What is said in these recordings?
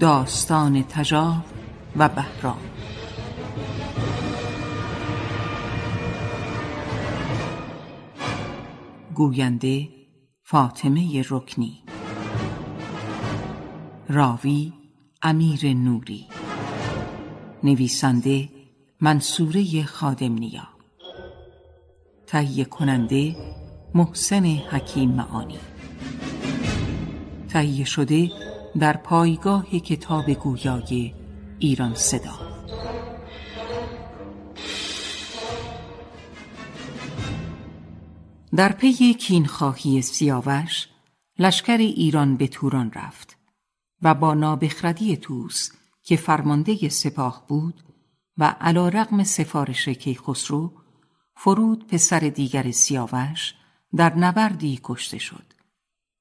داستان تجار و بهرام. گوینده فاطمه رکنی. راوی امیر نوری. نویسنده منصوره خادم نیا. تهیه کننده محسن حکیم معانی. تهیه شده در پایگاه کتاب گویای ایران صدا. در پی کینخواهی سیاوش لشکر ایران به توران رفت و با نابخردی توس که فرمانده سپاه بود و علا رقم سفارش کیخسرو فرود پسر دیگر سیاوش در نبردی کشته شد.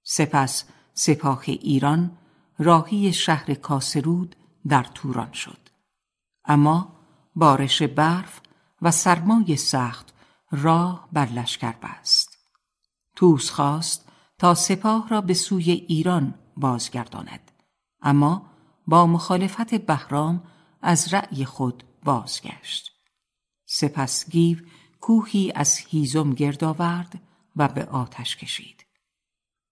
سپس سپاه ایران راهی شهر کاسرود در توران شد. اما بارش برف و سرمای سخت راه بر لشکر بست. توس خواست تا سپاه را به سوی ایران بازگرداند. اما با مخالفت بهرام از رأی خود بازگشت. سپس گیو کوهی از هیزم گرد آورد و به آتش کشید.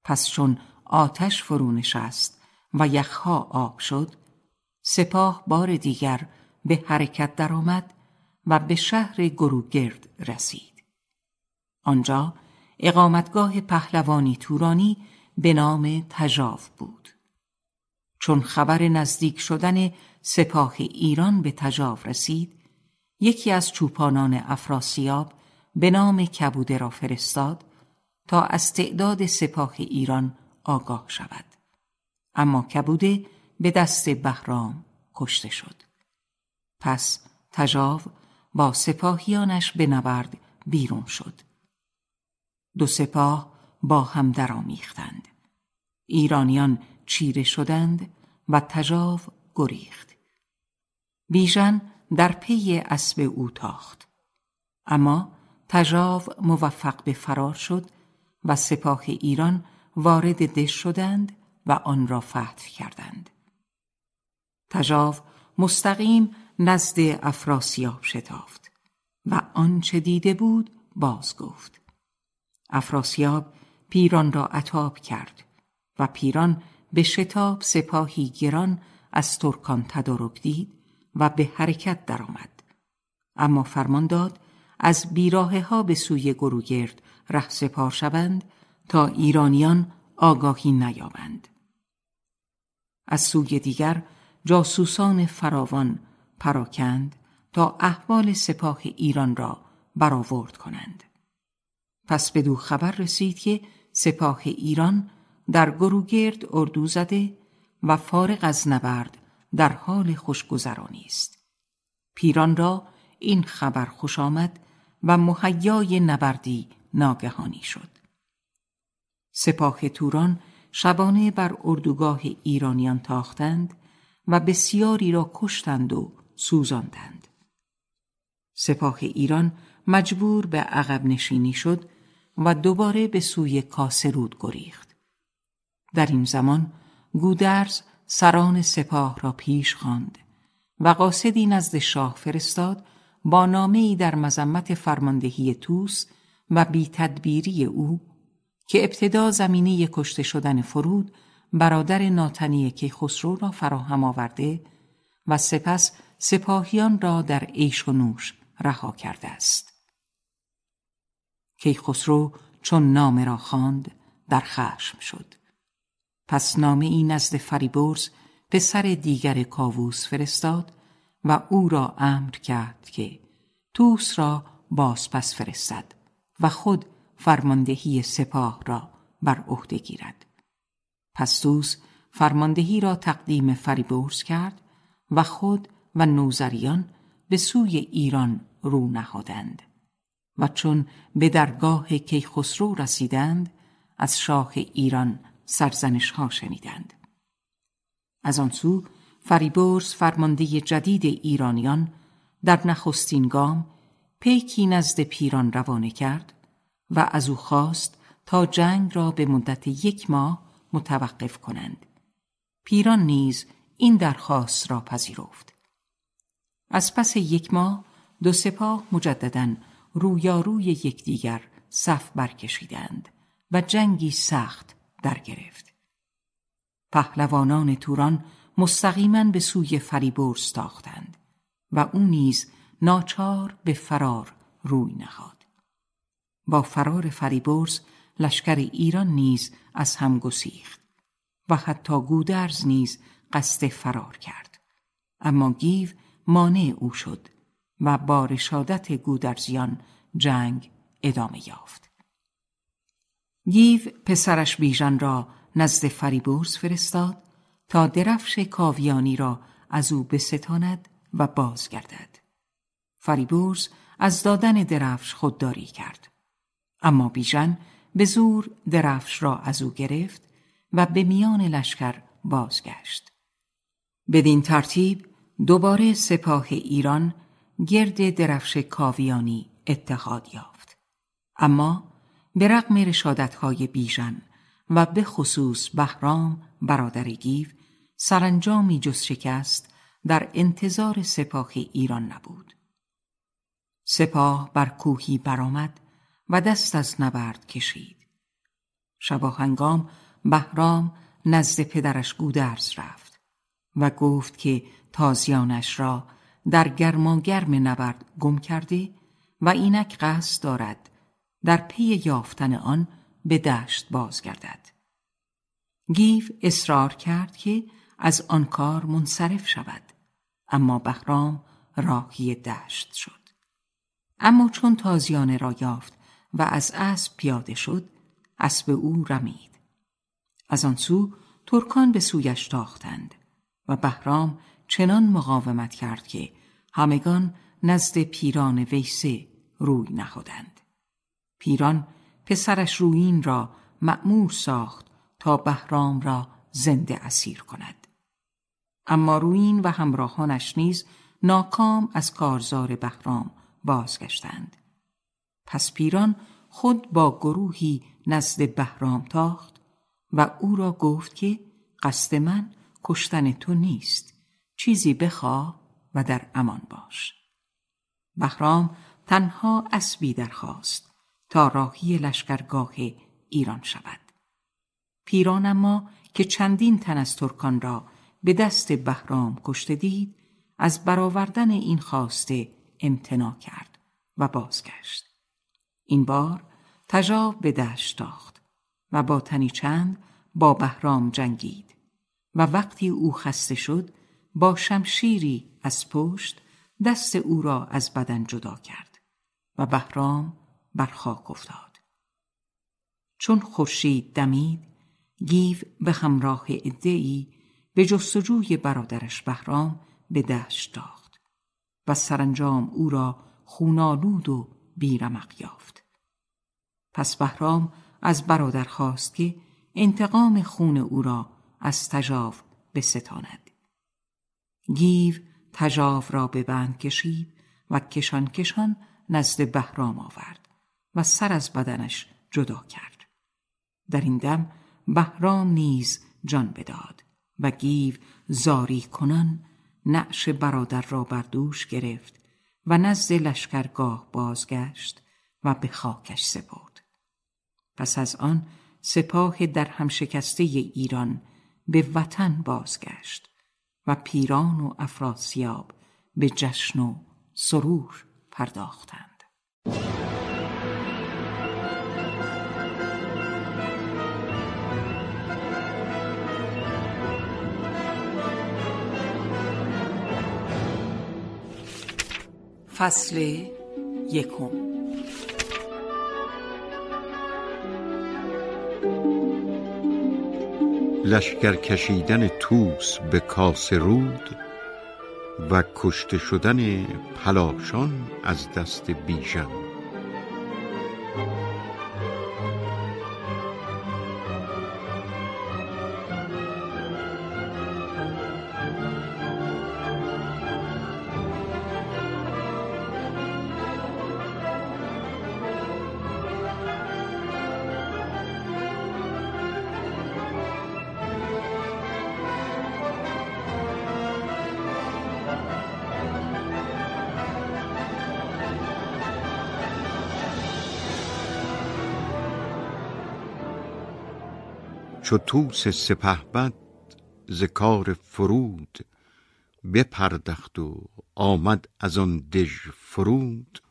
پس چون آتش فرو نشست و یخها آب شد. سپاه بار دیگر به حرکت درآمد و به شهر گروگرد رسید. آنجا اقامتگاه پهلوانی تورانی به نام تجاو بود. چون خبر نزدیک شدن سپاه ایران به تجاو رسید یکی از چوپانان افراسیاب به نام کبوده را فرستاد تا از تعداد سپاه ایران آگاه شود. اما کبوده به دست بهرام کشته شد. پس تجاو با سپاهیانش به نبرد بیرون شد. دو سپاه با هم درآمیختند. ایرانیان چیره شدند و تجاو گریخت. بیژن در پی اسب او تاخت. اما تجاو موفق به فرار شد و سپاه ایران وارد دش شدند و آن را فتح کردند. تجاو مستقیم نزد افراسیاب شتافت و آنچه دیده بود باز گفت. افراسیاب پیران را عطاب کرد و پیران به شتاب سپاهی گران از ترکان تدارک دید و به حرکت درآمد. اما فرمان داد از بیراه ها به سوی گروگرد ره سپار شوند تا ایرانیان آگاهی نیابند از سوی دیگر جاسوسان فراوان پراکند تا احوال سپاه ایران را برآورد کنند. پس بدو خبر رسید که سپاه ایران در گروگرد اردو زده و فارغ از نبرد در حال خوشگذرانی است. پیران را این خبر خوش آمد و مهیای نبردی ناگهانی شد. سپاه توران شبانه بر اردوگاه ایرانیان تاختند و بسیاری را کشتند و سوزاندند. سپاه ایران مجبور به عقب نشینی شد و دوباره به سوی کاسرود گریخت. در این زمان گودرز سران سپاه را پیش خواند و قاصدی نزد شاه فرستاد با نامهای در مذمت فرماندهی توس و بی تدبیری او که ابتدا زمینه کشته شدن فرود برادر ناتنی کیخسرو را فراهم آورده و سپس سپاهیان را در عیش و نوش رها کرده است. کیخسرو چون نامه را خواند در خشم شد. پس نامه ای نزد فریبرز پسر دیگر کاووس فرستاد و او را امر کرد که توس را بازپس فرستد و خود فرماندهی سپاه را بر عهده گیرد. پس توس فرماندهی را تقدیم فریبورس کرد و خود و نوزریان به سوی ایران رو نهادند و چون به درگاه کیخسرو رسیدند از شاه ایران سرزنش ها شنیدند. از آن سو فریبرز فرمانده جدید ایرانیان در نخستین گام پیکی نزد پیران روانه کرد و از او خواست تا جنگ را به مدت یک ماه متوقف کنند. پیران نیز این درخواست را پذیرفت. از پس یک ماه دو سپاه مجددا رویاروی یکدیگر صف برکشیدند و جنگی سخت در گرفت پهلوانان توران مستقیما به سوی فریبرز تاختند و او نیز ناچار به فرار روی نهاد. با فرار فریبرز لشکر ایران نیز از هم گسیخت و حتی گودرز نیز قصد فرار کرد. اما گیو مانع او شد و با رشادت گودرزیان جنگ ادامه یافت. گیو پسرش بیژن را نزد فریبرز فرستاد تا درفش کاویانی را از او بستاند و بازگردد. فریبرز از دادن درفش خودداری کرد. اما بیژن به زور درفش را از او گرفت و به میان لشکر بازگشت. بدین ترتیب دوباره سپاه ایران گرد درفش کاویانی اتحاد یافت. اما به رغم رشادتهای بیژن و به خصوص بهرام برادر گیو سرانجامی جز شکست در انتظار سپاه ایران نبود. سپاه بر کوهی برآمد و دست از نبرد کشید. شباهنگام بهرام نزد پدرش گودرز رفت و گفت که تازیانش را در گرماگرم نبرد گم کرده و اینک قصد دارد در پی یافتن آن به دشت بازگردد. گیو اصرار کرد که از آن کار منصرف شود اما بهرام راهی دشت شد. اما چون تازیانه را یافت و از اسب پیاده شد اسب او رمید. از آن سو ترکان به سویش تاختند و بهرام چنان مقاومت کرد که همگان نزد پیران ویسه روی نهادند. پیران پسرش روین را مأمور ساخت تا بهرام را زنده اسیر کند. اما روین و همراهانش نیز ناکام از کارزار بهرام بازگشتند. پس پیران خود با گروهی نزد بهرام تاخت و او را گفت که قصد من کشتن تو نیست چیزی بخواه و در امان باش. بهرام تنها اسبی درخواست تا راهی لشکرگاه ایران شود. پیران اما که چندین تن از ترکان را به دست بهرام کشته دید از برآوردن این خواسته امتناع کرد و بازگشت. این بار تجاب به دشت تاخت و با تنی چند با بهرام جنگید و وقتی او خسته شد با شمشیری از پشت دست او را از بدن جدا کرد و بهرام بر خاک افتاد. چون خورشید دمید گیو به همراه ادهی به جستجوی برادرش بهرام به دشت تاخت و سرانجام او را خونالود و بیرمق یافت. پس بهرام از برادر خواست که انتقام خون او را از تجاو بستاند. گیو تجاو را به بند کشید و کشان کشان نزد بهرام آورد و سر از بدنش جدا کرد. در این دم بهرام نیز جان بداد و گیو زاری کنان نعش برادر را بر دوش گرفت و نزد لشکرگاه بازگشت و به خاکش سپرد. پس از آن سپاه در هم شکسته ایران به وطن بازگشت و پیران و افراسیاب به جشن و سرور پرداختند. فصل یکم. لشکر کشیدن توس به کاسرود و کشته شدن پلاشان از دست بیژن. چو طوس سپهبد ز کار فرود بپردخت و آمد از آن دژ فرود.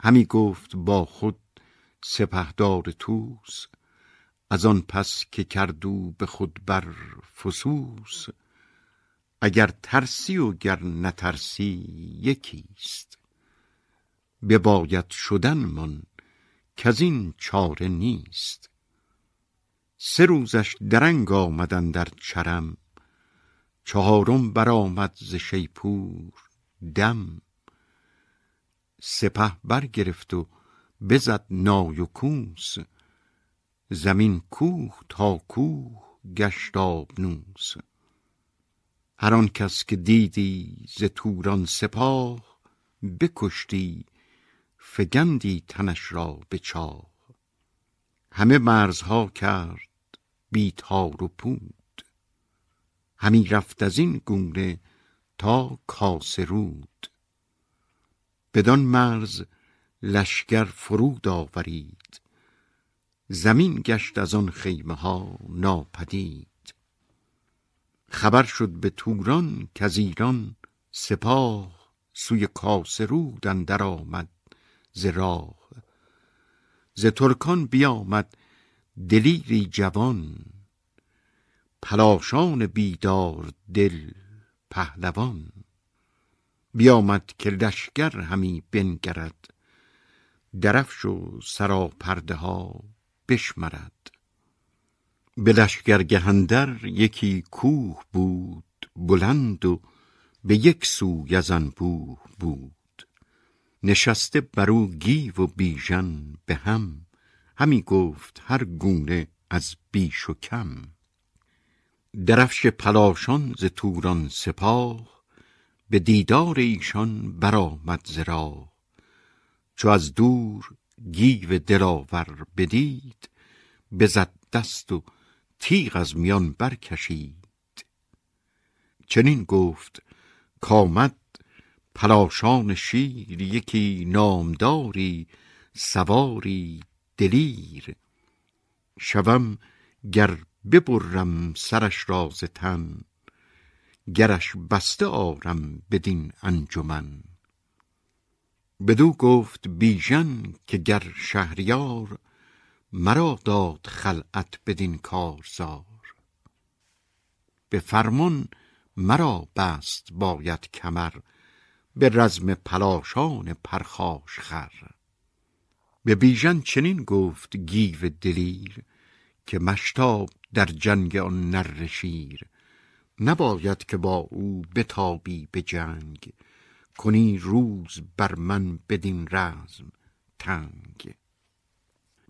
همی گفت با خود سپهدار طوس از آن پس که کرد او به خود بر فسوس. اگر ترسی و گر نترسی یکیست. بباید شدنمان کزین چاره نیست. سه روزش درنگ آمد اندر چرم چهارم برآمد ز شیپور دم. سپه برگرفت و بزد نای و کوس زمین کوه تا کوه گشت آبنوس. هر آن کس که دیدی ز توران سپاه بکشتی فگندی تنش را به چاه. همه مرزها کرد بی تار و پود. همی رفت از این گونه تا کاسرود بدان مرز لشکر فرود آورید. زمین گشت از آن خیمه ها ناپدید. خبر شد به توران کز ایران سپاه سوی کاسرود اندر آمد ز راه. ز ترکان بیامد دلیری جوان پلاشان بیدار دل پهلوان. بیامد که لشکر همی بنگرد درفش و سراپرده ها بشمرد. به لشکر گهندر یکی کوه بود بلند و به یک سوی از انبوه بود. نشسته برو گیو و بیژن به هم همی گفت هر گونه از بیش و کم. درفش پلاشان ز توران سپاه به دیدار ایشان برآمد ز راه. چو از دور گیو دلاور بدید بزد دست و تیغ از میان برکشید. چنین گفت کامد پلاشان شیر یکی نامداری سواری دلیر. شوم گر ببرم سرش را ز تن گرش بسته آرم بدین انجمن. بدو گفت بیژن که گر شهریار مرا داد خلعت بدین کارزار. به فرمان مرا بست باید کمر به رزم پلاشان پرخاش خر. به بیژن چنین گفت گیو دلیر که مشتاب در جنگ آن نر شیر. نباید که با او بتابی به جنگ کنی روز بر من بدین رزم تنگ.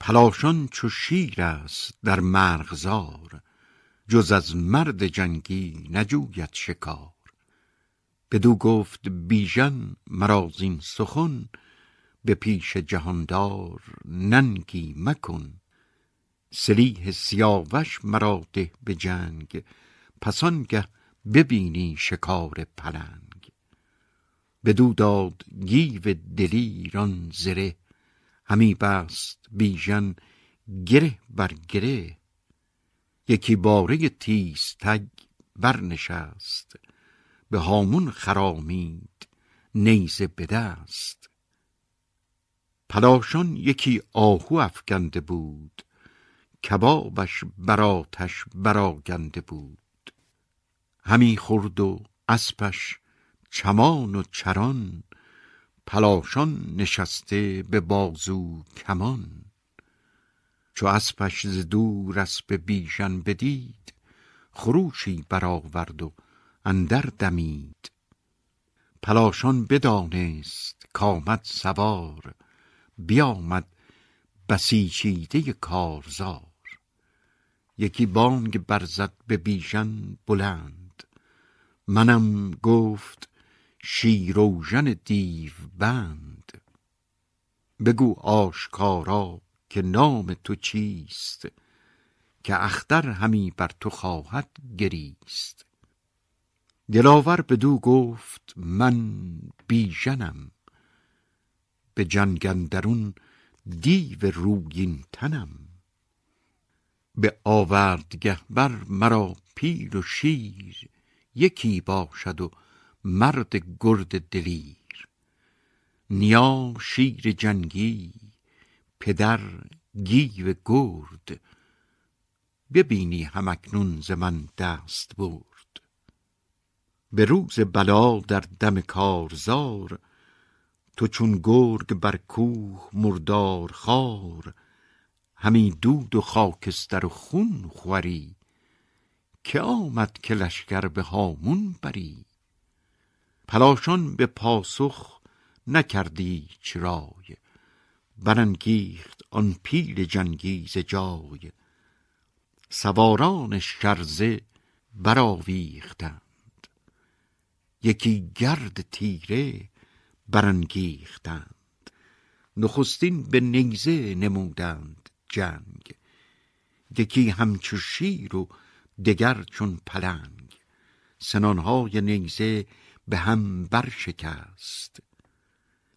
پلاشان چو شیر است در مرغزار جز از مرد جنگی نجوید شکار. بدو گفت بیژن مرا زین سخن به پیش جهاندار ننگی مکن. سلیح سیاوش مرا ده به جنگ پس آنگه ببینی شکار پلنگ. بدو داد گیو دلیر آن زره همی بست بیژن گره بر گره. یکی باره تیزتگ برنشست به هامون خرامید نیزه به دست. پلاشان یکی آهو افکنده بود. کبابش بر آتش برآگنده بود. همی خورد و اسپش چمان و چران. پلاشان نشسته به بازو کمان. چو اسپش ز دور اسپ بیژن بدید خروشی برآورد و اندر دمید. پلاشان بدانست کامد سوار. بیامد بسیچیده کارزار. یکی بانگ برزد به بیژن بلند. منم گفت شیروژن دیو بند. بگو آشکارا که نام تو چیست؟ که اختر همی بر تو خواهد گریست. دلاور بدو گفت من بیژنم. به جنگندرون دیو رویین تنم. به آوردگه بر مرا پیر و شیر یکی باشد و مرد گرد دلیر. نیا شیر جنگی پدر گیو گرد. ببینی همکنون ز من دست برد به روز بلا در دم کارزار تو چون گرگ بر کوه مردار خار همی دود و خاکستر و خون خوری که آمد که لشکر به هامون بری. پلاشان به پاسخ نکردی چرای برانگیخت آن پیل جنگیز جای. سواران شرزه برآویختند. یکی گرد تیره برانگیختند. نخستین به نیزه نمودند جنگ. یکی همچو شیر و دگر چون پلنگ. سنانهای نیزه به هم برشکست.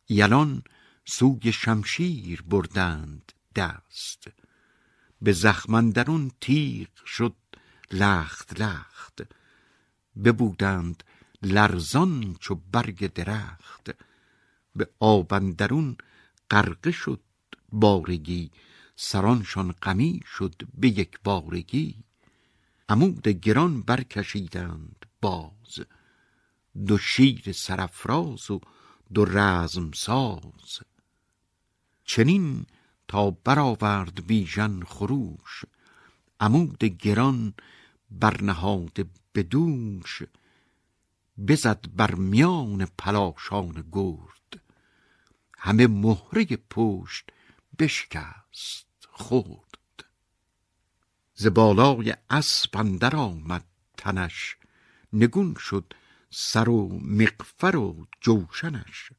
یلان سوی شمشیر بردند دست. به زخمندرون تیغ شد لخت لخت. ببودند لرزان چو برگ درخت. به آبندرون غرقه شد بارگی سرانشان غمی شد به یک بارگی. عمود گران برکشیدند باز دو شیر سرفراز و دو رزم ساز. چنین تا برآورد بیژن خروش عمود گران برنهاده بدوش بزد بر میان پلاشان گرد. همه مهره پشت بشکست خورد. ز بالای اسب اندر آمد تنش نگون شد سر و مقفر و جوشنش.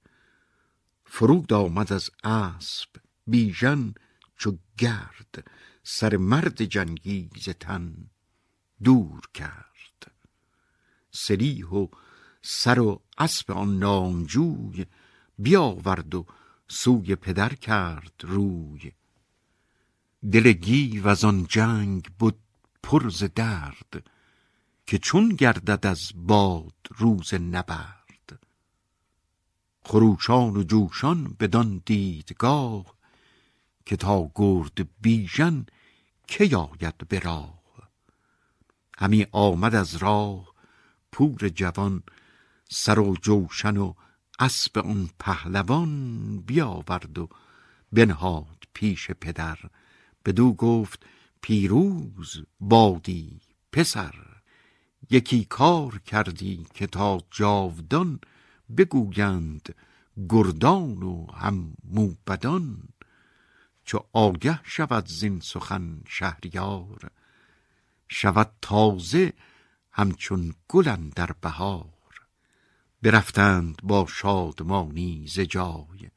فرود آمد از اسب بیژن چو گرد سر مرد جنگی ز تن دور کرد. سریح و سر و اسب آن نامجوی بیاورد و سوی پدر کرد روی. دل گیو از آن جنگ بود پر ز درد که چون گردد از باد روز نبرد. خروشان و جوشان بدان دیدگاه که تا گرد بیژن که آید به راه. همی آمد از راه پور جوان سر و جوشن و اسب اون پهلوان بیاورد و بنهاد پیش پدر. بدو گفت پیروز بادی پسر. یکی کار کردی که تا جاودان بگویند گردان و هم موبدان چو آگه شود زین سخن شهریار شود تازه همچون گل در بهار. برفتند با شادمانی ز جای.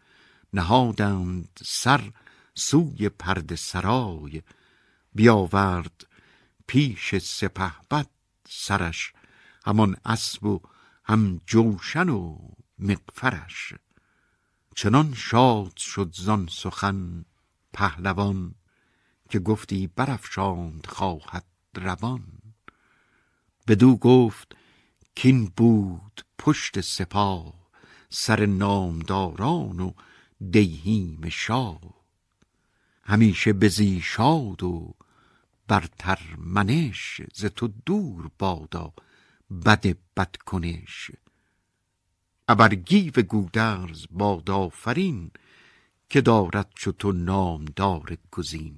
نهادند سر سوی پرد سرای. بیاورد پیش سپهبد سرش همان اسب و هم جوشن و مقفرش چنان شاد شد زان سخن پهلوان که گفتی برافشاند خواهد روان. بدو گفت کین بود پشت سپاه سر نامداران و دیهیم شاه. همیشه بزی شاد و برتر منش ز تو دور بادا بد بد کنش ابر گیو گودرز باد آفرین که دارد چو تو نامدار گزین.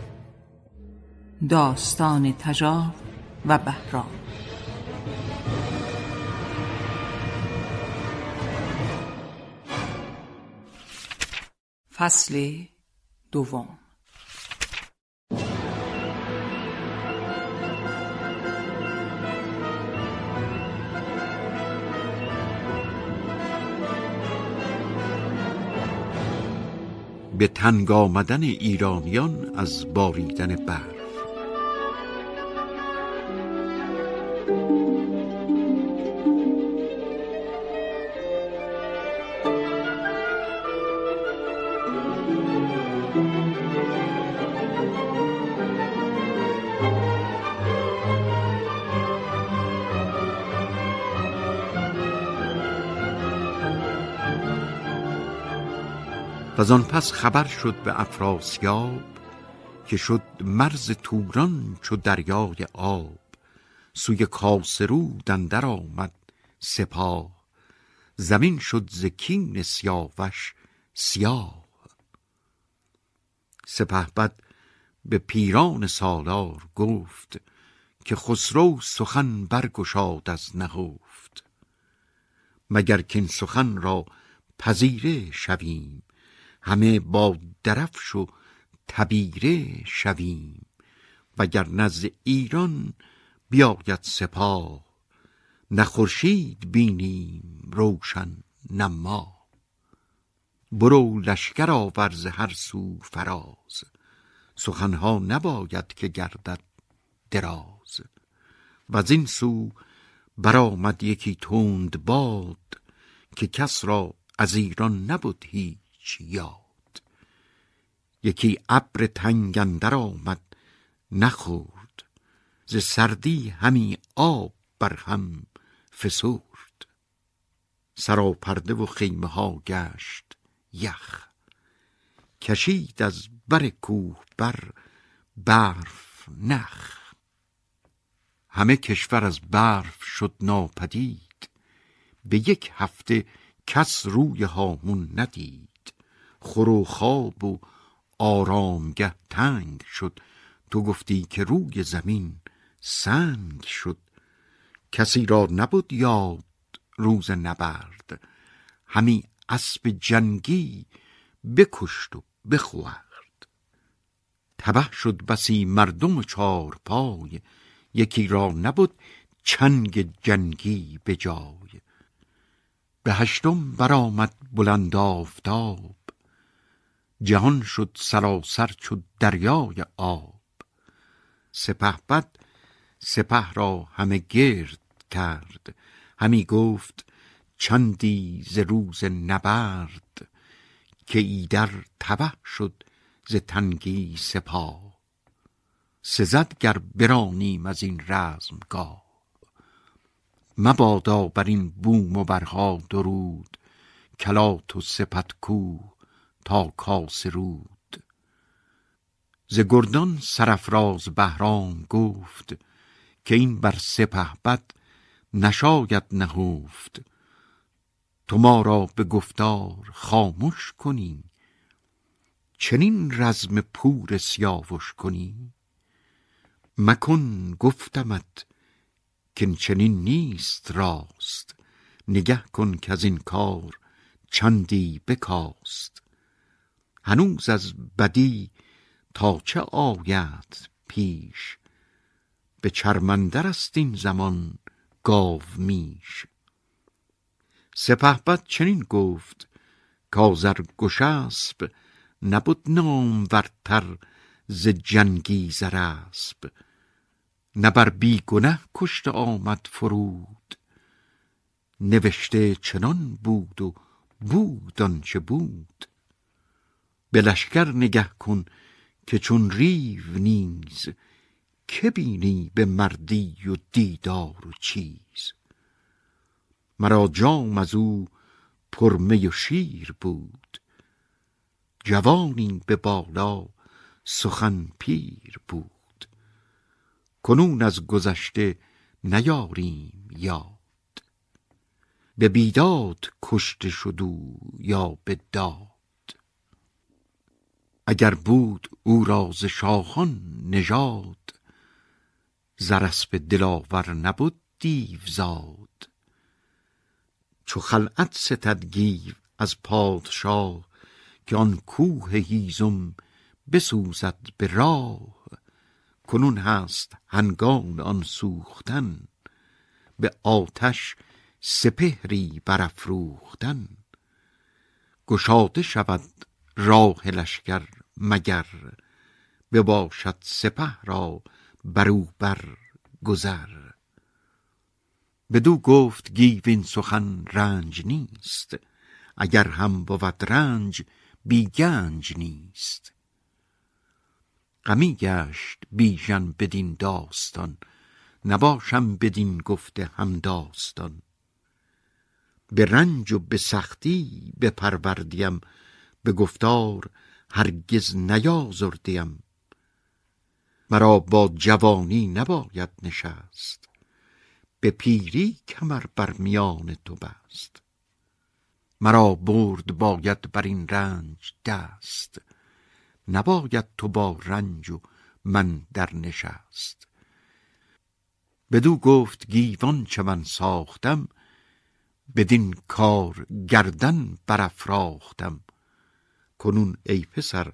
داستان تجار و بهرام. فصل دوم. به تنگ آمدن ایرانیان از باریدن برف و آن پس خبر شد به افراسیاب که شد مرز توران چو دریای آب. سوی کاسرود اندر آمد سپاه. زمین شد ز کین سیاوش سیاه. سپهبد به پیران سالار گفت که خسرو سخن برگشاد از نهفت. مگر کین سخن را پذیره شویم؟ همه با درفش و تبیره شویم وگر نزد ایران بیاید سپاه. نه خورشید بینیم روشن نه ما. برو لشکر آورز هر سو فراز سخنها نباید که گردد دراز. و این سو برآمد یکی تند باد که کس را از ایران نبود هیچ یاد. یکی ابر تنگ اندر آمد نخورد. ز سردی همی آب بر هم فسرد. سراپرده و خیمه ها گشت یخ. کشید از بر کوه بر برف نخ. همه کشور از برف شد ناپدید. به یک هفته کس روی هامون ندید. خور و خواب و آرامگه تنگ شد. تو گفتی که روی زمین سنگ شد. کسی را نبود یاد روز نبرد. همی اسب جنگی بکشت و بخورد. تبه شد بسی مردم چار پای یکی را نبود چنگ جنگی به جای به هشتم برآمد بلند آفتاب. جهان شد سراسر چو دریای آب. سپهبد سپه را همه گرد کرد. همی گفت چندی ز روز نبرد که ایدر تبه شد ز تنگی سپاه سزد گر برانیم از این رزمگاه. مبادا بر این بوم و برها درود. کلات و سپت کوه تا کاسرود ز گردان سرفراز بهرام گفت که این بر سپه بد نشاید نهفت. تو ما را به گفتار خاموش کنی. چنین رزم پور سیاوش کنی. مکن گفتمت که چنین نیست راست. نگه کن که از این کار چندی بکاست. هنوز از بدی تا چه آید پیش؟ به چرمندر است این زمان گاو میش. سپهبد چنین گفت کازر گشسب نبود نام ورتر ز جنگی زرسب نه بر بی گنه کشت آمد فرود نوشته چنان بود و بود آنچه بود. به لشکر نگه کن که چون ریو نیز که بینی به مردی و دیدار و چیز. مرا جام از او پرمی و شیر بود. جوانی به بالا سخن پیر بود. کنون از گذشته نیاریم یاد. به بیداد کشته شد او یا به داد. اگر بود او ز شاهان نژاد به دلاور نبود دیوزاد چو خلعت ستد گیو از پادشاه که آن کوه هیزم بسوزد به راه. کنون هست هنگام آن سوختن به آتش سپهری برافروختن. گشاده شود راه لشکر مگر بباشد سپه را برو بر گذر. بدو گفت گیو این سخن رنج نیست اگر هم بود رنج بی گنج نیست. غمی گشت بیژن بدین داستان نباشم بدین گفته هم داستان. به رنج و به سختی بپروردیم به گفتار هرگز نیازردیم. مرا با جوانی نباید نشست. به پیری کمر بر میان تو بست. مرا برد باید بر این رنج دست. نباید تو با رنج و من در نشست. بدو گفت گیوان چه من ساختم بدین کار گردن برافراختم. کنون ای پسر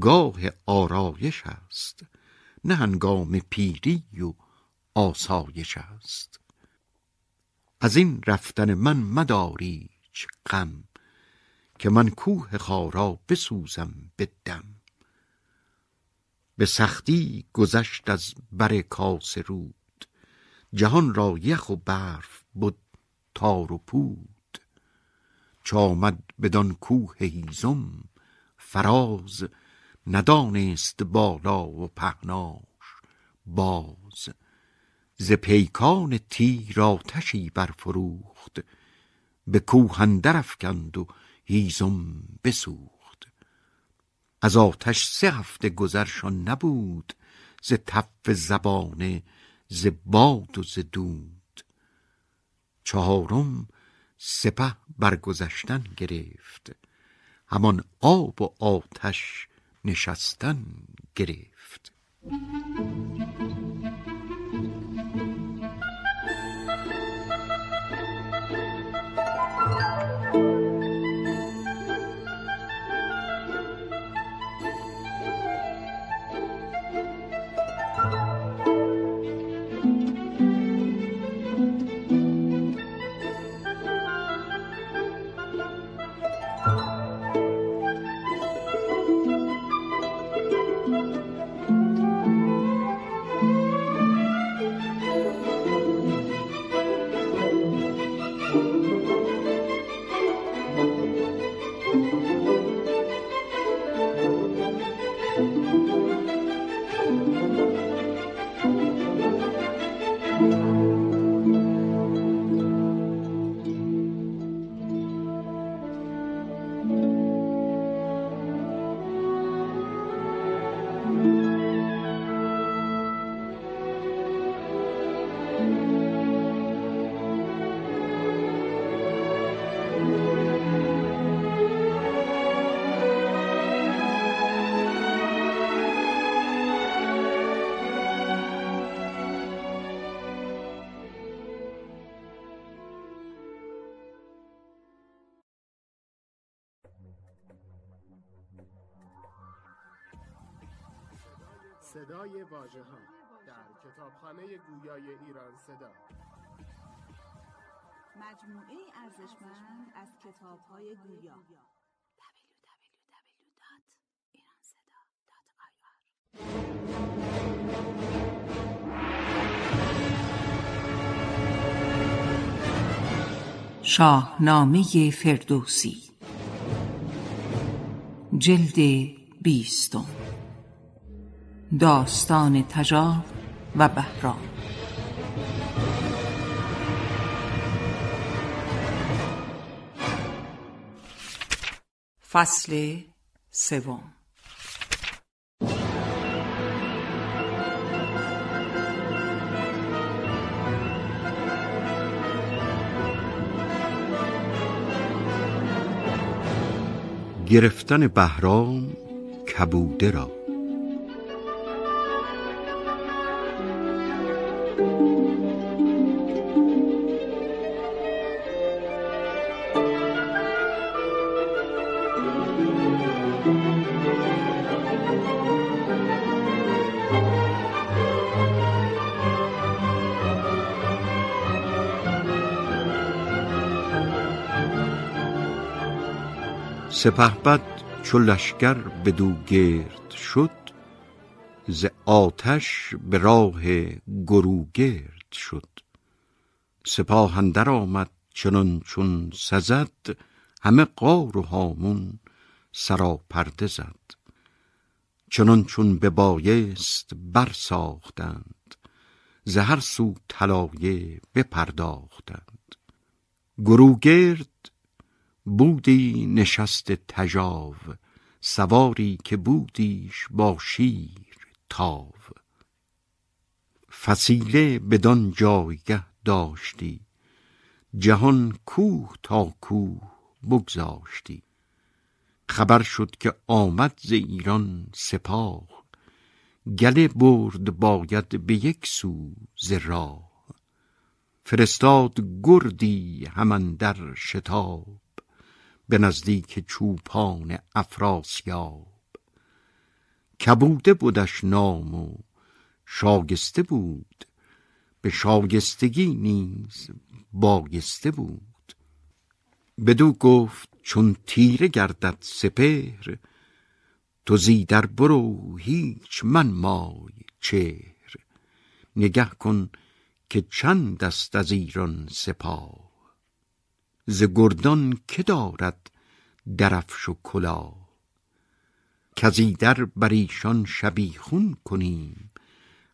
گاه آرایش است. نه هنگام پیری و آسایش است. از این رفتن من مداری غم که من کوه خارا بسوزم به دم. به سختی گذشت از بر کاس رود. جهان را یخ و برف بود تار و پود. چامد بدان کوه هیزم فراز ندانست بالا و پهناش باز. ز پیکان تیر آتشی برفروخت به کوه اندر افکند و هیزم بسوخت. از آتش سه هفته گذرشان نبود ز تف زبانه ز باد و ز دود. چهارم سپه برگذشتن گرفت. همان آب و آتش نشستن گرفت. صدای واژه ها در کتابخانه گویای ایران صدا. مجموعه ارزشمند از کتاب های گویا شاهنامه فردوسی. جلد بیستم. داستان تجار و بهرام. فصل سوم. گرفتن بهرام کبوده را. سپهبد چو لشکر بدو گرد شد ز آتش به راه گروگرد شد. سپاه اندر آمد چنان چون سزد همه قار و هامون سراپرده زد. چنان چون ببایست برساختند ز هر سو طلایه بپرداختند. گروگرد بودی نشست تژاو سواری که بودیش با شیر. تاو. فسیله بدان جایگه داشتی جهان کوه تا کوه بگذاشتی. خبر شد که آمد ز ایران سپاه گله برد باید به یک سو ز راه. فرستاد گردی همان در شتاب به نزدیک چوپان افراسیاب. کبوده بودش نام و شاگسته بود. به شاگستگی نیز بایسته بود. بدو گفت چون تیره گردد سپهر تو زیدر برو هیچ من مای چهر. نگه کن که چند است از ایران سپاه. ز گردان که دارد درفش و کلاه. کزیدر بر ایشان شبیخون کنیم.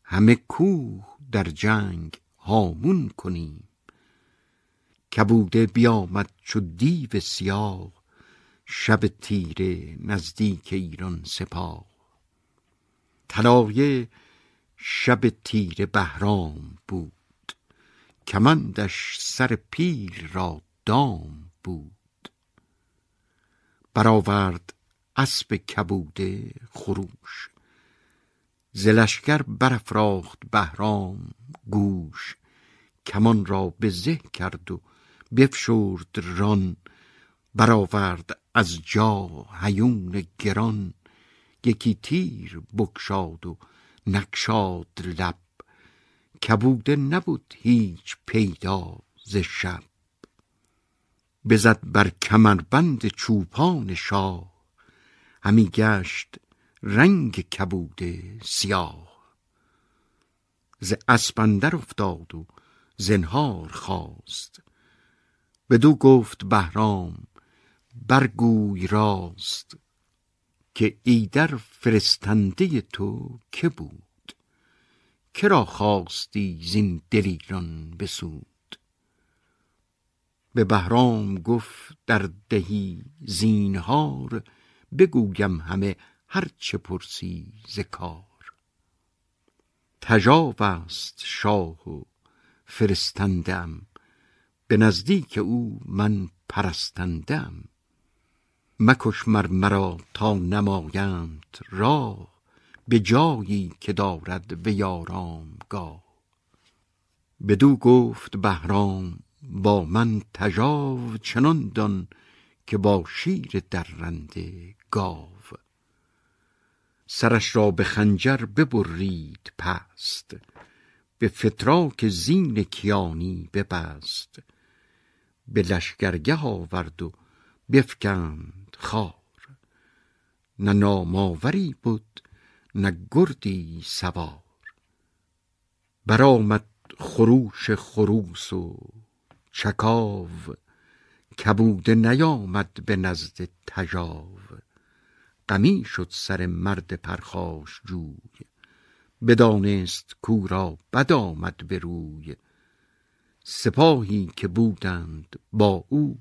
همه کوه در جنگ هامون کنیم. کبوده بیامد چو دیو سیاه شب تیره نزدیک ایران سپاه. طلایه شب تیره بهرام بود کمندش سر پیل را دام بود. برآورد اسب کبوده خروش. ز لشکر برافراخت بهرام گوش. کمان را به زه کرد و بفشرد ران. برآورد از جا هیون گران. یکی تیر بگشاد و نگشاد لب. کبوده نبود هیچ پیدا ز شب. بزد بر کمربند چوپان شاه. همی گشت رنگ کبوده سیاه. ز اسپ اندر افتاد و زنهار خواست. بدو گفت بهرام برگوی راست که ایدر فرستنده تو که بود؟ کرا خواستی زین دلیران بسود؟ به بهرام گفت در دهی زینهار بگویم همه هر چه پرسی ز کار. تژاو است شاه و فرستندم به نزدیک او من پرستندم. مکش مر مرا تا نمایند راه به جایی که دارد به یارام گاه بدو گفت بهرام با من تژاو چنان دان که با شیر درنده گاو. سرش را به خنجر ببرید پست به فتراک زین کیانی ببست. به لشگرگه آورد و بفکند خار. نه ناماوری بود نه گردی سوار. برآمد خروش خروس و چکاو. کبوده نیامد به نزد تژاو. غمی شد سر مرد پرخاش جوی. بدانست کورا بد آمد به روی. سپاهی که بودند با او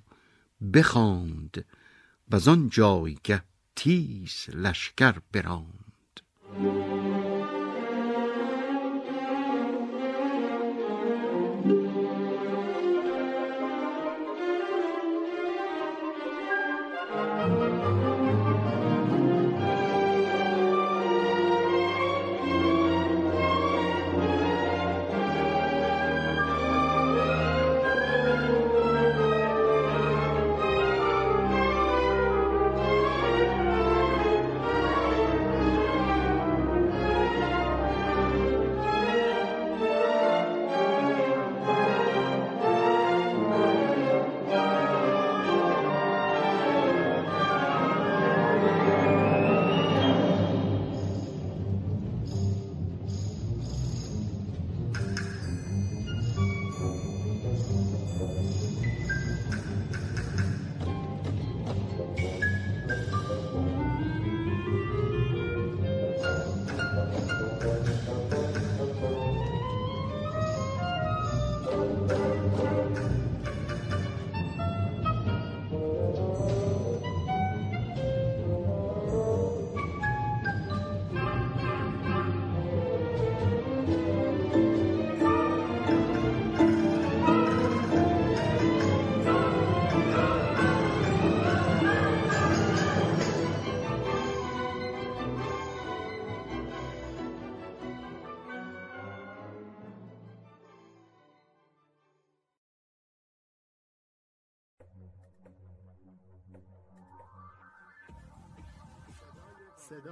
بخواند و آن جایگه تیز لشکر براند.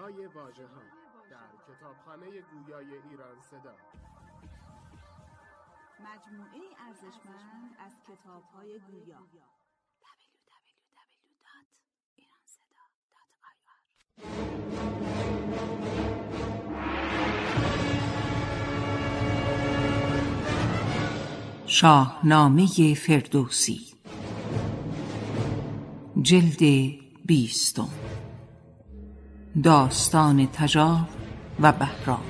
صدای واژه ها در کتابخانه گویای ایران صدا. مجموعه ارزشمند از کتاب های گویا www.iranseda.ir شاهنامه فردوسی جلد بیستم. داستان تجار و بهرام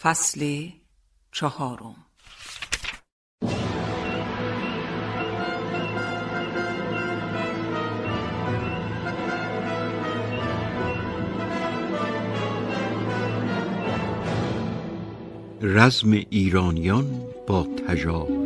فصل چهارم. رزم ایرانیان با تجار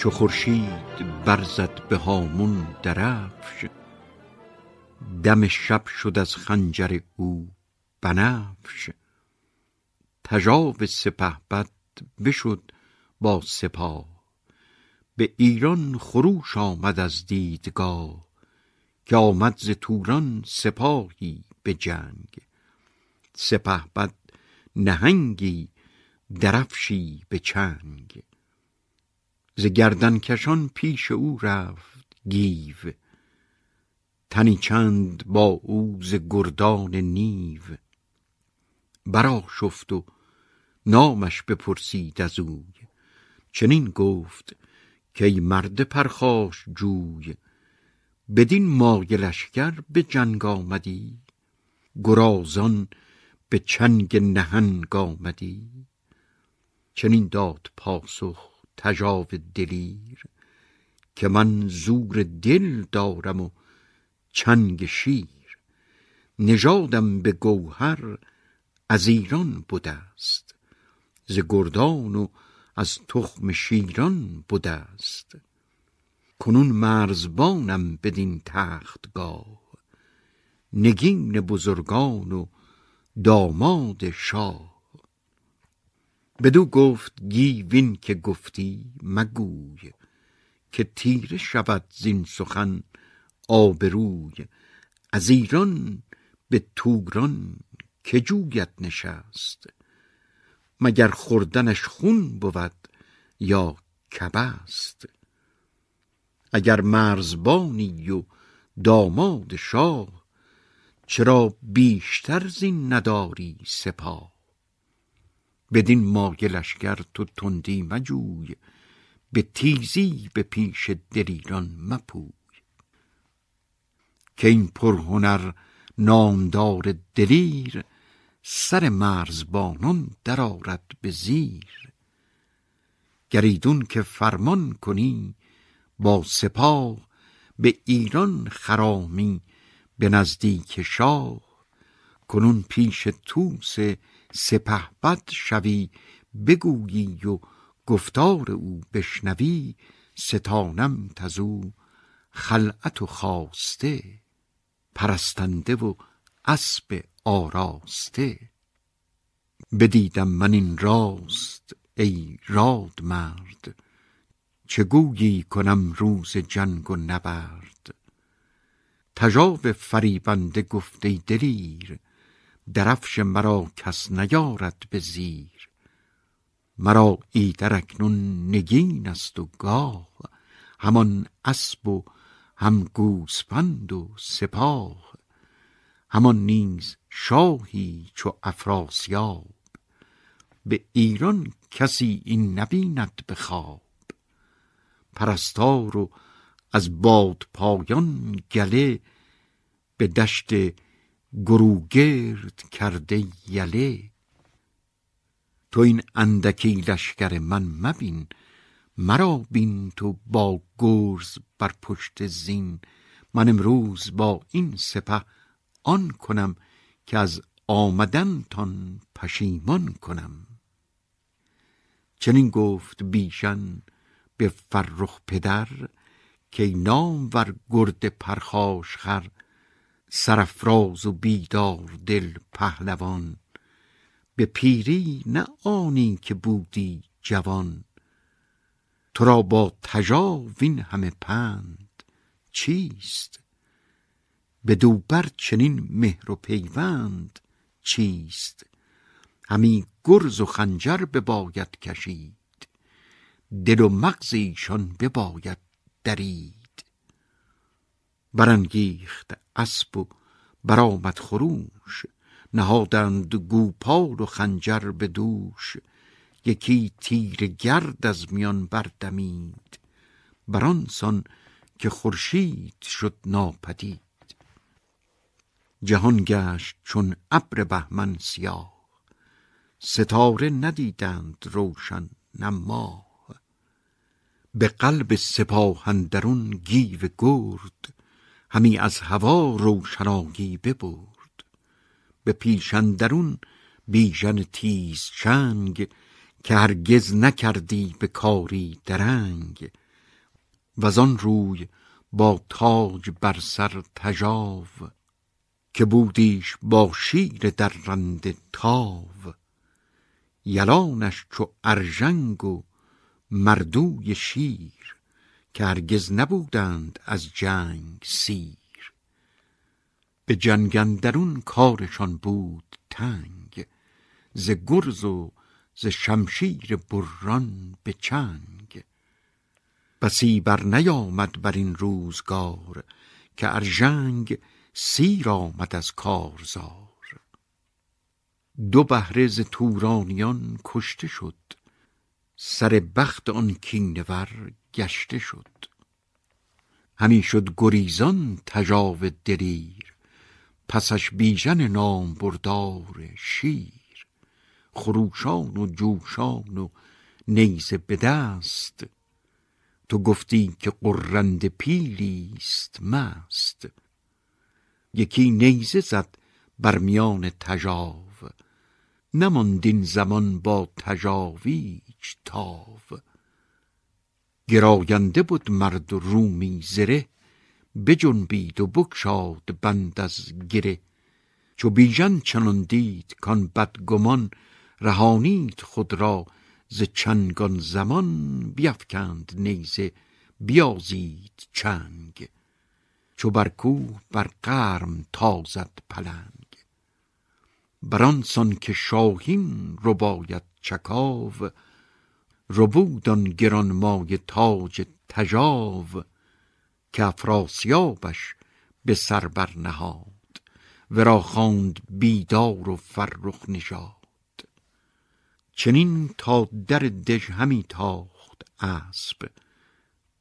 چو خورشید برزد به هامون درفش دم شب شد از خنجر او بنفش. تژاو سپهبد بشد با سپاه به ایران خروش آمد از دیدگاه که آمد ز توران سپاهی به جنگ. سپهبد نهنگی درفشی به چنگ. ز گردنکشان پیش او رفت گیو. تنی چند با او ز گردان نیو. برآشفت و نامش بپرسید از اوی. چنین گفت کای مرد پرخاش جوی بدین مایه لشکر به جنگ آمدی. گرازان به چنگ نهنگ آمدی. چنین داد پاسخ تژاو دلیر که من زور دل دارم و چنگ شیر. نژادم به گوهر از ایران بوده است ز گردان و از تخم شیران بوده است کنون مرزبانم بدین تختگاه نگین بزرگان و داماد شاه. بدو گفت گیو این که گفتی مگوی که تیره شود زین سخن آبروی. از ایران به توران که جویت نشست؟ مگر خوردنش خون بود یا کبست؟ اگر مرزبانی و داماد شاه چرا بیشتر زین نداری سپاه؟ بدین مایه لشکر تو تندی مجوی به تیزی به پیش دلیران مپوی. که این پرهنر نامدار دلیر سر مرزبانان درآرد به زیر. گریدون که فرمان کنی با سپاه به ایران خرامی به نزدیک شاه. کنون پیش توس سپهبد شوی بگویی و گفتار او بشنوی ستانم تزو خلعت و خواسته پرستنده و اسب آراسته. بدیدم من این راست ای راد مرد چه گویی کنم روز جنگ و نبرد؟ تجاو فریبنده گفته دلیر درفش مرا کس نیارد به زیر. مرا ایدر اکنون نگین است و گاه. همان اسب و هم گوسپند و سپاه. همان نیز شاهی چو افراسیاب. به ایران کسی این نبیند به خواب. پرستار و از باد پایان گله به دشت گروگرد کرده یله. تو این اندکی لشکر من مبین. مرا بین تو با گرز بر پشت زین. من امروز با این سپه آن کنم که از آمدنتان پشیمان کنم. چنین گفت بیژن به فرخ پدر که نام ور گرد پرخاش سرفراز و بیدار دل پهلوان. به پیری نه آنی که بودی جوان. تو را با تجاوین همه پند چیست؟ به دوبر چنین مهر و پیوند چیست؟ همی گرز و خنجر بباید کشید. دل و مغز ایشان بباید درید. برانگیخت اسب و برآمد خروش. نهادند گوپال و خنجر به دوش. یکی تیر گرد از میان بردمید. برانسان که خورشید شد ناپدید. جهان گشت چون ابر بهمن سیاه. ستاره ندیدند روشن نه ماه. به قلب سپاه اندرون گیو گرد. همی از هوا روشنایی ببرد. به پیش اندرون بیژن تیز چنگ که هرگز نکردی به کاری درنگ. وزان روی با تاج بر سر تژاو که بودیش با شیر درنده تاو. یلانش چو ارژنگ و مردوی شیر که هرگز نبودند از جنگ سیر. به اندرون کارشان بود تنگ. ز گرز و ز شمشیر بران به چنگ. بسی بر نیامد بر این روزگار که ارژنگ سیر آمد از کارزار. دو بهره ز تورانیان کشته شد. سر بخت آن کینور گشته شد. همی شد گریزان تجاو دلیر پسش بیژن نام بردار شیر. خروشان و جوشان و نیزه به دست تو گفتی که قرنده پیلیست مست. یکی نیزه زد بر میان تجاو نماند این زمان با تجاویچ تاو. گراینده بود مرد رومی زره بجنبید و بگشاد بند از گره. چو بیژن چنان دید کان بدگمان رهانید خود را ز چنگان زمان. بیفکند نیزه بیازید چنگ. چو بر کوه بر قرم تازد پلنگ. برانسان که شاهین رو باید چکاو ربودان گران مای تاج تجاو که افراسیابش به سر برنهاد ورا خواند بیدار و فرخ نژاد. چنین تا در دژ همی تاخت اسب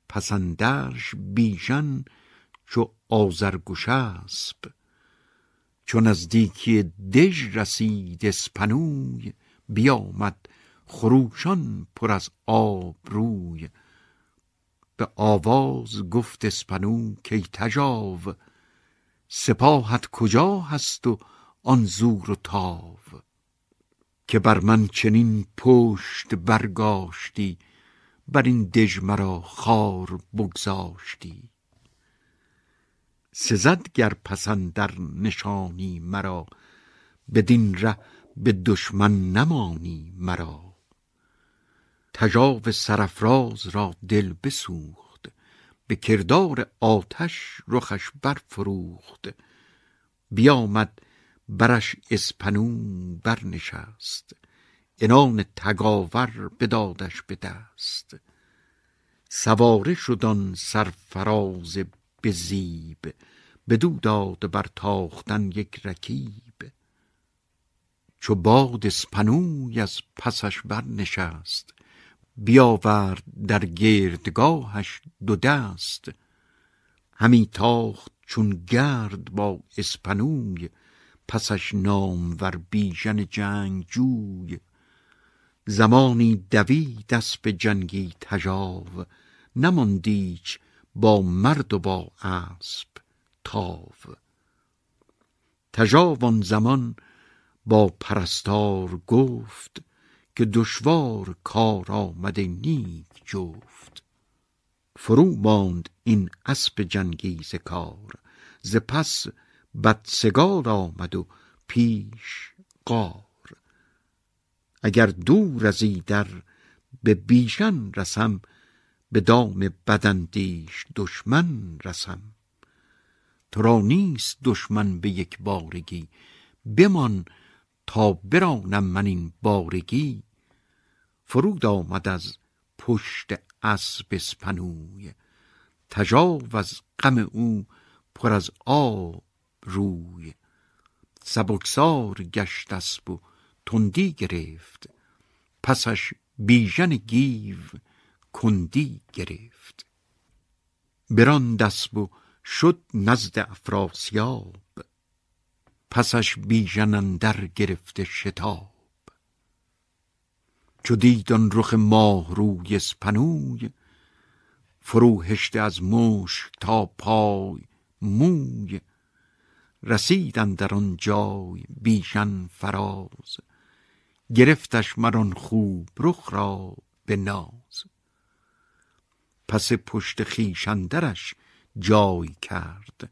پسندرش بیژن چو آزرگوش اسب چون نزدیکی دژ رسید اسپنوی بیامد خروشان پر از آب روی. به آواز گفت اسپنو کی تجاو سپاهت کجا هست و آن زور و تاو؟ که بر من چنین پشت برگاشتی بر این دژ مرا خار بگذاشتی. سزد گر پسندر نشانی مرا بدین ره به دشمن نمانی مرا. تجاو سرفراز را دل بسوخت. به کردار آتش رخش برفروخت. بیامد برش اسپنو برنشست. انان تگاور بدادش به دست. سواره شدان سرفراز به زیب. بدو داد بر تاختن یک رکیب. چو باد اسپنوی از پسش برنشست. بیاورد در گردگاهش دو دست. همی تاخت چون گرد با اسپنوی پسش نام ور بیژن جنگ جوی زمانی دوید اسب جنگی تجاو نماندیچ با مرد و با اسب تاو. تجاو زمان با پرستار گفت که دشوار کار آمده نیک جفت. فرو ماند این اسب جنگی ز کار ز پس بدسگال آمد و پیش قار اگر دور از در به بیژن رسم به دام بدندیش دشمن رسم. تو نیست دشمن به یک بارگی بمان تا برانم من این بارگی. فرود آمد از پشت اسب اسپنوی تجاو از غم او پر از آب روی. سبکسار گشت اسب و تندی گرفت. پسش بیژن گیو کندی گرفت. بران دست و شد نزد افراسیاب. پسش بیژن در گرفته شتاب. چو دید آن رخ ماه روی اسپنوی فرو هشته از مشک تا پای موی. رسیدن در آن جای بیژن فراز گرفتش مران خوب رخ را به ناز. پس پشت خیشندرش جای کرد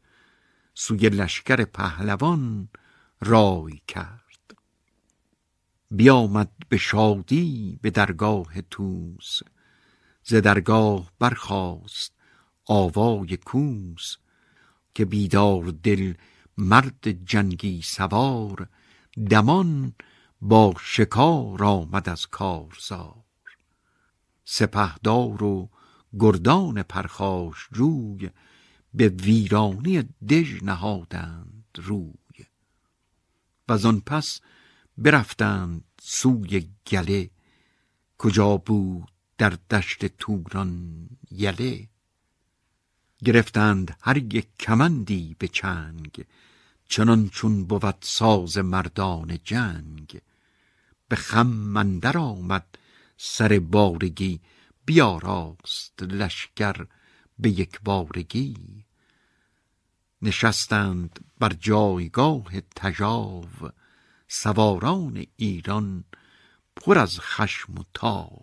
سوی لشکر پهلوان رای کرد. بیامد به شادی به درگاه توس ز درگاه برخاست آوای کوس که بیدار دل مرد جنگی سوار دمان با شکار آمد از کارزار. سپهدار و گردان پرخاش جوی به ویرانی دژ نهادند روی. و آن پس برفتند سوی گله. کجا بود در دشت توران یله؟ گرفتند هر یک کمندی به چنگ چنان چون بود ساز مردان جنگ. به خم مندر آمد سر بارگی بیاراست لشکر به یک بارگی. نشستند بر جایگاه تجاو سواران ایران پر از خشم و تاو.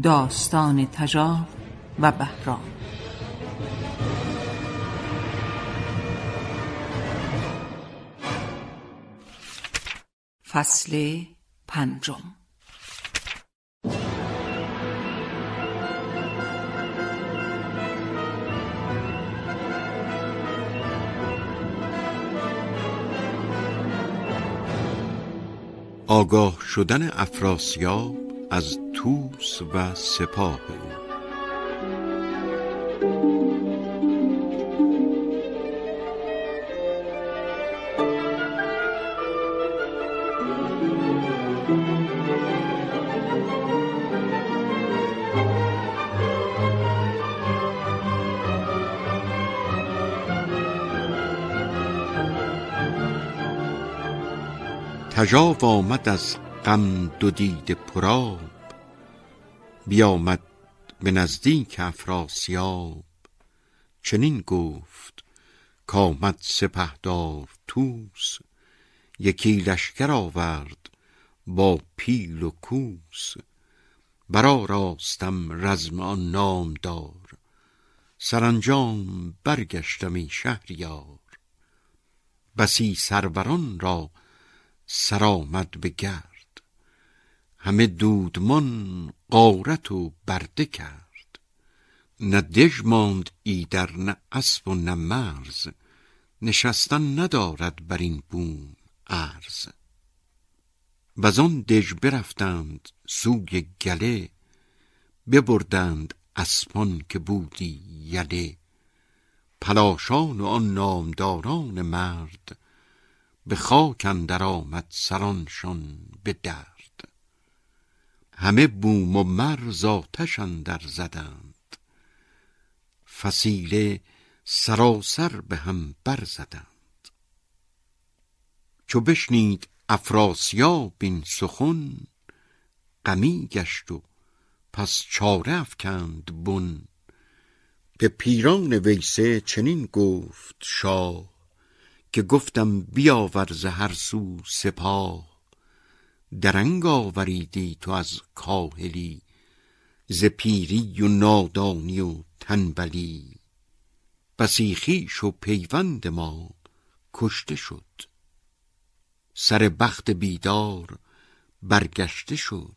داستان تجار و بهرام. فصل پنجم. آگاه شدن افراسیاب از توس و سپاه او. تجاو آمد از غم دو دید پراب بیامد به نزدیک افراسیاب. چنین گفت کامد سپهدار توس یکی لشکر آورد با پیل و کوس. برا راستم رزم آن نامدار. سرانجام برگشتم ای شهریار. بسی سروران را سرآمد به گرد همه دودمان غارت و برده کرد. نه دژ ماند ایدر نه اسب و نه مرز. نشستن ندارد بر این بوم ارز وزان دژ برفتند سوی گله ببردند اسپان که بودی یله. پلاشان و آن نامداران مرد به خاک اندر آمد سرانشان به درد همه بوم و مرز آتش اندر زدند. فسیله سراسر به هم برزدند چو بشنید افراسیاب این سخن غمی گشت و پس چاره افکند بن. به پیران ویسه چنین گفت شاه که گفتم بیاور ز هر سو سپاه. درنگ آوریدی تو از کاهلی ز پیری و نادانی و تنبلی. بسی خویش و پیوند ما کشته شد. سر بخت بیدار برگشته شد.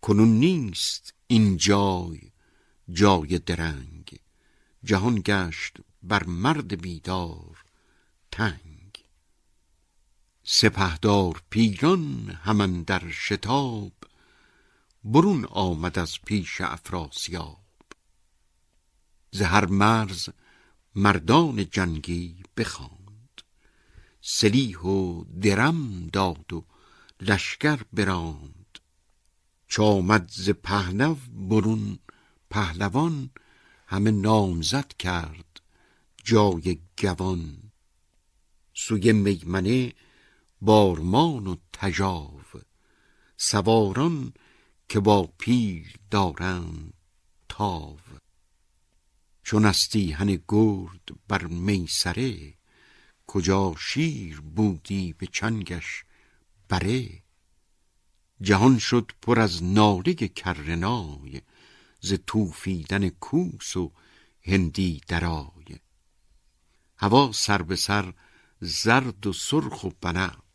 کنون نیست این جای جای درنگ. جهان گشت بر مرد بیدار تنگ. سپهدار پیران همان در شتاب برون آمد از پیش افراسیاب. ز هر مرز مردان جنگی بخواند. سلیح و درم داد و لشکر براند. چامد ز پهلو برون پهلوان همه نامزد کرد جای گوان. سوی میمنه بارمان و تجاو سواران که با پیل دارند تاو. چون استیهن گرد بر میسره کجا شیر بودی به چنگش بره؟ جهان شد پر از ناله کرنای ز توفیدن کوس و هندی درای. هوا سر به سر زرد و سرخ و بنفش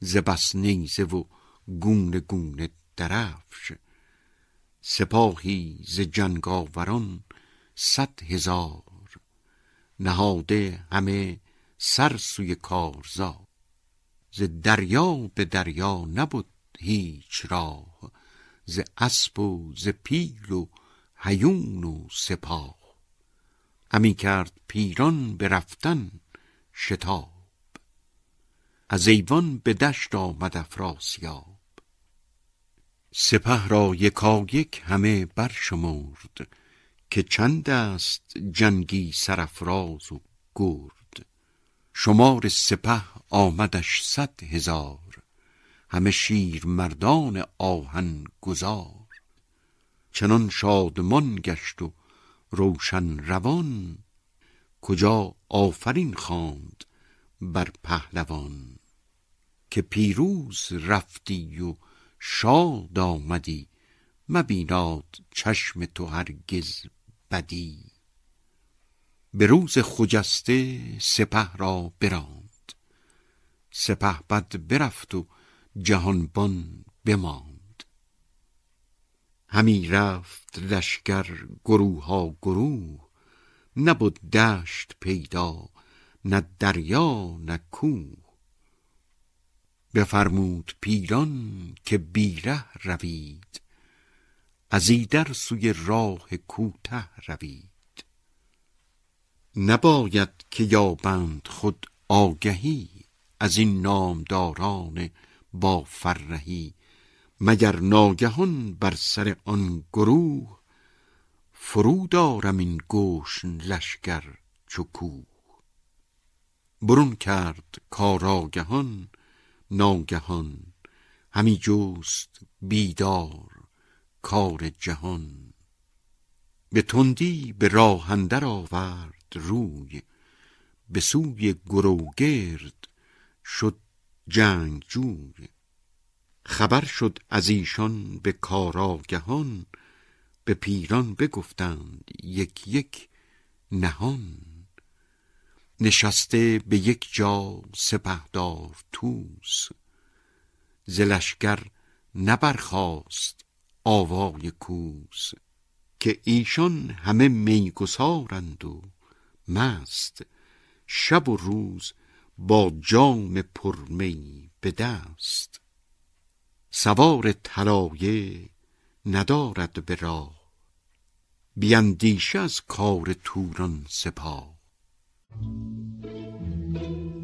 ز بس نیزه و گونه گونه درفش سپاهی ز جنگاوران صد هزار نهاده همه سر سوی کارزار. ز دریا به دریا نبود هیچ راه ز اسب و ز پیل و هیون و سپاه. همی کرد پیران به رفتن شتاب. از ایوان به دشت آمد افراسیاب. سپه را یکایک همه برشمرد که چند است جنگی سرفراز و گرد. شمار سپه آمدش صد هزار همه شیر مردان آهن گذار چنان شادمان گشت و روشن روان کجا آفرین خواند بر پهلوان که پیروز رفتی و شاد آمدی مبیناد چشم تو هرگز بدی. به روز خجسته سپه را براند سپه بد برفت و جهانبان بماند. همی رفت لشکر گروه ها گروه نبود دشت پیدا نه دریا نه کوه. بفرمود پیران که بیره روید. از ایدر سوی راه کوته روید. نباید که یابند خود آگهی از این نامداران با فرهی مگر ناگهان بر سر آن گروه فرود آرم این گوش لشکر چو کوه. برون کرد کاراگهان ناگهان. همی جوست بیدار کار جهان. به تندی به راه اندر آورد روی به سوی گروگرد شد جنگ جوی. خبر شد از ایشان به کاراگهان به پیران بگفتند یک یک نهان. نشسته به یک جا سپهدار توس ز لشکر نبرخاست آوای کوس که ایشان همه میگسارند و مست. شب و روز با جام پرمی به دست. سوار طلایه ندارد به راه بیندیش از کار توران سپاه. صدای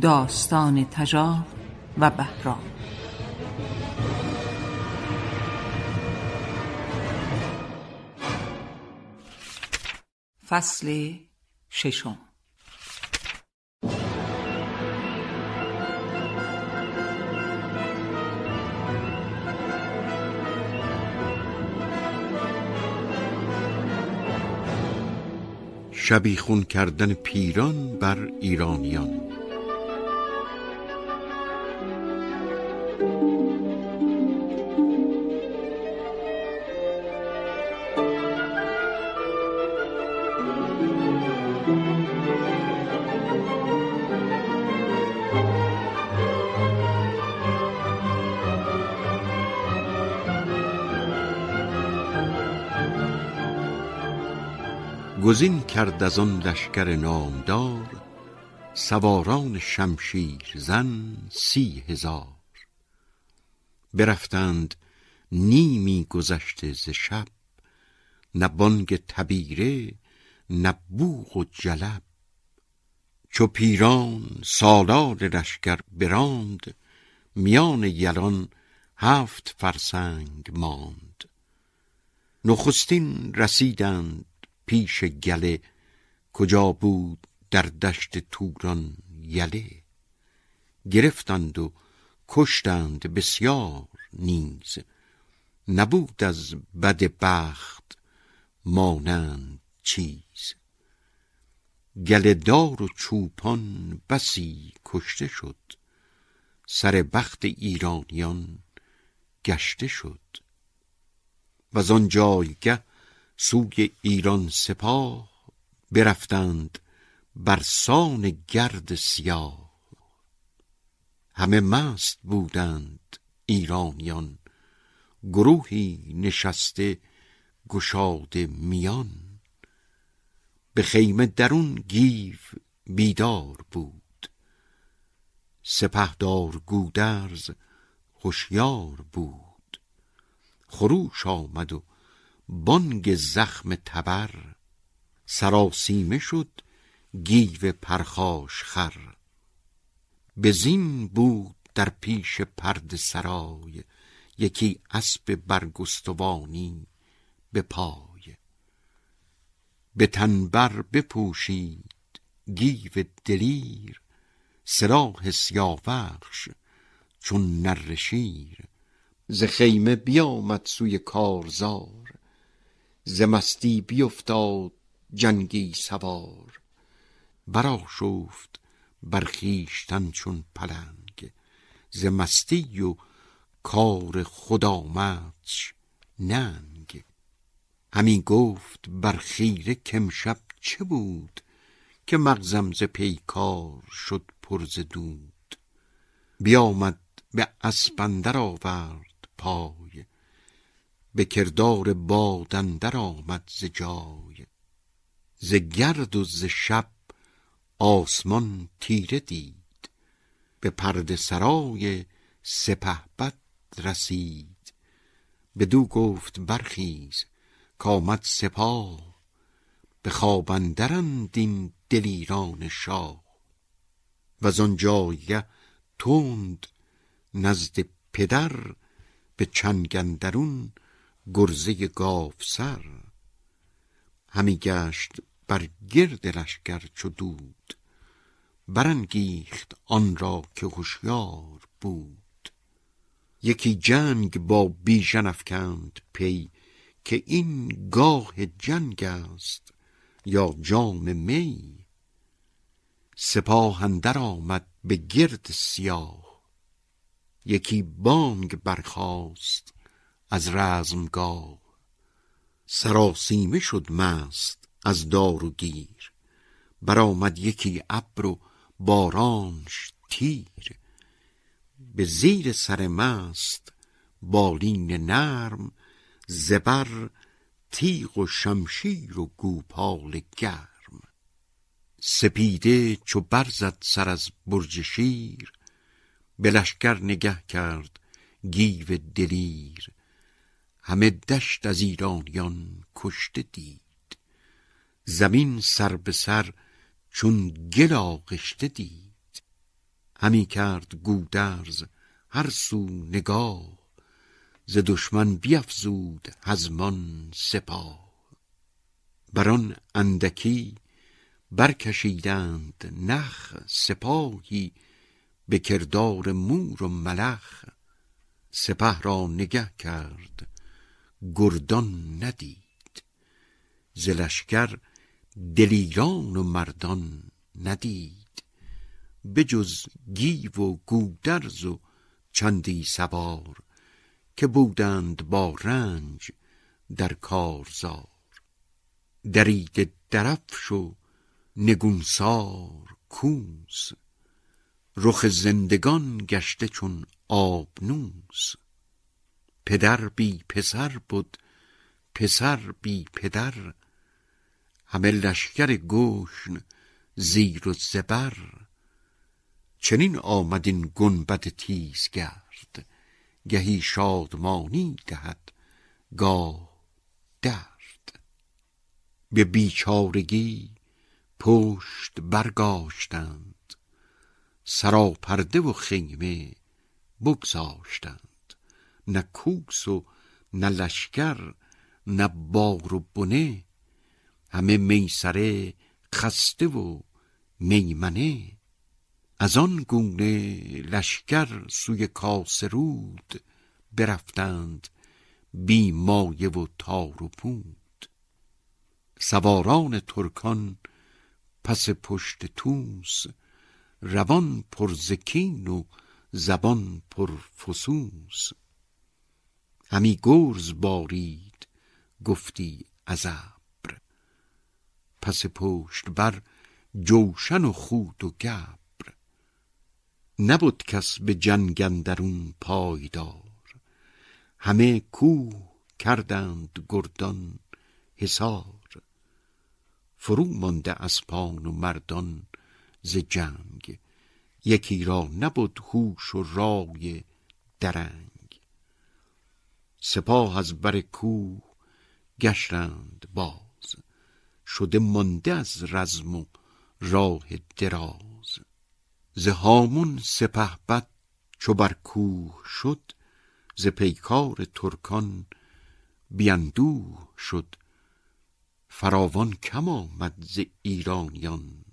داستان تجار و بهرام فصل ششم. شبیخون کردن پیران بر ایرانیان. گزین کرد از آن لشکر نامدار سواران شمشیر زن سی هزار. برفتند نیمی گذشته ز شب نه بانگ تبیره نه و جلب. چو پیران سالار لشکر براند میان یلان هفت فرسنگ ماند. نخستین رسیدند پیش گله کجا بود در دشت توران یله؟ گرفتند و کشتند بسیار نیز نبود از بد بخت مانند چیز. گله دار و چوپان بسی کشته شد سر بخت ایرانیان گشته شد. و آن جایگه سوی ایران سپاه برفتند بر سان گرد سیاه. همه مست بودند ایرانیان گروهی نشسته گشاده میان. به خیمه درون گیو بیدار بود. سپهدار گودرز هوشیار بود. خروش آمد و بانگ زخم تبر سراسیمه شد گیو پرخاش خر. به زین بود در پیش پرد سرای یکی اسب برگستوانی به پای. به تنبر بپوشید گیو دلیر سراح سیاوخش چون نر شیر. ز خیمه بیامد سوی کارزار ز مستی بیفتاد جنگی سوار. برآشفت بر خویشتن چون پلنگ. ز مستی و کار خود آمدش ننگ. همی گفت بر خیره کامشب چه بود که مغزم ز پیکار شد پر دود. بیامد به اسپ آورد پای. به کردار باد اندر آمد ز جای. ز گرد و ز شب آسمان تیره دید. به پرده سرای سپهبد رسید. بدو گفت برخیز کآمد سپاه. به خواب اندرند این دلیران شاه. وز آن جایگه تند نزد پدر به چنگ اندرون گرزه گاوسر همی گشت بر گرد لشکر چو دود برانگیخت آن را که هوشیار بود. یکی جنگ با بیژن افکند پی که این گاه جنگ است یا جام می. سپاه اندر آمد به گرد سیاه یکی بانگ برخاست از رزمگاه سراسیمه شد مست از دار و گیر. برآمد یکی ابر و بارانش تیر. به زیر سر مست بالین نرم زبر تیغ و شمشیر و گوپال گرم. سپیده چو برزد سر از برج شیر به لشکر نگه کرد گیو دلیر. همه دشت از ایرانیان کشته دید. زمین سر به سر چون گل آغشته دید. همی کرد گودرز هر سو نگاه ز دشمن بیفزود هزمان سپاه. بر آن اندکی برکشیدند نخ سپاهی به کردار مور و ملخ سپه را نگه کرد گردان ندید. ز لشکر دلیران و مردان ندید. بجز گیو و گودرز و چندی سوار که بودند با رنج در کارزار. درید درفش و نگونسار کوس رخ زندگان گشته چون آبنوس پدر بی پسر بد پسر بی پدر. همه لشکر گشن زیر و زبر. چنین آمد این گنبد تیزگرد گهی شادمانی دهد گاه درد. به بیچارگی پشت برگاشتند سراپرده و خیمه بگذاشتند. نه کوس و نه لشکر نه بار و بنه همه میسره خسته و میمنه از آن گونه لشکر سوی کاسرود برفتند بی مایه و تار و پود۔ سواران ترکان پس پشت توس روان پر زکین و زبان پر فسوس۔ همی گرز بارید گفتی از ابر. پس پشت بر جوشن و خود و گبر. نبود کس به جنگ اندرون پایدار. همه کوه کردند گردان حصار. فرو مانده اسپان و مردان ز جنگ. یکی را نبود هوش و رای درنگ. سپاه از بر کوه گشتند باز شده مانده از رزم و راه دراز. ز هامون سپه بد چو بر کوه شد ز پیکار ترکان بیندوه شد. فراوان کم آمد ز ایرانیان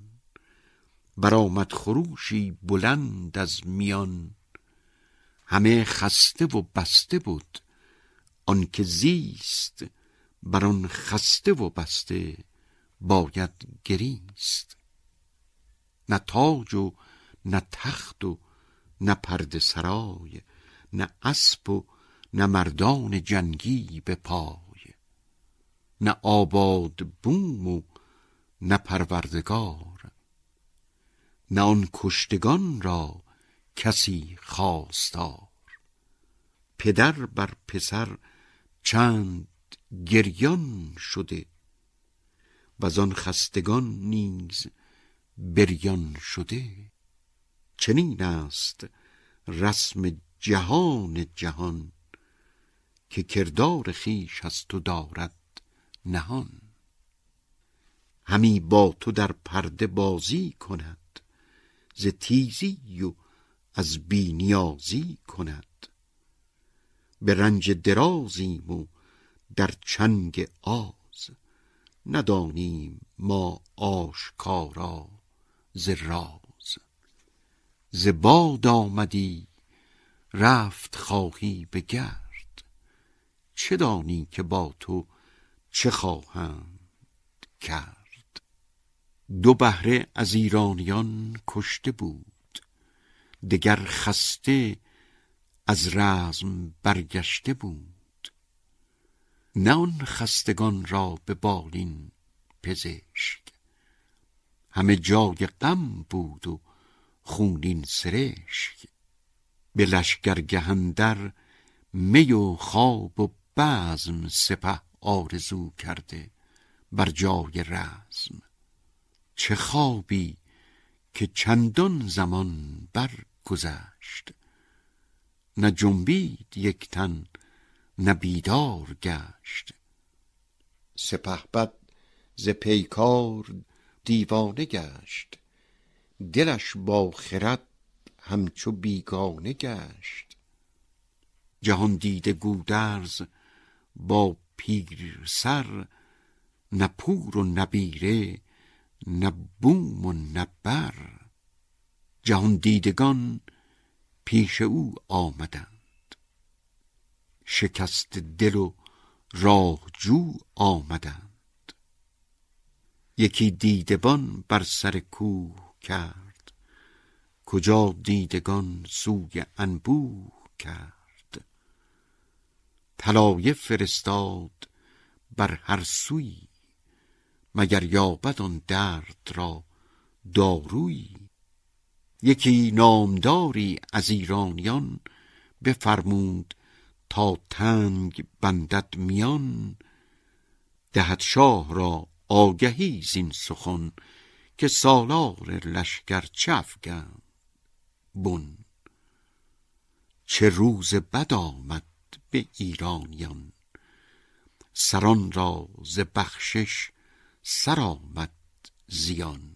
برآمد خروشی بلند از میان. همه خسته و بسته بود آنکه زیست بر آن خسته و بسته باید گریست. نه تاج و نه تخت و نه پرده سرای نه اسب و نه مردان جنگی به پای نه آباد بوم و نه پروردگار نه آن کشتگان را کسی خواستار. پدر بر پسر چند گریان شده و آن خستگان نیز بریان شده. چنین است رسم جهان جهان که کردار خیش است و دارد نهان. همی با تو در پرده بازی کند ز تیزی و از بینیازی کند. به رنج درازیم و در چنگ آز. ندانیم ما آشکارا ز راز. ز باد آمدی رفت خواهی به گرد. چه دانی که با تو چه خواهند کرد؟ دو بهره از ایرانیان کشته بود دگر خسته از رزم برگشته بود. نه آن خستگان را به بالین پزشک. همه جای غم بود و خونین سرشک. به لشکرگه اندر می و خواب و بزم سپه آرزو کرده بر جای رزم. چه خوابی که چندان زمان برگذشت. نه جنبید یک تن نه بیدار گشت. سپهبد ز پیکار دیوانه گشت. دلش با خرد همچو بیگانه گشت. جهان دیده گودرز با پیر سر نه پور و نبیره نه بوم و نه بر. جهان دیدگان پیش او آمدند. شکست دل و راهجو آمدند. یکی دیدبان بر سر کوه کرد. کجا دیدگان سوی انبوه کرد؟ طلایه فرستاد بر هر سوی مگر یابد آن درد را دارویی یکی نامداری از ایرانیان بفرمود تا تنگ بندد میان دهد شاه را آگهی زین سخن که سالار لشکر چفگم بن. چه روز بد آمد به ایرانیان سران را ز بخشش سر آمد زیان.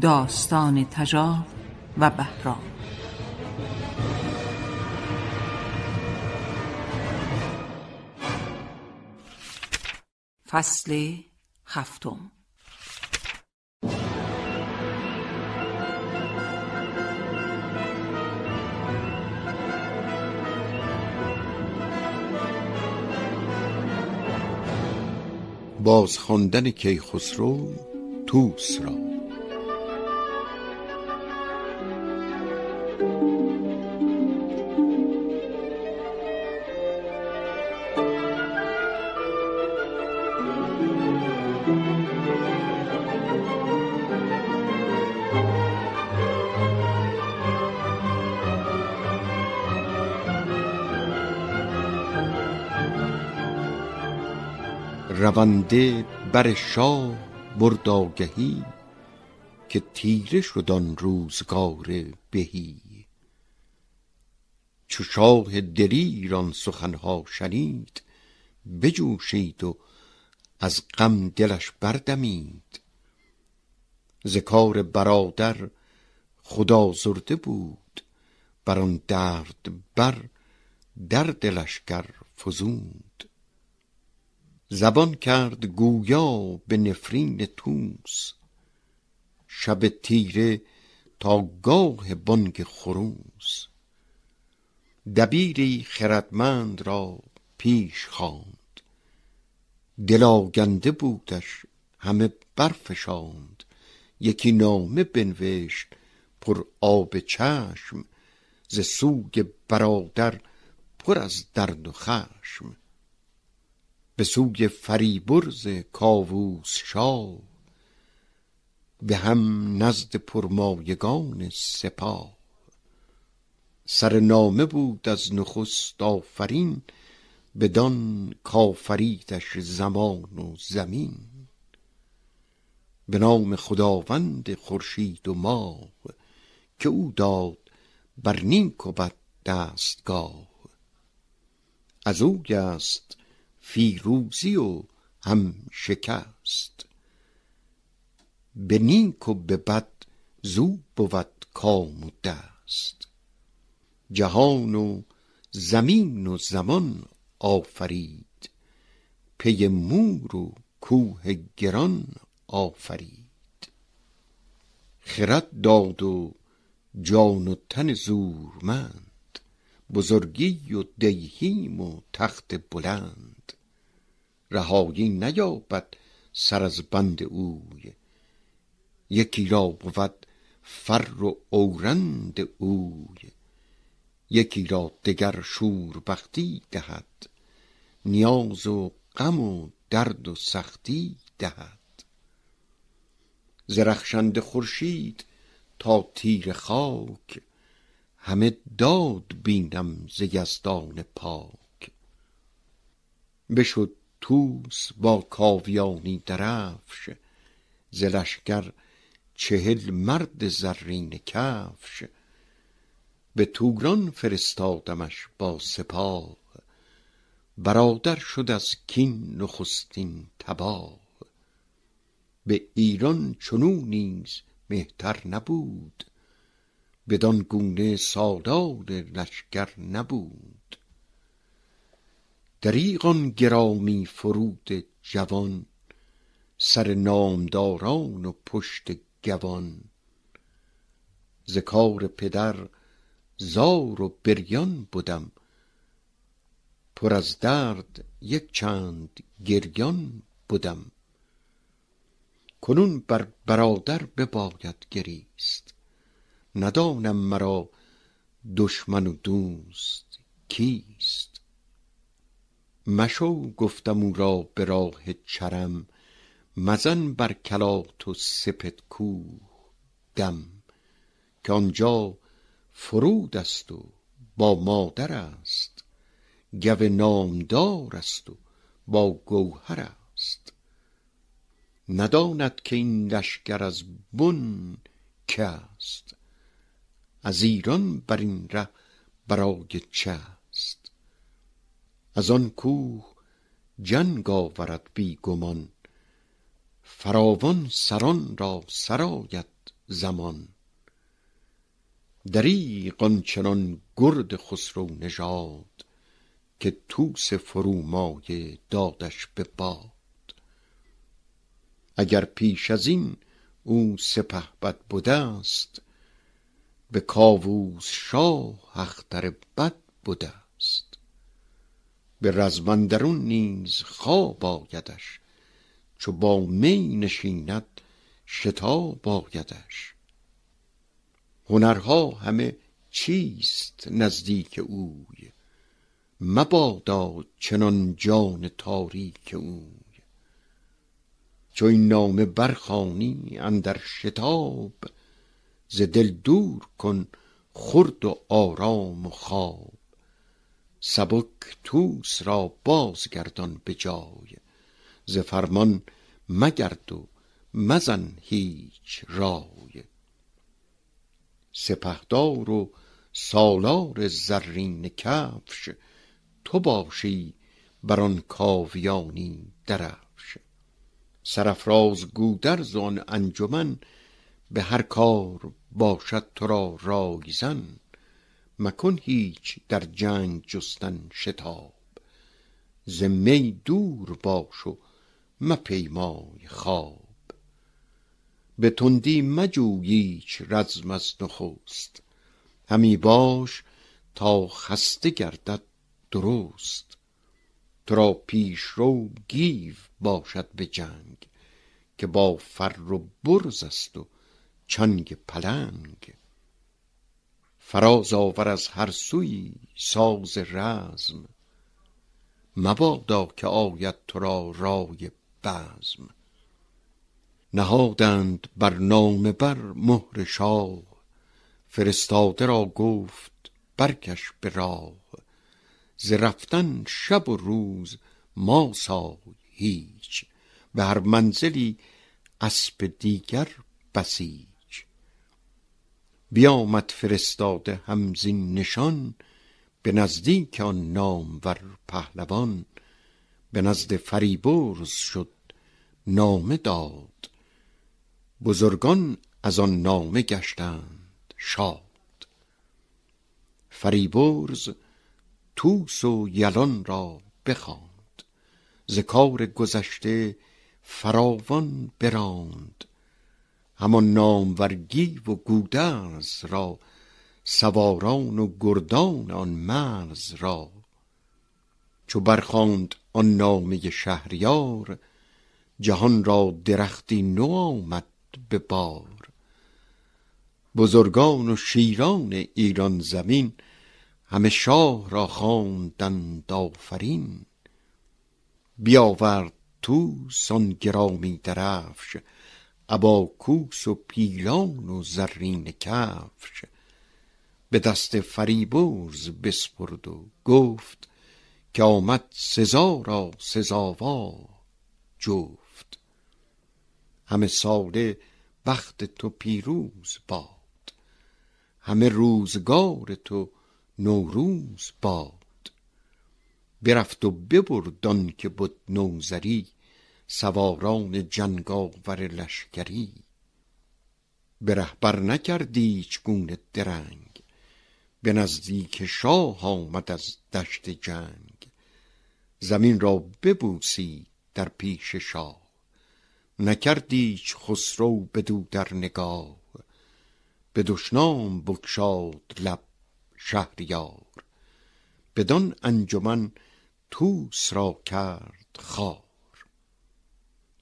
داستان تجار و بهرام. فصل هفتم. باز خواندن کیخسرو توس را. رونده بر شاه برد آگهی که تیره شد آن روزگار بهی. چو شاه دلیر آن سخنها شنید بجوشید و از غم دلش بردمید. ز کار برادر خدا زرده بود بر آن درد بر در دلش گر فزود. زبان کرد گویا به نفرین توس شب تیره تا گاه بانگ خروس. دبیری خردمند را پیش خواند. دل آگنده بودش همه برفشاند. یکی نامه بنوشت پر آب چشم. ز سوی برادر پر از درد و خشم. به سوی فریبرز کاووس شاه به هم نزد پرمایگان سپاه. سر نامه بود از نخست آفرین بدان کافریدش زمان و زمین. به نام خداوند خورشید و ماه که او داد بر نیک و بد دستگاه. از اوی است فیروزی و هم شکست. به نیک و به بد زو بود کام و دست. جهان و زمین و زمان آفرید. پی مور و کوه گران آفرید. خرد داد و جان و تن زورمند. بزرگی و دیهیم و تخت بلند. رهایی نیابد سر از بند اوی. یکی را بود فر و اورند اوی. یکی را دگر شوربختی دهد نیاز و غم و درد و سختی دهد. زرخشنده خورشید تا تیر خاک همه داد بینم ز یزدان پاک. بشد توس با کاویانی درفش ز چهل مرد زرین کفش. به توران فرستادمش با سپاه برادر شد از کین نخستین تباه. به ایران چنو نیز مهتر نبود بدان گونه سالار لشکر نبود. دریغ گرامی فرود جوان سر نامداران و پشت گوان. ز کار پدر زار و بریان بدم پر از درد یک چند گریان بدم کنون بر برادر بباید گریست ندانم مرا دشمن و دوست کیست. مشو گفتم او را به راه چرم مزن بر کلات و سپد کوه دم که آنجا فرود است و با مادر است گو نامدار است و با گوهر است. نداند که این لشکر از بن که است از ایران بر این ره برای چه از آن کوه جنگ آورد بی گمان. فراوان سران را سرآید زمان. دریغ آنچنان گرد خسرو نژاد که طوس فرومایه دادش به باد. اگر پیش از این او سپهبد بده است به کاووس شاه اختر بد بده است. به رزم اندرون نیز خواب آیدش چو با می نشیند شتاب آیدش. هنرها همه چیست نزدیک اوی؟ مبادا چنان جان تاریک اوی. چو این نامه برخوانی اندر شتاب ز دل دور کن خورد و آرام و خواب. سبک طوس را بازگردان به جای. ز فرمان مگرد و مزن هیچ رای. سپهدار و سالار زرین کفش تو باشی بر آن کاویانی درفش. سرافراز گودرز آن انجمن به هر کار باشد تو را رایزن مکن هیچ در جنگ جستن شتاب. ز می دور باش و مپیمای خواب. به تندی مجوی ایچ رزم از نخست. همی باش تا خسته گردد درست. تو را پیشرو گیو باشد به جنگ که با فر و برز است و چنگ پلنگ. فراز آور از هر سویی ساز رزم. مبادا که آید تو را رای بزم. نهادند بر نامه بر مهر شاه. فرستاده را گفت برکش به راه. ز رفتن شب و روز ماسای هیچ. به هر منزلی اسپ دیگر بسیج. بیامد فرستاده هم زین نشان به نزدیک آن نامور پهلوان. به نزد فریبرز شد نامه داد. بزرگان از آن نامه گشتند شاد. فریبرز طوس و یلان را بخواند. ز کار گذشته فراوان براند. همان نامور گیو و گودرز را سواران و گردان آن مرز را. چو برخواند آن نامه شهریار جهان را درختی نو آمد به بار. بزرگان و شیران ایران زمین همه شاه را خواندند آفرین. بیاورد طوس آن گرامی درفش ابا کوس و پیلان و زرین کفش. به دست فریبرز بسپرد و گفت که آمد سزا را سزاوار جفت. همه ساله بخت تو پیروز باد. همه روزگار تو نوروز باد. برفت و ببرد که بود نوذری سواران جنگاور لشکری. به رهبر نکرد ایچ گونه درنگ. به نزدیک شاه آمد از دشت جنگ. زمین را ببوسید در پیش شاه. نکرد ایچ خسرو بدو در نگاه. به دشنام بگشاد لب شهریار. بدان انجمن طوس را کرد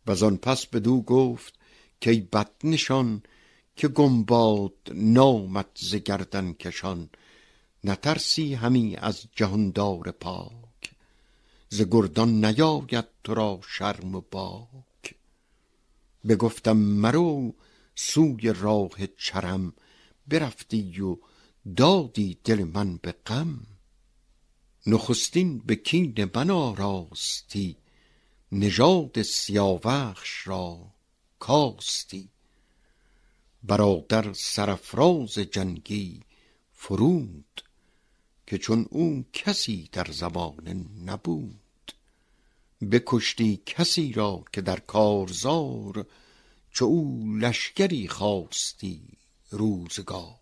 خوار وزان پس بدو گفت کای بد نشان که گم باد نامت ز گردن کشان نترسی همی از جهاندار پاک. ز گردان نیاید تو را شرم و باک. بگفتم مرو سوی راه چرم برفتی و دادی دل من به غم. نخستین به کین من آراستی نژاد سیاوخش را کاستی. برادر سرافراز جنگی فرود که چون او کسی در زمانه نبود. بکشتی کسی را که در کارزار چو او لشکری خواستی روزگار.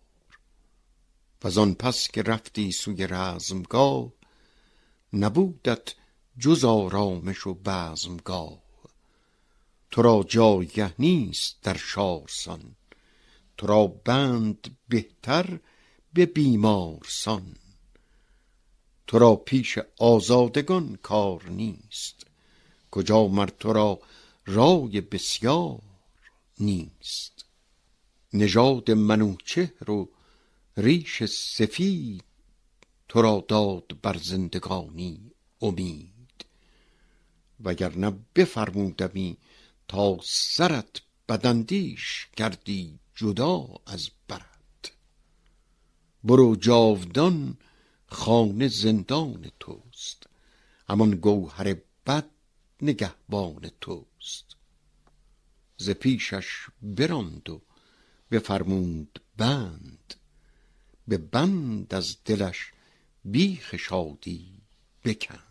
وزان پس که رفتی سوی رزمگاه نبودت جز آرامش و بزمگاه. تو را جایگه نیست در شارسان. تو را بند بهتر به بیمارسان. تو را پیش آزادگان کار نیست. کجا مر تو را رای بسیار نیست. نژاد منوچهر و ریش سفید تو را داد بر زندگانی امید. وگرنه بفرمودمی تا سرت بدندیش کردی جدا از برت. برو جاودان خانه زندان توست. همان گوهر بد نگهبان توست. ز پیشش براند و بفرمود بند. به بند از دلش بیخ شادی بکند.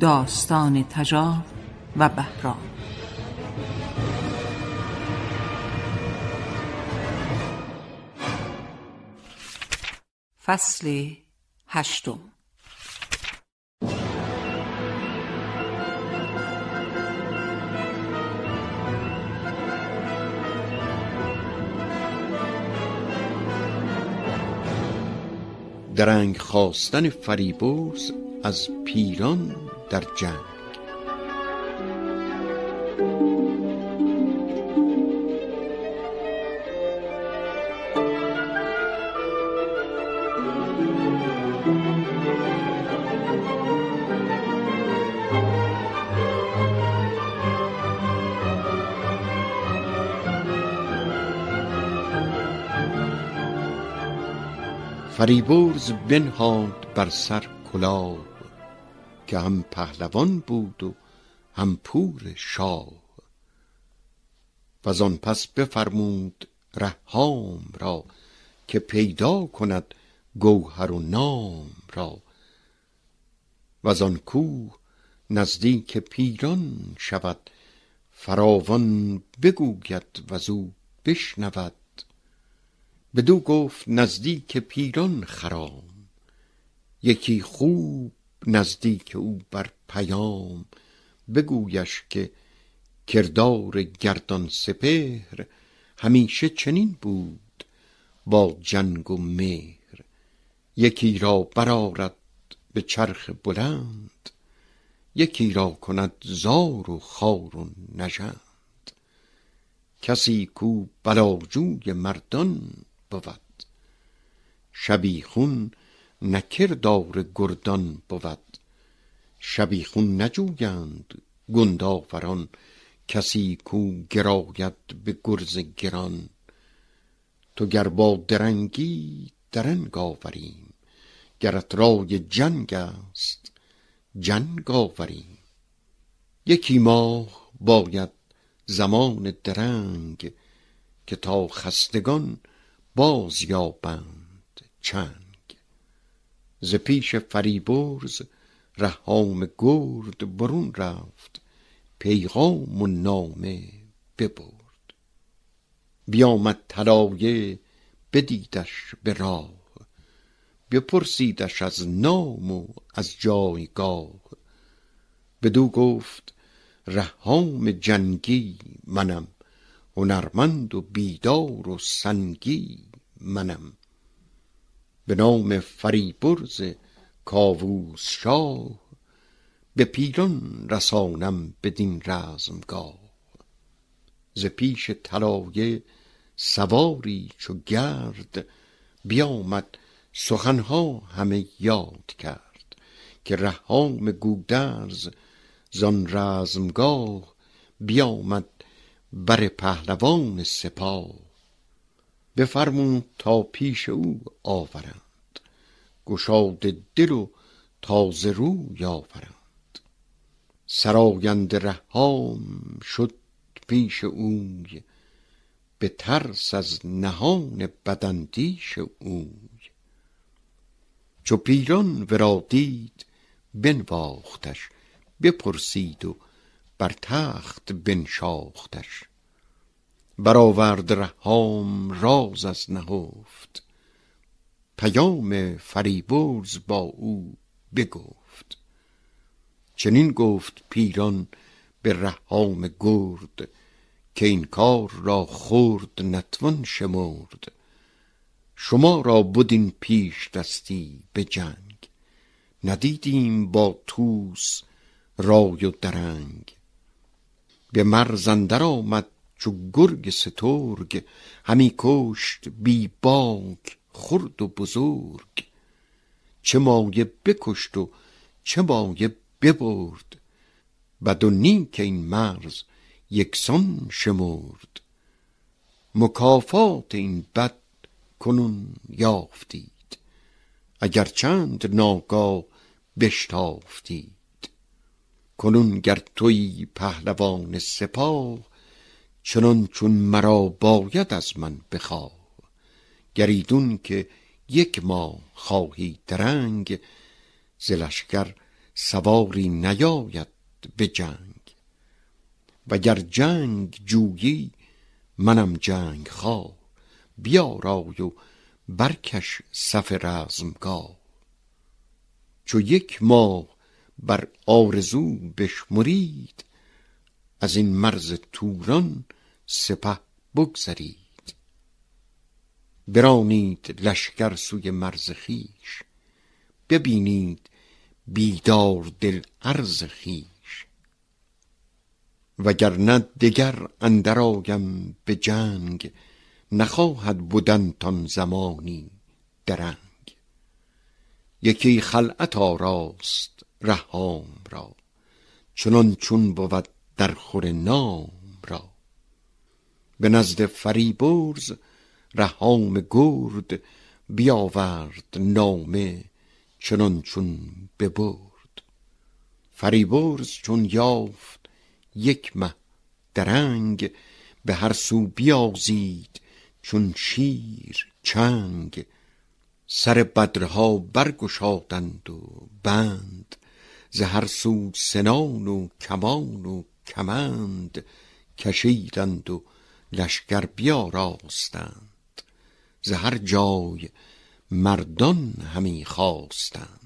داستان تجار و بهرام. فصل هشتم. درنگ خواستن فریبرز از پیران در جنگ. فریبرز بنهاد بر سر کلاه. که هم پهلوان بود و هم پور شاه. و آن پس بفرمود رهام را که پیدا کند گوهر و نام را. و آن کوه نزدیک پیران شود فراوان بگوید وزو بشنود. بدو گفت نزدیک پیران خرام یکی خوب نزدیک او بر پیام بگویش که کردار گردان سپهر همیشه چنین بود با جنگ و مهر. یکی را برارد به چرخ بلند یکی را کند زار و خار و نژند. کسی کو بلاجوی مردان بود شبیخون نه کردار گردان بود. شبیخون نجویند گندآوران کسی کو گراید به گرز گران. تو گر با درنگی درنگ آوریم. گرت رای جنگ است جنگ آوریم. یکی ماه باید زمان درنگ که تا خستگان باز یابند چنگ ز پیش فریبرز رهام گرد برون رفت پیغام و نامه ببرد. بیامد طلایه بدیدش به راه بپرسیدش از نام و از جایگاه. بدو گفت رهام جنگی منم هنرمند و بیدار و سنگی منم. به نام فریبرز کاووس شاه به پیران رسانم بدین رزمگاه. ز پیش طلایه سواری چو گرد بیامد سخنها همه یاد کرد که رهام گودرز زان رزمگاه بیامد بر پهلوان سپاه. بفرمود تا پیش او آورند. گشاد دل و تازه روی آورند. سراینده رهام شد پیش اوی به ترس از نهان بداندیش اوی. چو پیران ورا دید بنواختش بپرسید و بر تخت بنشاختش. برآورد رهام راز از نهفت. پیام فریبرز با او بگفت. چنین گفت پیران به رهام گرد که این کار را خرد نتوان شمرد. شما را بدین پیش دستی به جنگ. ندیدیم با توس رای و درنگ. به مرز اندر آمد چو گرگ سترگ همی کشت بی باک خرد و بزرگ. چه مایه بکشت و چه مایه ببرد بد و نیک این مرز یکسان شمرد. مکافات این بد کنون یافتید اگر چند ناگاه بشتافتید. کنون گر توی پهلوان سپاه چنان چون مرا باید از من بخواه. گریدون که یک ما خواهی درنگ ز سواری نیاید به جنگ. وگر جنگ جویی منم جنگ خواه. بیارای و برکش صف رزمگاه. چو یک ماه بر آرزو بشمرید از این مرز توران سپه بگذرید. برانید لشکر سوی مرز خیش ببینید بیدار دل عرض خیش وگرنه دگر اندر آیم به جنگ نخواهد بودن تان زمانی درنگ. یکی خلعت آراست رهام را چنان چون بود در خور نام. به نزد فریبرز رهام گرد بیاورد نامه چنان چون ببرد. فریبرز چون یافت یک مه درنگ به هر سو بیازید چون شیر چنگ. سر بدرها برگشادند و بند ز هر سو سنان و کمان و کمند کشیدند و لشکر بیاراستند ز هر جای مردان همی خواستند.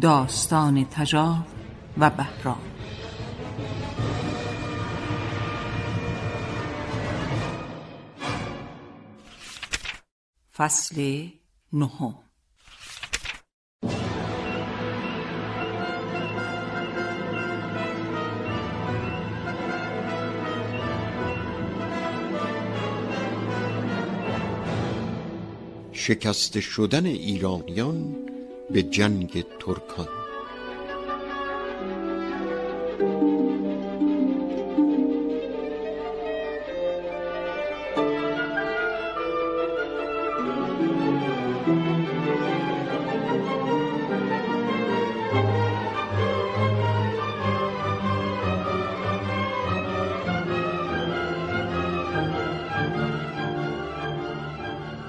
داستان تجار و بهرام. فصل نهم. شکسته شدن ایرانیان به جنگ ترکان.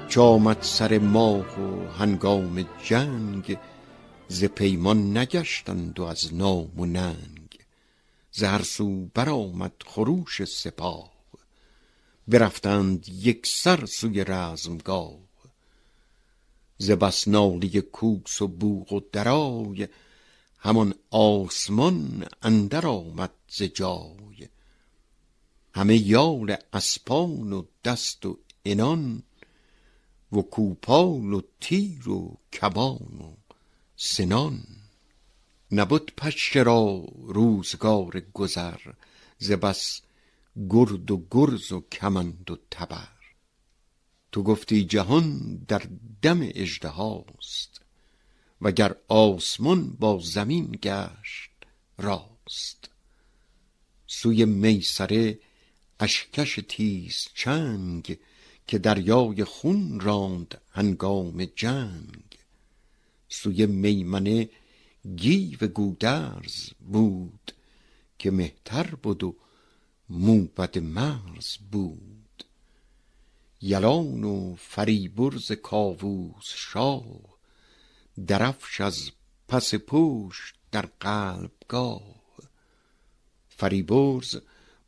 چامد سر ماه و هنگام جنگ ز پیمان نگشتند و از نام و ننگ. ز هر سو برآمد خروش سپاه. برفتند یک سر سوی رزمگاه. ز بس ناله کوس و بوق و درای همان آسمان اندر آمد ز جای. همه یال اسپان و دست و عنان و کوپال و تیر و کبان و سنان. نبد پشه را روزگار گذر ز بس گرد و گرز و کمند و تبر. تو گفتی جهان در دم اژدهاست وگر آسمان با زمین گشت راست. سوی میسره اشکش تیز چنگ که دریای خون راند هنگام جنگ. سوی میمنه گیو گودرز بود که مهتر بود و موبد مرز بود. یلان و فریبرز کاووس شاه درفش از پس پوش در قلبگاه. فریبرز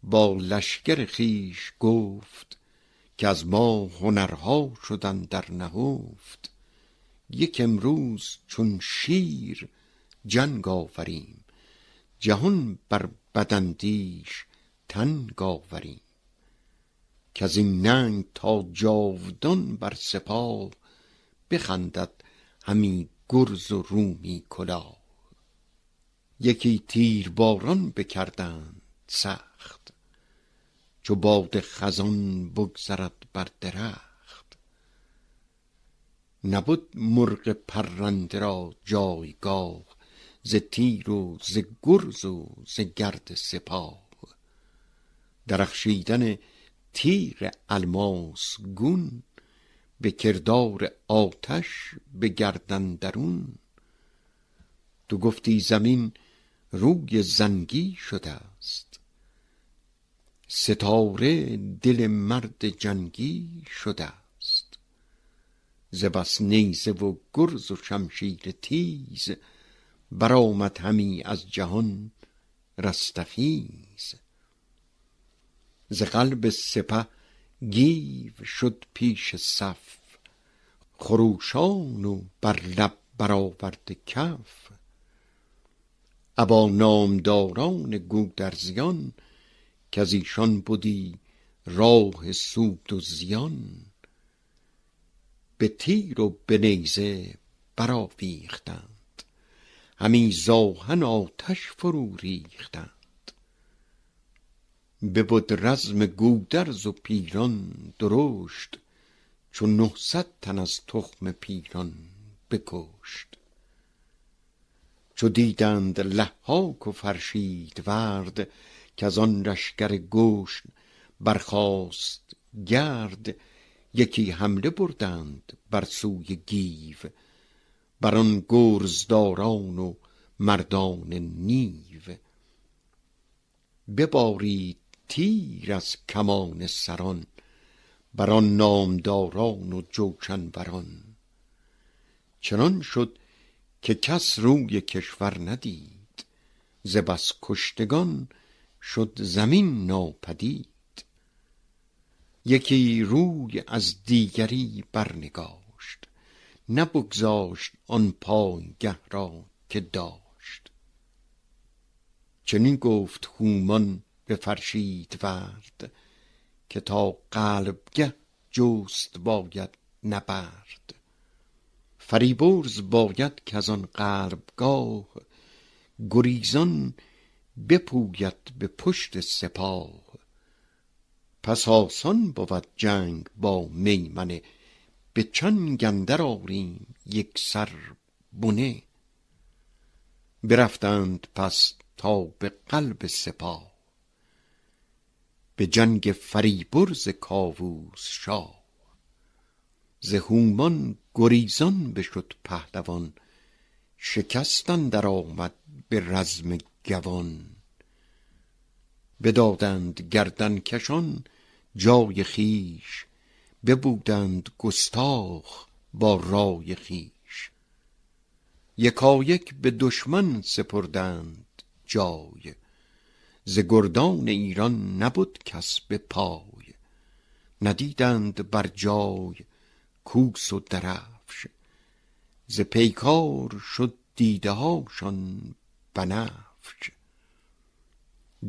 با لشکر خیش گفت که از ما هنرها شدن در نهفت. یک امروز چون شیر جنگ آوریم جهان بر بدندیش تنگ آوریم. از این ننگ تا جاودان بر سپاه بخندد همی گرز و رومی کلاه. یکی تیر باران بکردند سخت چو باد خزان بگذرد بر درخت. نبد مرغ پرنده را جایگاه ز تیر و ز گرز و ز گرد سپاه. درخشیدن تیر الماس گون به کردار آتش به گردن درون. تو گفتی زمین روی زنگی شده ستاره دل مرد جنگی شده است. ز بس نیزه و گرز و شمشیر تیز برآمد همی از جهان رستخیز. ز قلب سپه گیو شد پیش صف خروشان و بر لب برآورده کف. ابا نامداران گودرزیان کز ایشان بدی راه سود و زیان. به تیر و به نیزه برآویختند. همی ز آهن آتش فرو ریختند. ببد رزم گودرز و پیران درشت چو نهصد تن از تخم پیران بکشت. چو دیدند ضحاک و فرشیدورد کز آن لشکر گشن برخاست گرد یکی حمله بردند بر سوی گیو بر آن گرزداران و مردان نیو. ببارید تیر از کمان سران بر آن نامداران و جوشن وران چنان شد که کس روی کشور ندید ز بس کشتگان شد زمین ناپدید. یکی روی از دیگری برنگاشت. نبگذاشت آن پایگه را که داشت. چنین گفت هومان به فرشیدورد که تا قلبگه جست باید نبرد. فریبرز باید کز آن قلبگاه گریزان بپوید به پشت سپاه. پس آسان بود جنگ با میمنه به چنگ اندر آریم یک سر بنه. برفتند پس تا به قلب سپاه. به جنگ فریبرز کاووس شاه. ز هومان گریزان بشد پهلوان شکست اندر آمد به رزم گوان. بدادند گردن کشان جای خویش ببودند گستاخ با رای خویش یکایک به دشمن سپردند جای ز گردان ایران نبود کس به پای. ندیدند بر جای کوس و درفش ز پیکار شد دیده هاشان بنفش.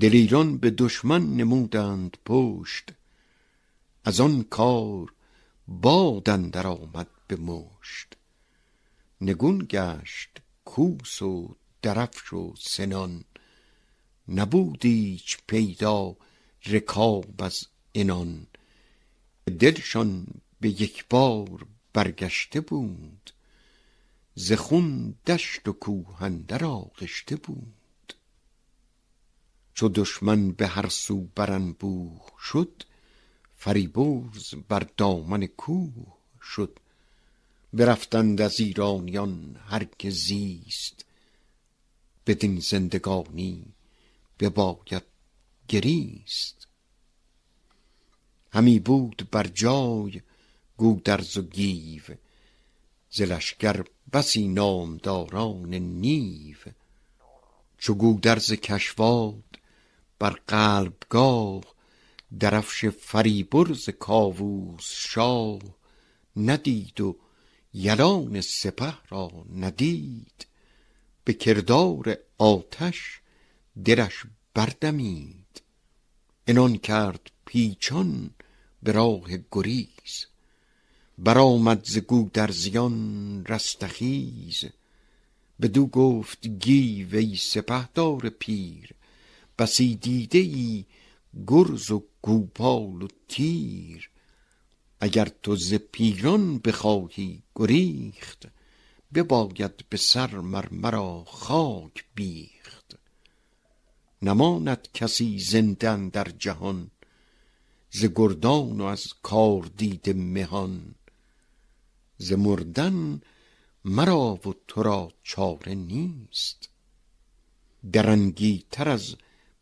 دلیران به دشمن نمودند پشت. از آن کار باد اندر آمد به مشت. نگون گشت کوس و درفش و سنان. نبود ایچ پیدا رکاب از انان دلشان به یک بار برگشته بود. ز خون دشت و کوه اندر آغشته بود. چو دشمن به هر سو برانبوه شد فریبرز بر دامن کوه شد. برفتند از ایرانیان هر که زیست بدین زندگانی بباید گریست. همی بود بر جای گودرز و گیو ز لشکر بسی نامداران نیو. چو گودرز کشواد بر قلبگاه درفش فریبرز کاووس شاه. ندید و یلان سپه را ندید. به کردار آتش دلش بردمید. عنان کرد پیچان به راه گریز. برآمد ز گودرزیان رستخیز. بدو گفت گیو ای سپهدار پیر بسی دیده ای گرز و گوپال و تیر. اگر تو ز پیران بخواهی گریخت بباید به سر مر مرا خاک بیخت. نماند کسی زنده در جهان ز گردان و از کار دیده مهان. ز مردن مرا و تو را چاره نیست. درنگی تر از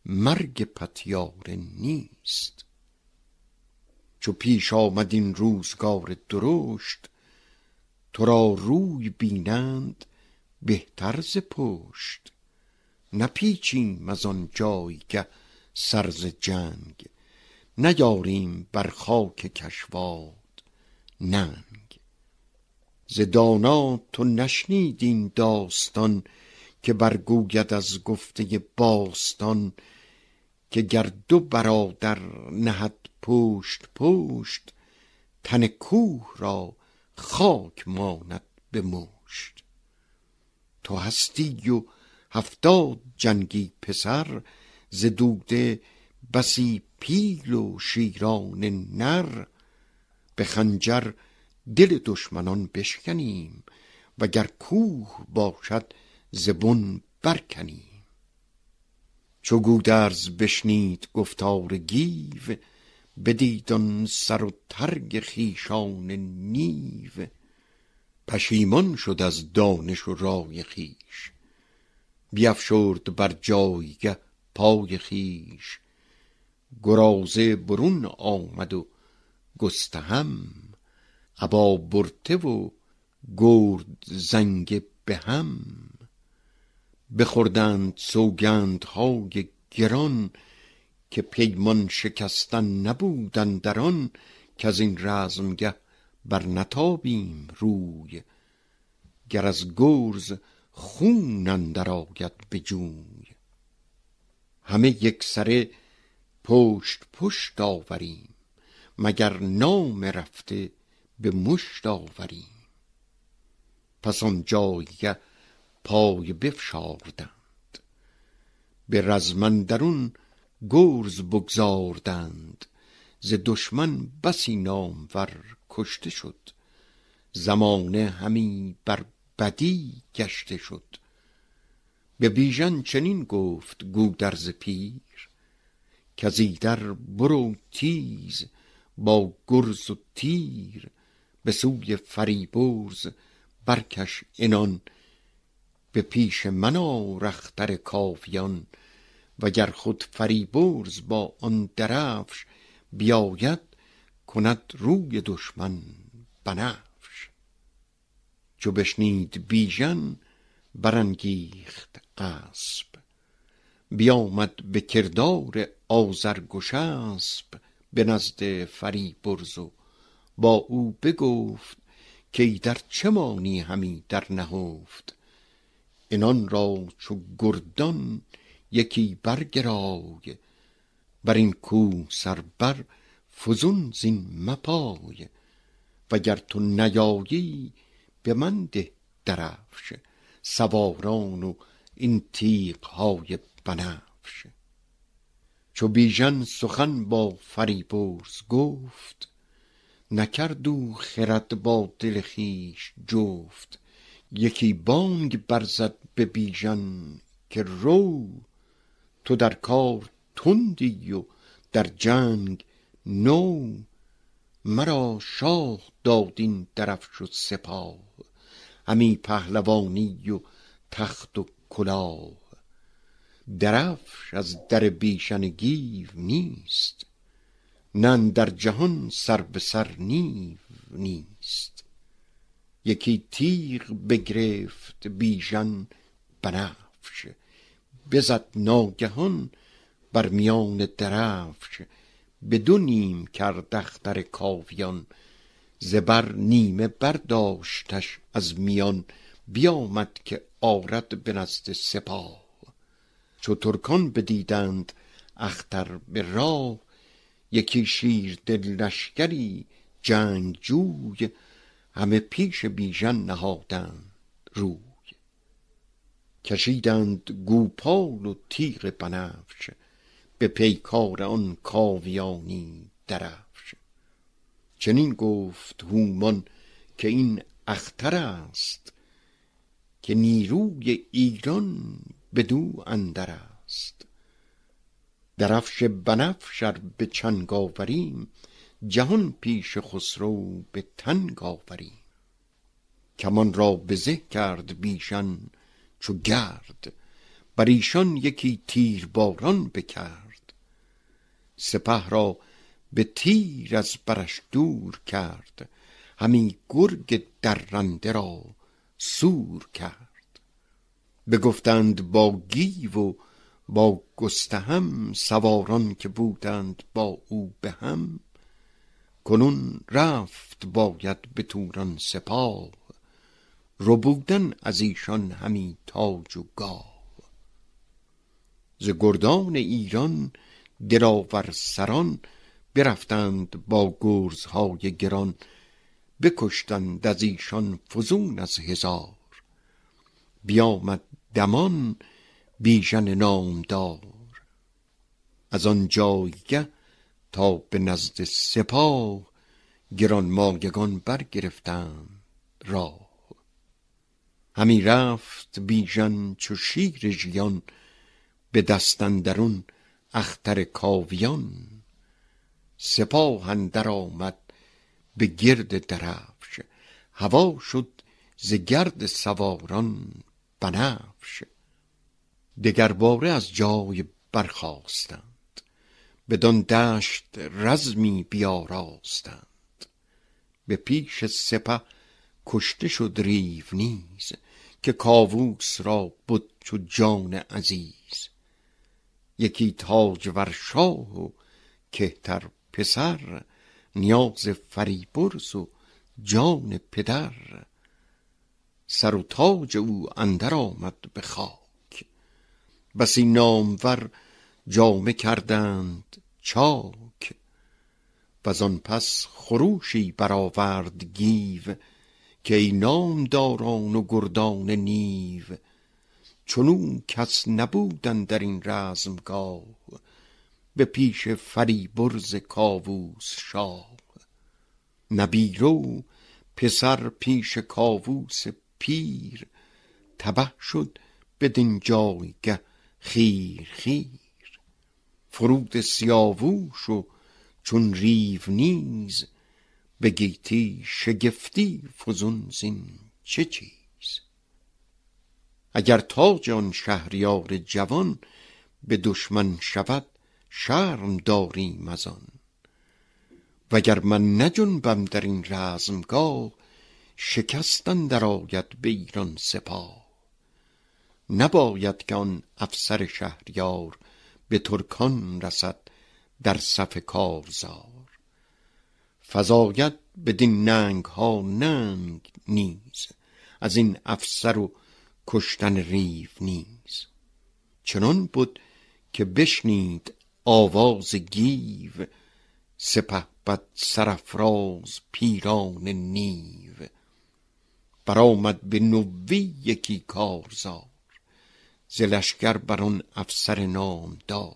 مرگ پتیاره نیست. چو پیش آمد این روزگار درشت تو را روی بینند بهتر ز پشت. نپیچیم از آن جایگه سر ز جنگ نیاریم بر خاک کشواد ننگ. ز دانا تو نشنید این داستان که برگوید از گفته باستان که گر دو برادر نهد پشت پشت تن کوه را خاک ماند به مشت. تو هستی و هفتاد جنگی پسر ز دوده بسی پیل و شیران نر. به خنجر دل دشمنان بشکنیم وگر کوه باشد ز بن برکنیم. چو گودرز بشنید گفتار گیو بدید سر و ترگ خویشان نیو. پشیمان شد از دانش و رای خویش بیفشرد بر جایگه پای خویش. گرازه برون آمد و گستهم ابا برته و گرد زنگ به هم بخوردند سوگندهای گران که پیمان شکستن نبود اندران کز این رزمگه بر نتابیم روی. گر از گرز خون اندر آید به جوی. همه یکسره پشت پشت آوریم مگر نام رفته به مشت آوریم. پس آن جایگه پای بفشاردند. به رزم اندرون گرز بگذاردند ز دشمن بسی نامور کشته شد. زمانه همی بر بدی گشته شد. به بیژن چنین گفت گودرز پیر کز ایدر برو تیز با گرز و تیر. به سوی فریبرز برکش عنان به پیش من آر اختر کاویان وگر خود فریبرز با آن درفش بیاید کند روی دشمن بنفش. چو بشنید بیژن برانگیخت اسب بیامد به کردار آزرگشسب به نزد فریبرز و با او بگفت که در چه مانی همی در نهفت؟ اینان را چو گردان یکی برگرای بر این کو سر بر فزون زین مپای. وگر تو نیایی به من ده درفش سواران و این تیغ های بنفش. چو بیژن سخن با فریبرز گفت نکرد او خرد با دل خویش جفت. یکی بانگ برزد به بیژن که رو تو در کار تندی و در جنگ نو. مرا شاه داد این درفش و سپاه همی پهلوانی و تخت و کلاه. درفش از در بیژن گیو نیست نه در جهان سر به سر نیو نیست. یکی تیغ بگرفت بیژن بنفش بزد ناگهان بر میان درفش به دو نیم کرد اختر کاویان زبر نیمه برداشتش از میان بیامد که آرد به نزد سپاه. چو ترکان بدیدند اختر به راه یکی شیر دل لشکری جنگجوی همه پیش بیژن نهادند روی. کشیدند گوپال و تیغ بنفش به پیکار آن کاویانی درفش. چنین گفت هومان که این اختر است که نیروی ایران بدو اندر است. درفش بنفش ار به چنگ آوریم جهان پیش خسرو به تنگ آوریم کمان را به زه کرد بیژن چو گرد بر ایشان یکی تیر باران بکرد. سپه را به تیر از برش دور کرد همی گرگ درنده را سور کرد. بگفتند با گیو و با گستهم سواران که بودند با او به هم کنون رفت باید به توران سپاه ربودن از ایشان همی تاج و گاه. ز گردان ایران دلاور سران برفتند با گرزهای گران بکشتند از ایشان فزون از هزار. بیامد دمان بیژن نامدار. از آن جایگه تا به نزد سپاه گرانمایگان برگرفتند راه. همی رفت بیژن چو شیر ژیان به دست اندرون اختر کاویان. سپاه اندر آمد به گرد درفش هوا شد ز گرد سواران بنفش. دگرباره از جای برخاستند بدان دشت رزمی بیاراستند. به پیش سپه کشته شد ریو نیز که کاووس را بود چو جان عزیز. یکی تاجور شاه و کهتر پسر نیاز فریبرز و جان پدر. سر و تاج او اندر آمد به خاک. بسی نامور جامه کردند چاک. وزان پس خروشی برآورد گیو که ای نامداران و گردان نیو. چنو کس نبود اندر این رزمگاه به پیش فریبرز کاووس شاه. نبیرو پسر پیش کاووس پیر تبه شد بدین جایگه خیر خیر فرود سیاووش و چون ریو نیز به گیتی شگفتی فزون زین چه چیز؟ اگر تاج آن شهریار جوان به دشمن شود شرم داریم از آن. وگر من نجنبم در این رزمگاه شکست اندر آید به ایران سپاه. نباید که آن افسر شهریار به ترکان رسد در صف کارزار. فزاید بدین ننگ ها ننگ نیز از این افسر و کشتن ریو نیز. چنان بود که بشنید آواز گیو سپه بد سرفراز پیران نیو. برآمد به نوی یکی کارزار. ز لشکر بر آن افسر نامدار.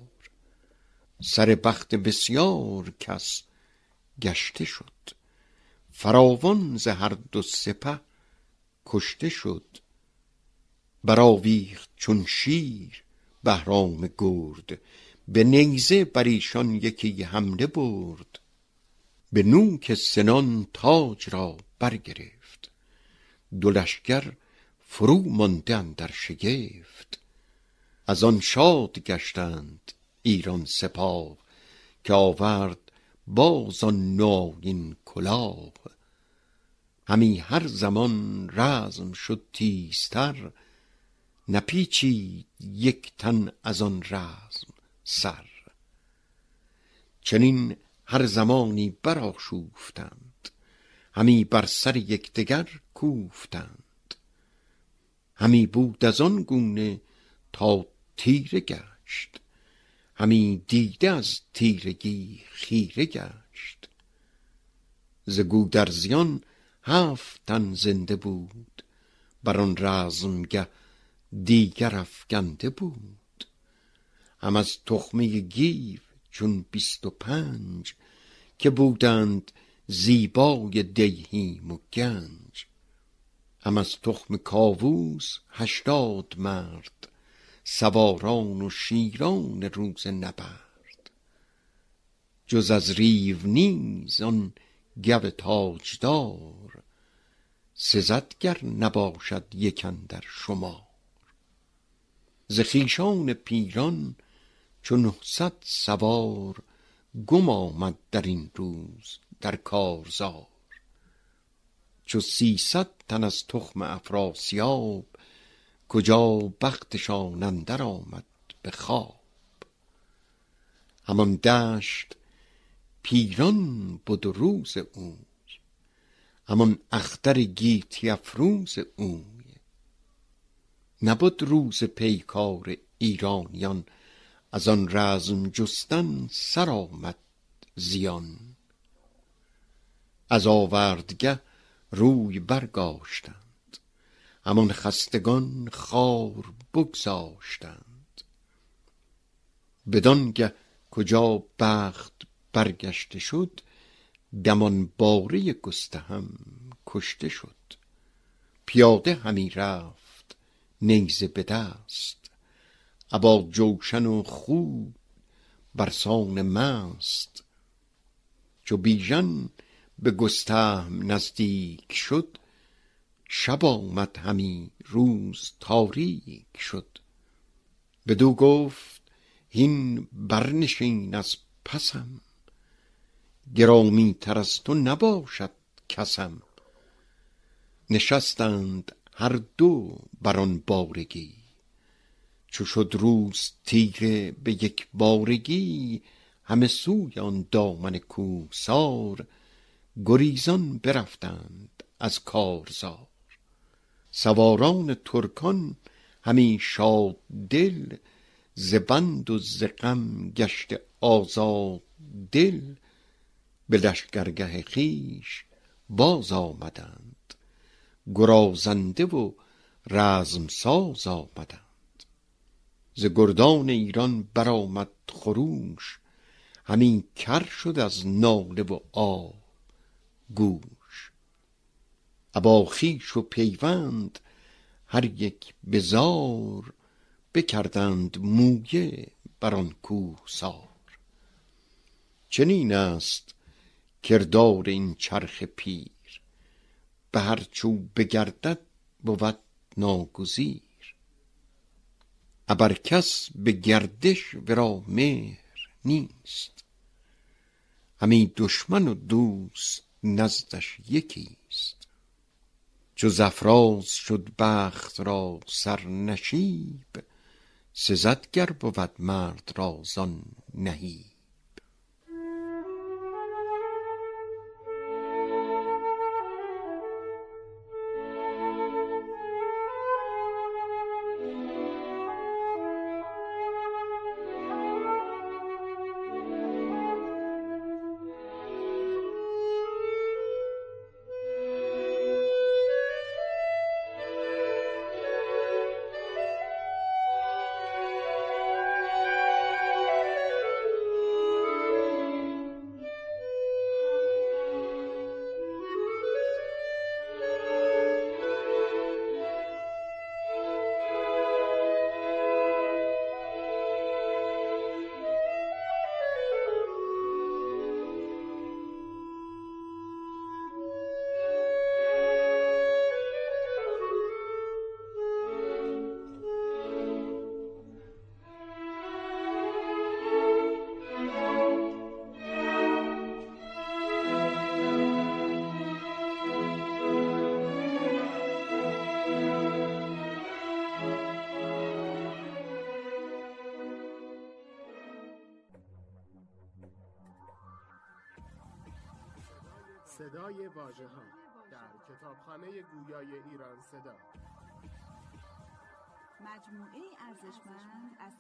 سر بخت بسیار کس گشته شد. فراوان ز هر دو سپه کشته شد. برآویخت چون شیر بهرام گرد. به نیزه بر ایشان یکی حمله برد. به نوک سنان تاج را برگرفت. دو لشکر فرو مانده اندر شگفت. از آن شاد گشتند ایران سپاه که آورد باز آن نوین کلاه. همی هر زمان رزم شد تیزتر نپیچید یک تن از آن رزم سر. چنین هر زمانی برآشوفتند همی بر سر یکدیگر کوفتند. همی بود از آن گونه تا تیره گشت. همی دیده از تیرگی خیره گشت. ز گودرزیان هفت تن زنده بود. بر آن رزمگه دیگر افگنده بود. هم از تخمه گیو چون بیست و پنج که بودند زیبای دیهیم و گنج. هم از تخم کاووس هشتاد مرد سواران و شیران روز نبرد. جز از ریو نیز آن گو تاجدار سزد گر نباشد یک اندر شمار. ز خویشان پیران چو نهصد سوار گم آمد در این روز در کارزار. چو سیصد تن از تخم افراسیاب کجا بختشان اندر آمد به خواب. همان دشت پیران بد و روز اوی همان اختر گیتی افروز اوی. نبد روز پیکار ایرانیان از آن رزم جستن سر آمد زیان. از آوردگه روی برگاشتند. همان خستگان خوار بگذاشتند. بدانگه کجا بخت برگشته شد دمان باره گستهم کشته شد. پیاده همی رفت نیزه به دست. ابا جوشن و خوب برسان مست. چو بیژن به گستهم نزدیک شد شب آمد همی روز تاریک شد. بدو گفت هین برنشین از پسم گرامی تر از تو نباشد کسم. نشستند هر دو بر آن بارگی. چو شد روز تیره به یک بارگی همه سوی آن دامن کوهسار گریزان برفتند از کارزار. سواران ترکان همی شاد دل ز بند و ز غم گشته آزاد دل. به لشکرگه خویش باز آمدند گرازنده و رزم ساز آمدند. ز گردان ایران برآمد خروش همی کر شد از ناله و آه گوش. ابا خویش و پیوند هر یک به زار بکردند مویه بر آن کوهسار چنین است کردار این چرخ پیر به هر چو بگردد بود ناگزیر. ابر کس به گردش ورا مهر نیست همی دشمن و دوست نزدش یکیست چو زفراز شد بخت را سر نشیب سزد گر بود مرد را زان نهیب.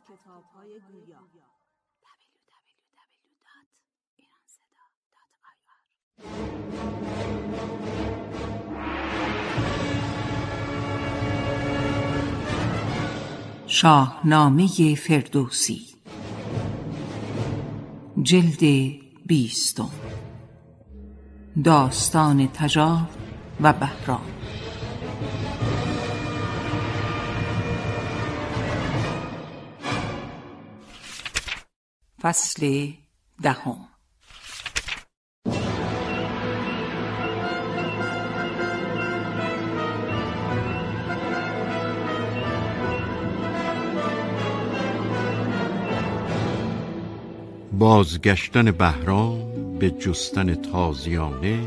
کتاب های گویا. www.iranseda.ir شاهنامه فردوسی. جلد بیستم. داستان تجار و بهرام. فصل دهم. بازگشتن بهرام به جستن تازیانه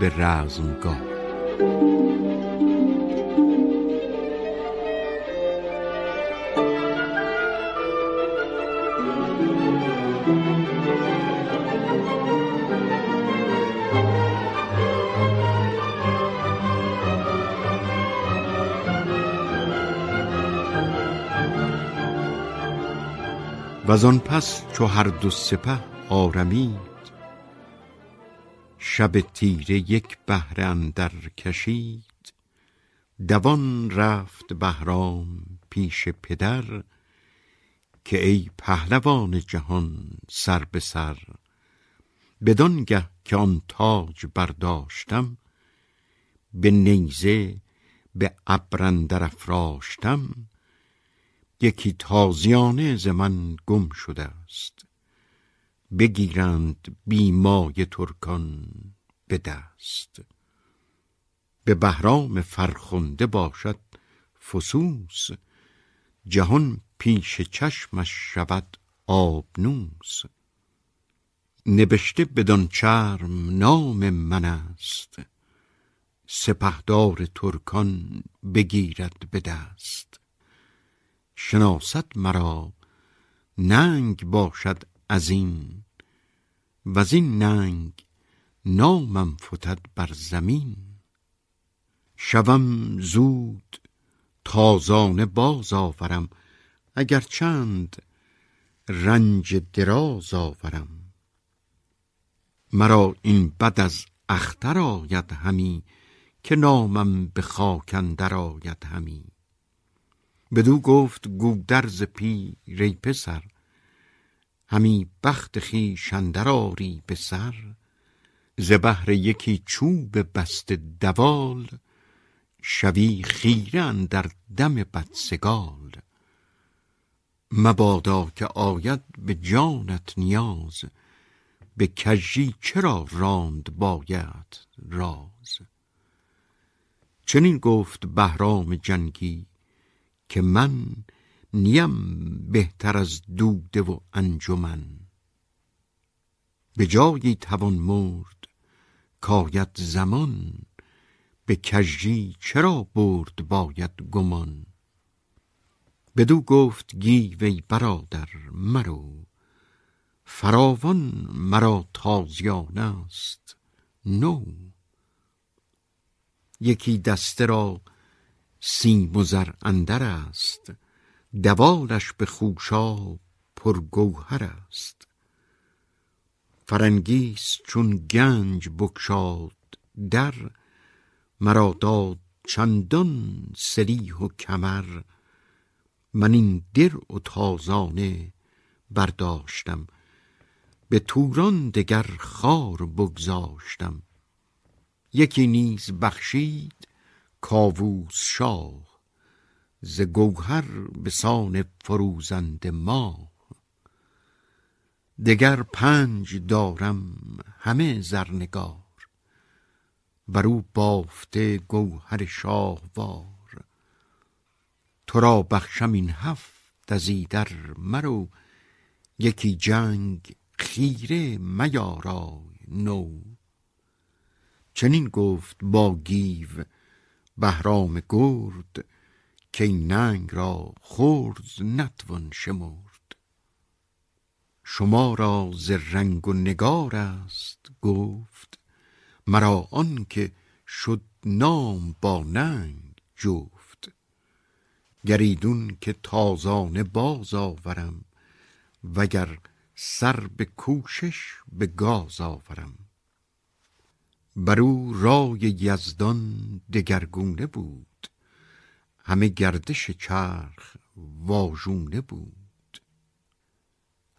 به رزمگاه. و آن پس چو هر دو سپه آرمید شب تیره یک بهره اندر کشید. دوان رفت بهرام پیش پدر که ای پهلوان جهان سر به سر. بدانگه که آن تاج برداشتم به نیزه به ابر افراشتم. یکی تازیانه ز من گم شده است. بگیرند بیمای ترکان به دست. به بهرام فرخنده باشد فسوس جهان پیش چشمش شود آبنوس. نبشته بدان چرم نام من است. سپهدار ترکان بگیرد به دست. شناسد مرا ننگ باشد از این. و این ننگ نامم فتد بر زمین. شوم زود تازانه باز آورم اگر چند رنج دراز آورم. مرا این بد از اختر آید همی که نامم به خاک اندر آید همی. بدو گفت گودرز پی ای پسر. همی بخت اندر آری به سر. ز بهر یکی چوب بسته دوال شوی خیره اندر دم بدسگال. مبادا که آید به جانت نیاز به کژی چرا راند باید راز؟ چنین گفت بهرام جنگی که من نیم بهتر از دوده و انجمن. به جایی توان مرد کاید زمان به کژی چرا برد باید گمان؟ بدو گفت گیو ای برادر مرو فراوان مرا تازیانه است نو. یکی دسته را سیم و زر اندر است. دوالش به خوشا پر گوهر است. فرنگیس چون گنج بکشاد در مرا داد چندان سلیح و کمر. من این درع و تازانه برداشتم به توران دگر خار بگذاشتم. یکی نیز بخشید کاووس شاه ز گوهر به سان فروزنده ما. دگر پنج دارم همه زرنگار بر او بافته گوهر شاهوار. تو را بخشم این هفت از مرو یکی جنگ خیره میارای نو. چنین گفت با گیو بهرام گرد که ننگ را خرد نتوان شمرد. شما را ز رنگ و نگار است گفت مرا آن که شد نام با ننگ جفت. گریدون که تازانه باز آورم وگر سر به کوشش به گاز آورم. بر او رای یزدان دگرگونه بود. همه گردش چرخ واژونه بود.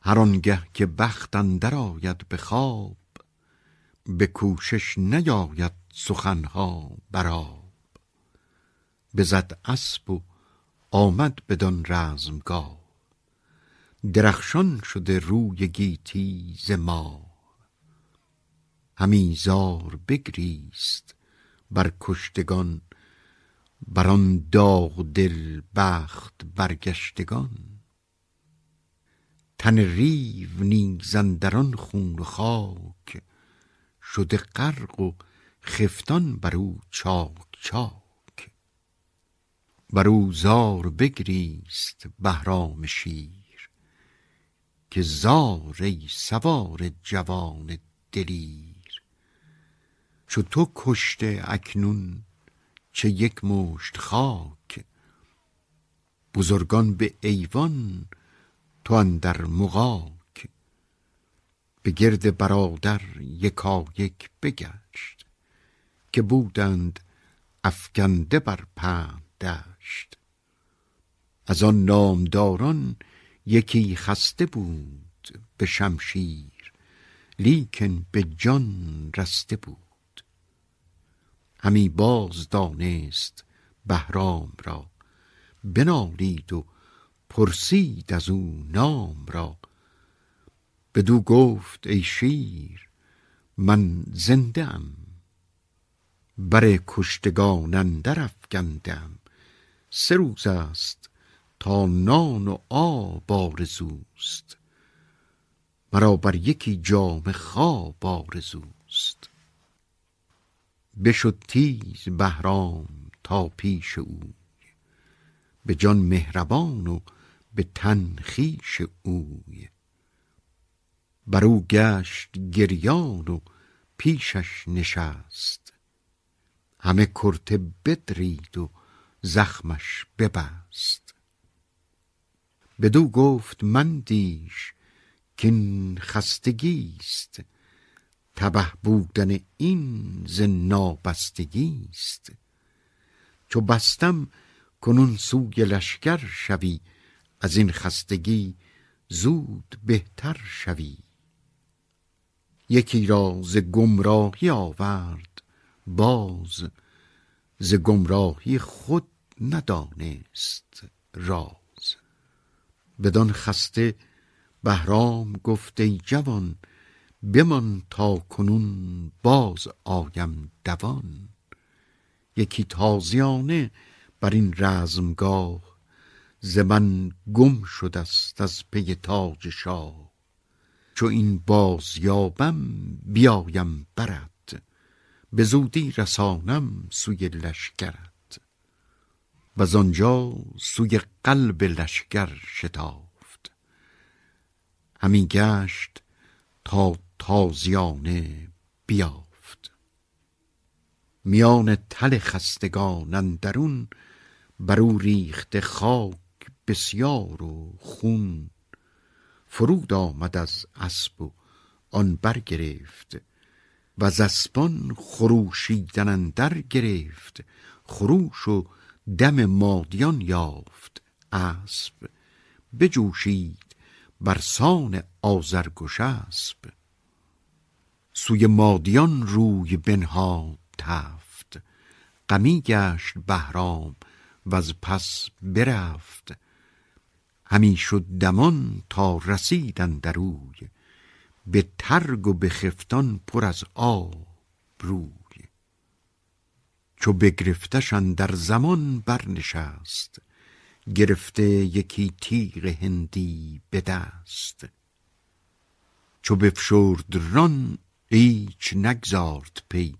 هر آنگه که بخت اندر آید به خواب به کوشش نیاید سخنها بر آب. بزد اسب و آمد بدان رزمگاه. درخشان شده روی گیتی ز ماه همی زار بگریست بر کشتگان بر آن داغ دل بخت برگشتگان. تن ریو نیز اندر خون و خاک شده غرق و خفتان بر او چاک چاک. بر او زار بگریست بهرام شیر که زار ای سوار جوان دلیر. چو تو کشته اکنون چه یک مشت خاک. بزرگان به ایوان تو اندر مغاک. به گرد برادر یکایک بگشت که بودند افکنده بر پهن دشت. از آن نامداران یکی خسته بود به شمشیر لیکن به جان رسته بود. همی باز دانست بهرام را. بنالید و پرسید از او نام را. بدو گفت ای شیر من زنده ام. بر کشتگان اندر افکنده ام سه روز است تا نان و آب آرزوست. مرا بر یکی جام خواب آرزوست. بشد تیز بهرام تا پیش اوی به جان مهربان و به تن خویش اوی. بر او گشت گریان و پیشش نشست. همه کرته بدرید و زخمش ببست. بدو گفت مندیش کین خستگیست. تبه بودن این ز نابستگیست چو بستم کنون سوی لشکر شوی از این خستگی زود بهتر شوی. یکی را ز گمراهی آورد باز ز گمراهی خود ندانست راز. بدان خسته بهرام گفت ای جوان بمان تا کنون باز آیم دوان. یکی تازیانه بر این رزمگاه ز گم شده است از پی تاج شاه. چو این باز یابم بیایم برد به زودی رسانم سوی لشکرت. و آنجا سوی قلب لشکر شتافت. همی گشت تا تازیانه بیافت. میان تل خستگان اندرون بر او ریخته خاک بسیار و خون. فرود آمد از اسب و آن برگرفت و از اسبان خروشیدن اندر گرفت. خروش و دم مادیان یافت اسب. بجوشید بر آزرگوش اسب. سوی مادیان روی بنهاد تفت. غمی گشت بهرام و از پس برفت. همی شد دمان تا رسیدن دروی به ترگ و به خفتان پر از آب روی. چو بگرفتش در زمان برنشست. گرفته یکی تیغ هندی به دست. چو بفشرد ران ایچ نگذارد پی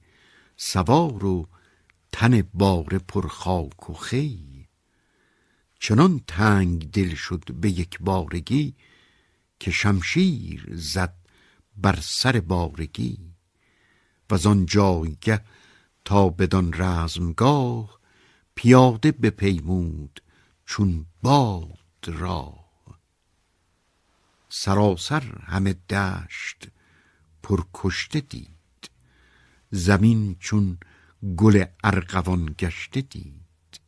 سوار و تن باره پر خاک و خی. چنان تنگ دل شد به یک بارگی که شمشیر زد بر سر بارگی. و آن جایگه تا بدان رزمگاه پیاده بپیمود چون باد را. سراسر همه دشت پر کشته دید. زمین چون گل ارغوان گشته دید.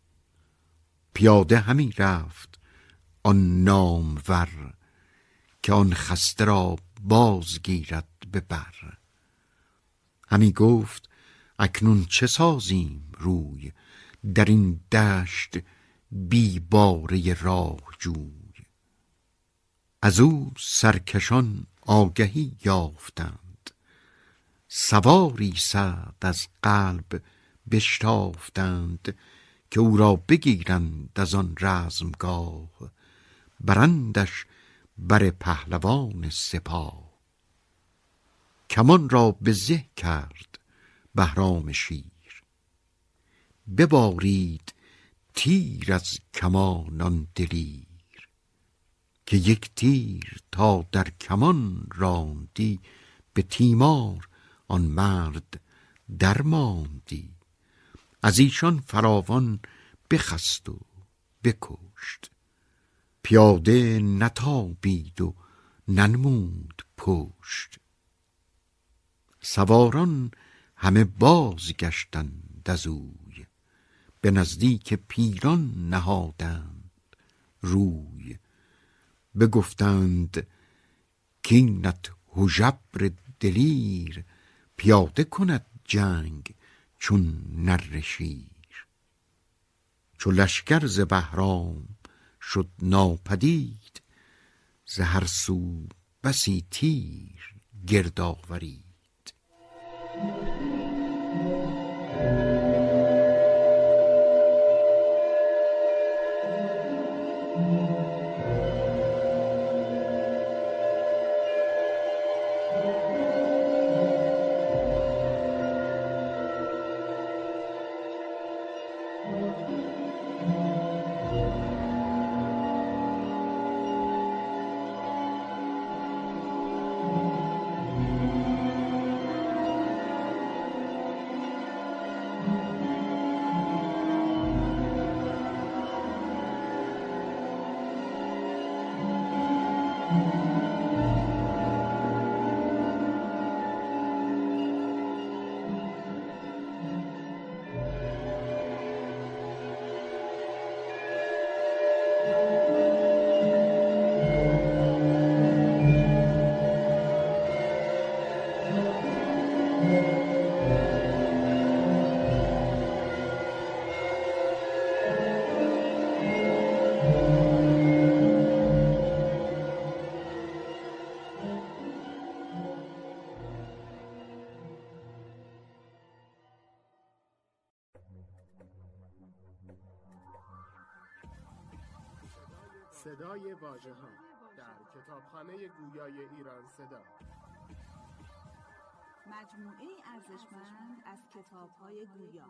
پیاده همی رفت آن نامور که آن خسته را بازگیرد به بر. همی گفت اکنون چه سازیم روی در این دشت بی باره راه جوی؟ از او سرکشان آگهی یافتند. سواری سعد از قلب بشتافتند که او را بگیرند از آن رزمگاه. برندش بر پهلوان سپاه. کمان را به زه کرد بهرام شیر. ببارید تیر از کمانان دلیر. که یک تیر تا در کمان راندی به تیمار آن مرد درماندی. از ایشان فراوان بخست و بکشت. پیاده نتابید و ننمود پشت. سواران همه بازگشتند از اوی. به نزدیک پیران نهادند روی. بگفتند کینت هژبر دلیر پیاده کند جنگ چون نر شیر. چو لشکر ز بهرام شد ناپدید ز هر سو بسی تیر گرد گویای ایران صدا. مجموعه ارزشمند از کتاب های گویا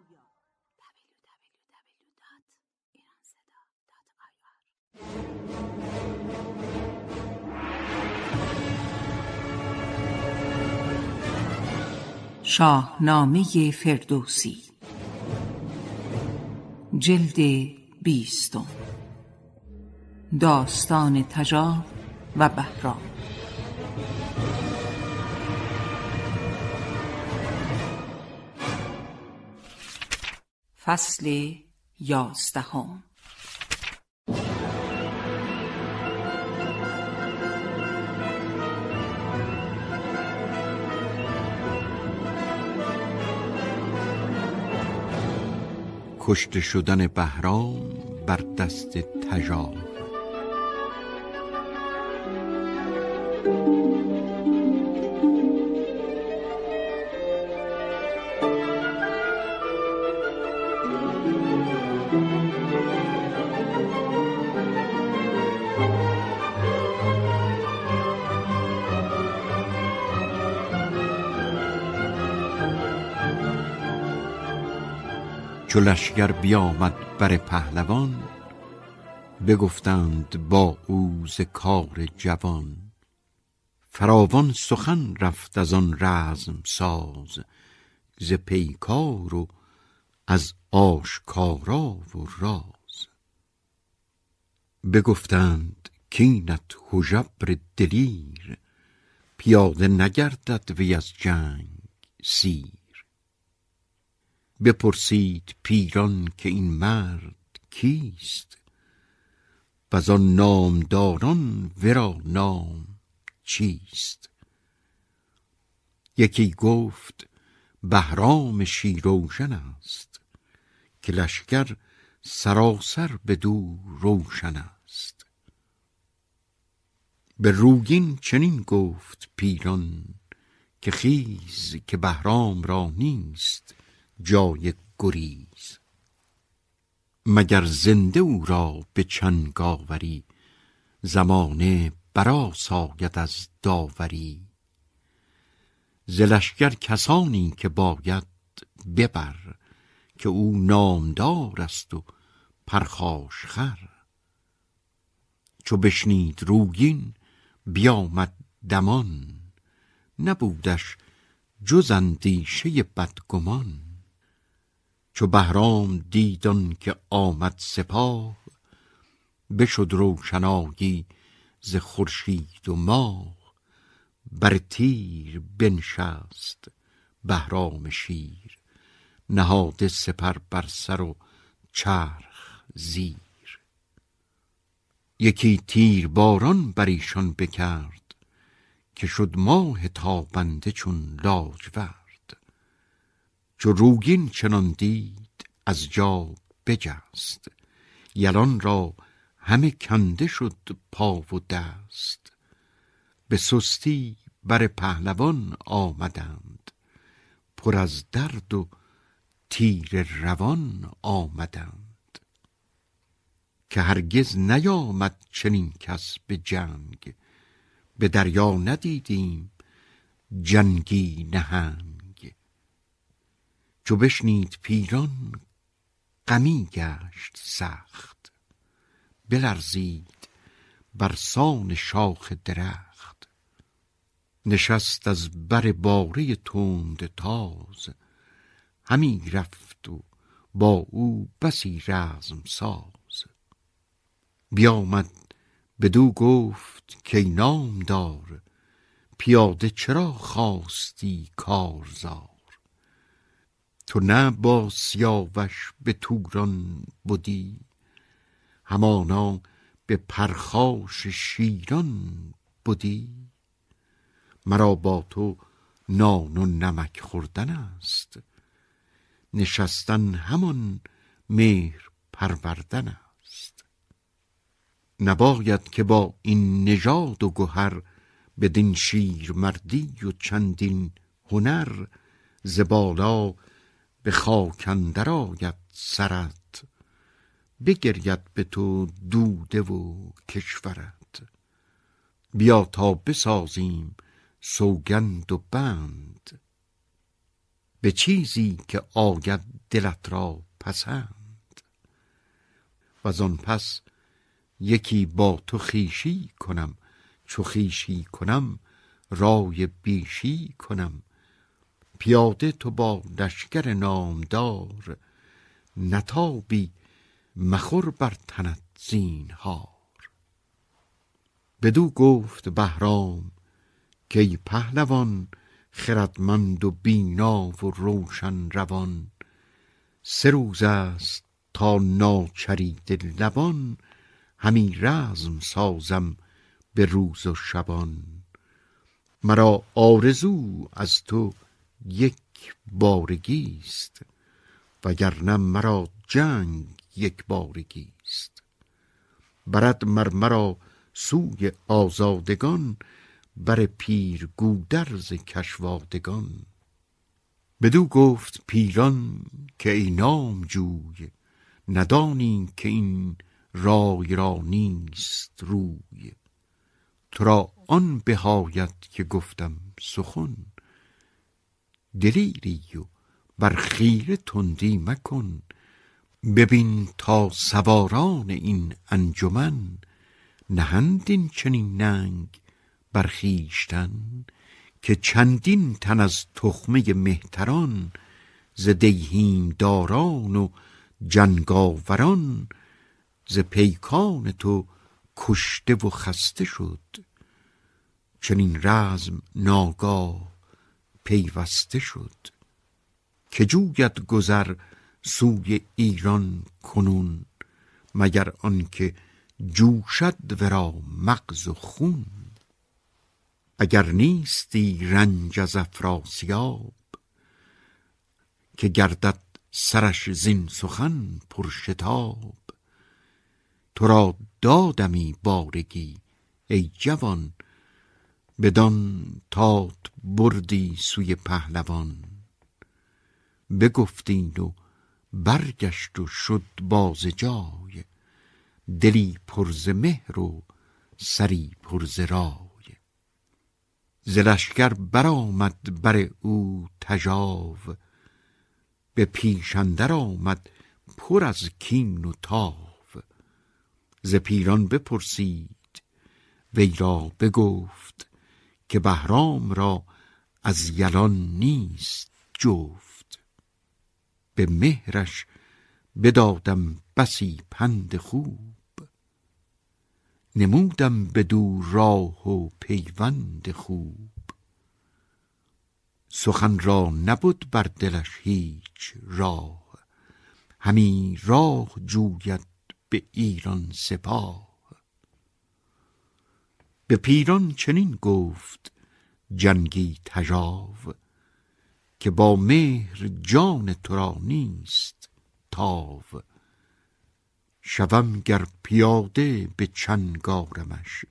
شاهنامه فردوسی. جلد بیستم. داستان تجار و بهرام. فصل یازدهم. کشته شدن بهرام بر دست تژار چو لشکر بیامد بر پهلوان بگفتند با او ز کار جوان. فراوان سخن رفت از آن رزم ساز ز پیکار و از آشکارا و راز. بگفتند کینت هژبر دلیر پیاده نگردد وی از جنگ سیر. بپرسید پیران که این مرد کیست؟ وزان نامداران ورا نام چیست؟ یکی گفت بهرام شیراوژن است که لشکر سراسر بدو روشن است. به روگین چنین گفت پیران که خیز که بهرام را نیست جای گریز. مگر زنده او را به چنگ آوری؟ زمانه برآساید از داوری. ز لشکر کسانی که باید ببر که او نامدار است و پرخاش خر. چو بشنید روگین بیامد دمان. نبودش جز اندیشه بدگمان. چو بهرام دید که آمد سپاه بشد روشنایی ز خورشید و ماه بر تیر بنشست بهرام شیر نهاده سپر بر سر و چرخ زیر. یکی تیر باران بر ایشان بکرد که شد ماه تابنده چون لاجورد. چو روگین چنان دید از جا بجست. یلان را همه کنده شد پا و دست. به سستی بر پهلوان آمدند. پر از درد و تیر روان آمدند. که هرگز نیامد چنین کس به جنگ. به دریا ندیدیم جنگی نهنگ. چو بشنید پیران غمی گشت سخت. بلرزید برسان شاخ درخت. نشست از بر باره تند تاز. همی رفت و با او بسی رزم ساز. بیامد بدو گفت که نام دار پیاده چرا خواستی کارزار تو نه با سیاوش به توران بودی همانا به پرخاش شیران بودی مرا با تو نان و نمک خوردن است نشستن همان مهر پروردن است. نباید که با این نژاد و گهر بدین شیر مردی و چندین هنر زبالا به خاک اندر آید سرت بگرید به تو دوده و کشورت. بیا تا بسازیم سوگند و بند. به چیزی که آید دلت را پسند. و آن پس یکی با تو خیشی کنم چو خیشی کنم رای بیشی کنم. پیاده تو با لشکر نامدار نتابی مخور بر تنت زینهار. بدو گفت بهرام که ای پهلوان خردمند و بینا و روشن روان سه روز است تا ناچرید لبان همی رزم سازم به روز و شبان. مرا آرزو از تو یک بارگیست وگرنه مرا جنگ یک بارگیست. برد مر مرا سوی آزادگان بر پیر گودرز کشوادگان. بدو گفت پیران که ای نامجوی ندانی که این رای را نیست روی. تو را آن بهاید که گفتم سخن. دلیری و بر خیره تندی مکن. ببین تا سواران این انجمن نهند این چنین ننگ بر خویشتن که چندین تن از تخمه مهتران ز دیهیم داران و جنگاوران ز پیکان تو کشته و خسته شد. چنین رزم ناگاه پیوسته شد که جوید گذر سوی ایران کنون مگر آنکه جوشد ورا مغز و خون. اگر نیستی رنج از افراسیاب که گردد سرش زین سخن پرشتاب تو را دادمی بارگی ای جوان بدان تات بردی سوی پهلوان. بگفتین و برگشت و شد باز جای. دلی پر ز مهر و سری پر ز رای. ز برآمد بر او تژاو. به پیش اندر آمد پر از کین و تاو. ز پیران بپرسید وی را بگفت که بهرام را از یلان نیست جفت. به مهرش بدادم بسی پند خوب. نمودم بدو راه و پیوند خوب. سخن را نبد بر دلش هیچ راه. همی راه جوید به ایران سپاه. به پیران چنین گفت جنگی تژاو که با مهر جان تو را نیست تاو. شوم گر پیاده به چنگارمش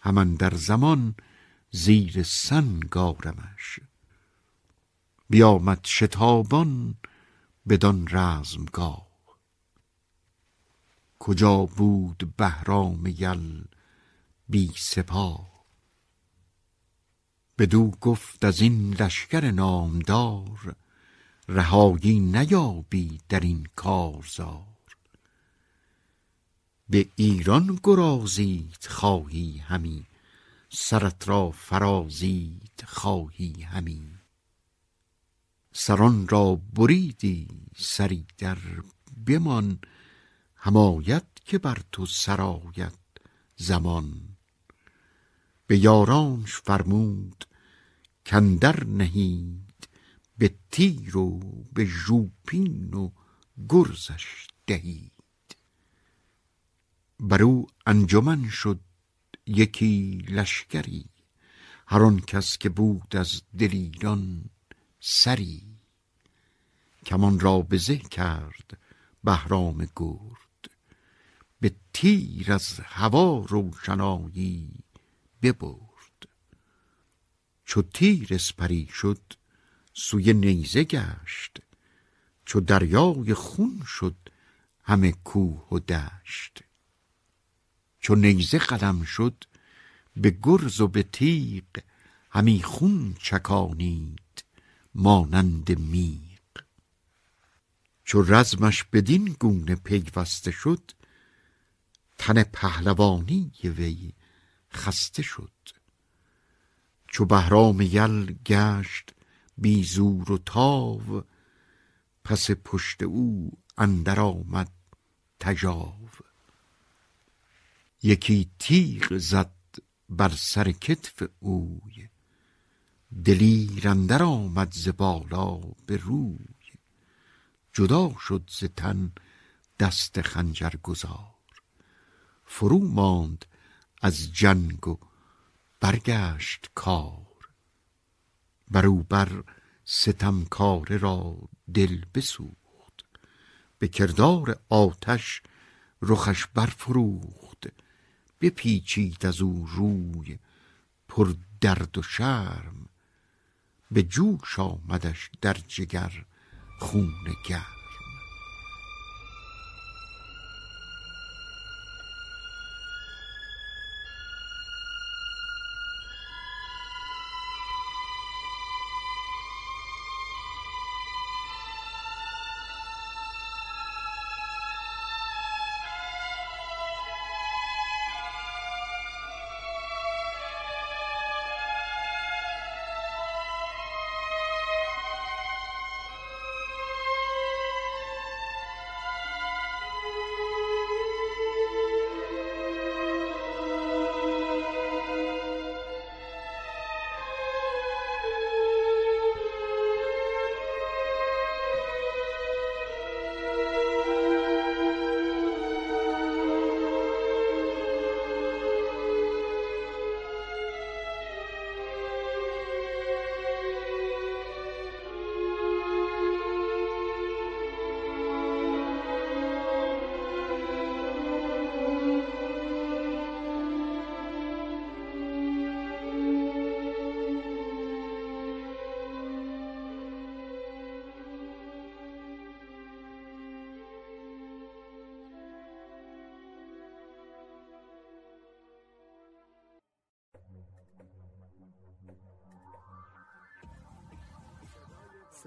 همان در زمان زیر سنگارمش. بیامد شتابان بدان رزمگاه. کجا بود بهرام یل؟ بی سپاه بدو گفت از این لشکر نامدار رهایی نیابی در این کارزار. به ایران گرازید خواهی همی سرت را فرازید خواهی همی. سران را بریدی سری در بمان همایت که بر تو سرایت زمان. به یارانش فرمود کندر نهید به تیر و به ژوپین و گرزش دهید. بر او انجمن شد یکی لشکری هر آن کس که بود از دلیران سری. کمان را به زه کرد بهرام گرد به تیر از هوا روشنایی ببرد. چو تیر اسپری شد سوی نیزه گشت. چو دریای خون شد همه کوه و دشت. چو نیزه قلم شد به گرز و به تیغ همی خون چکانید مانند میغ. چو رزمش بدین گونه پیوسته شد تن پهلوانی وی خسته شد. چو بهرام یل گشت بی زور و تاو پس پشت او اندر آمد تژاو یکی تیغ زد بر سر کتف اوی دلیر اندر آمد ز بالا به روی. جدا شد ز تن دست خنجر گذار فرو ماند از جنگ و برگشت کار. بر ستمکاره را دل بسوخت. به کردار آتش رخش برفروخت. بپیچید از او روی پر درد و شرم. به جوش آمدش در جگر خون گرم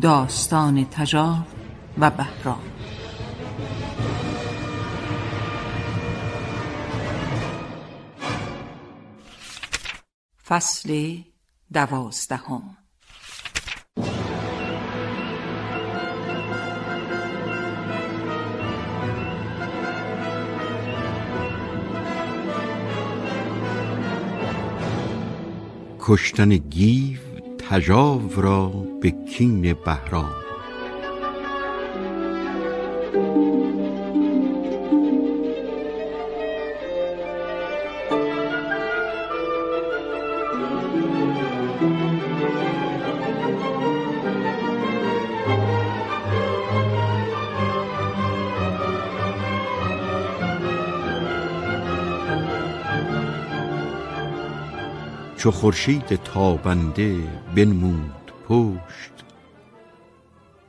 داستان تجار و بهرام. فصل دوازدهم. کشتن گیو تژاو را به کین بهرام. چو خورشید تابنده بنمود پشت.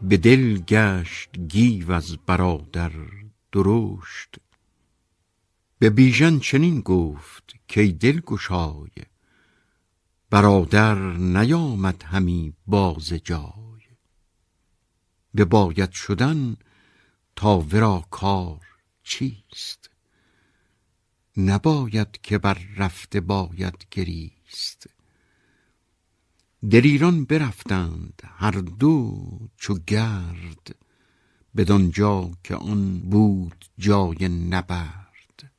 به دل گشت گیو از برادر درشت. به بیژن چنین گفت کای دلگشای برادر نیامد همی باز جای. بباید شدن تا ورا کار چیست؟ نباید که بر رفته باید گریست دلیران برفتند هر دو چو گرد بدانجا که آن بود جای نبرد.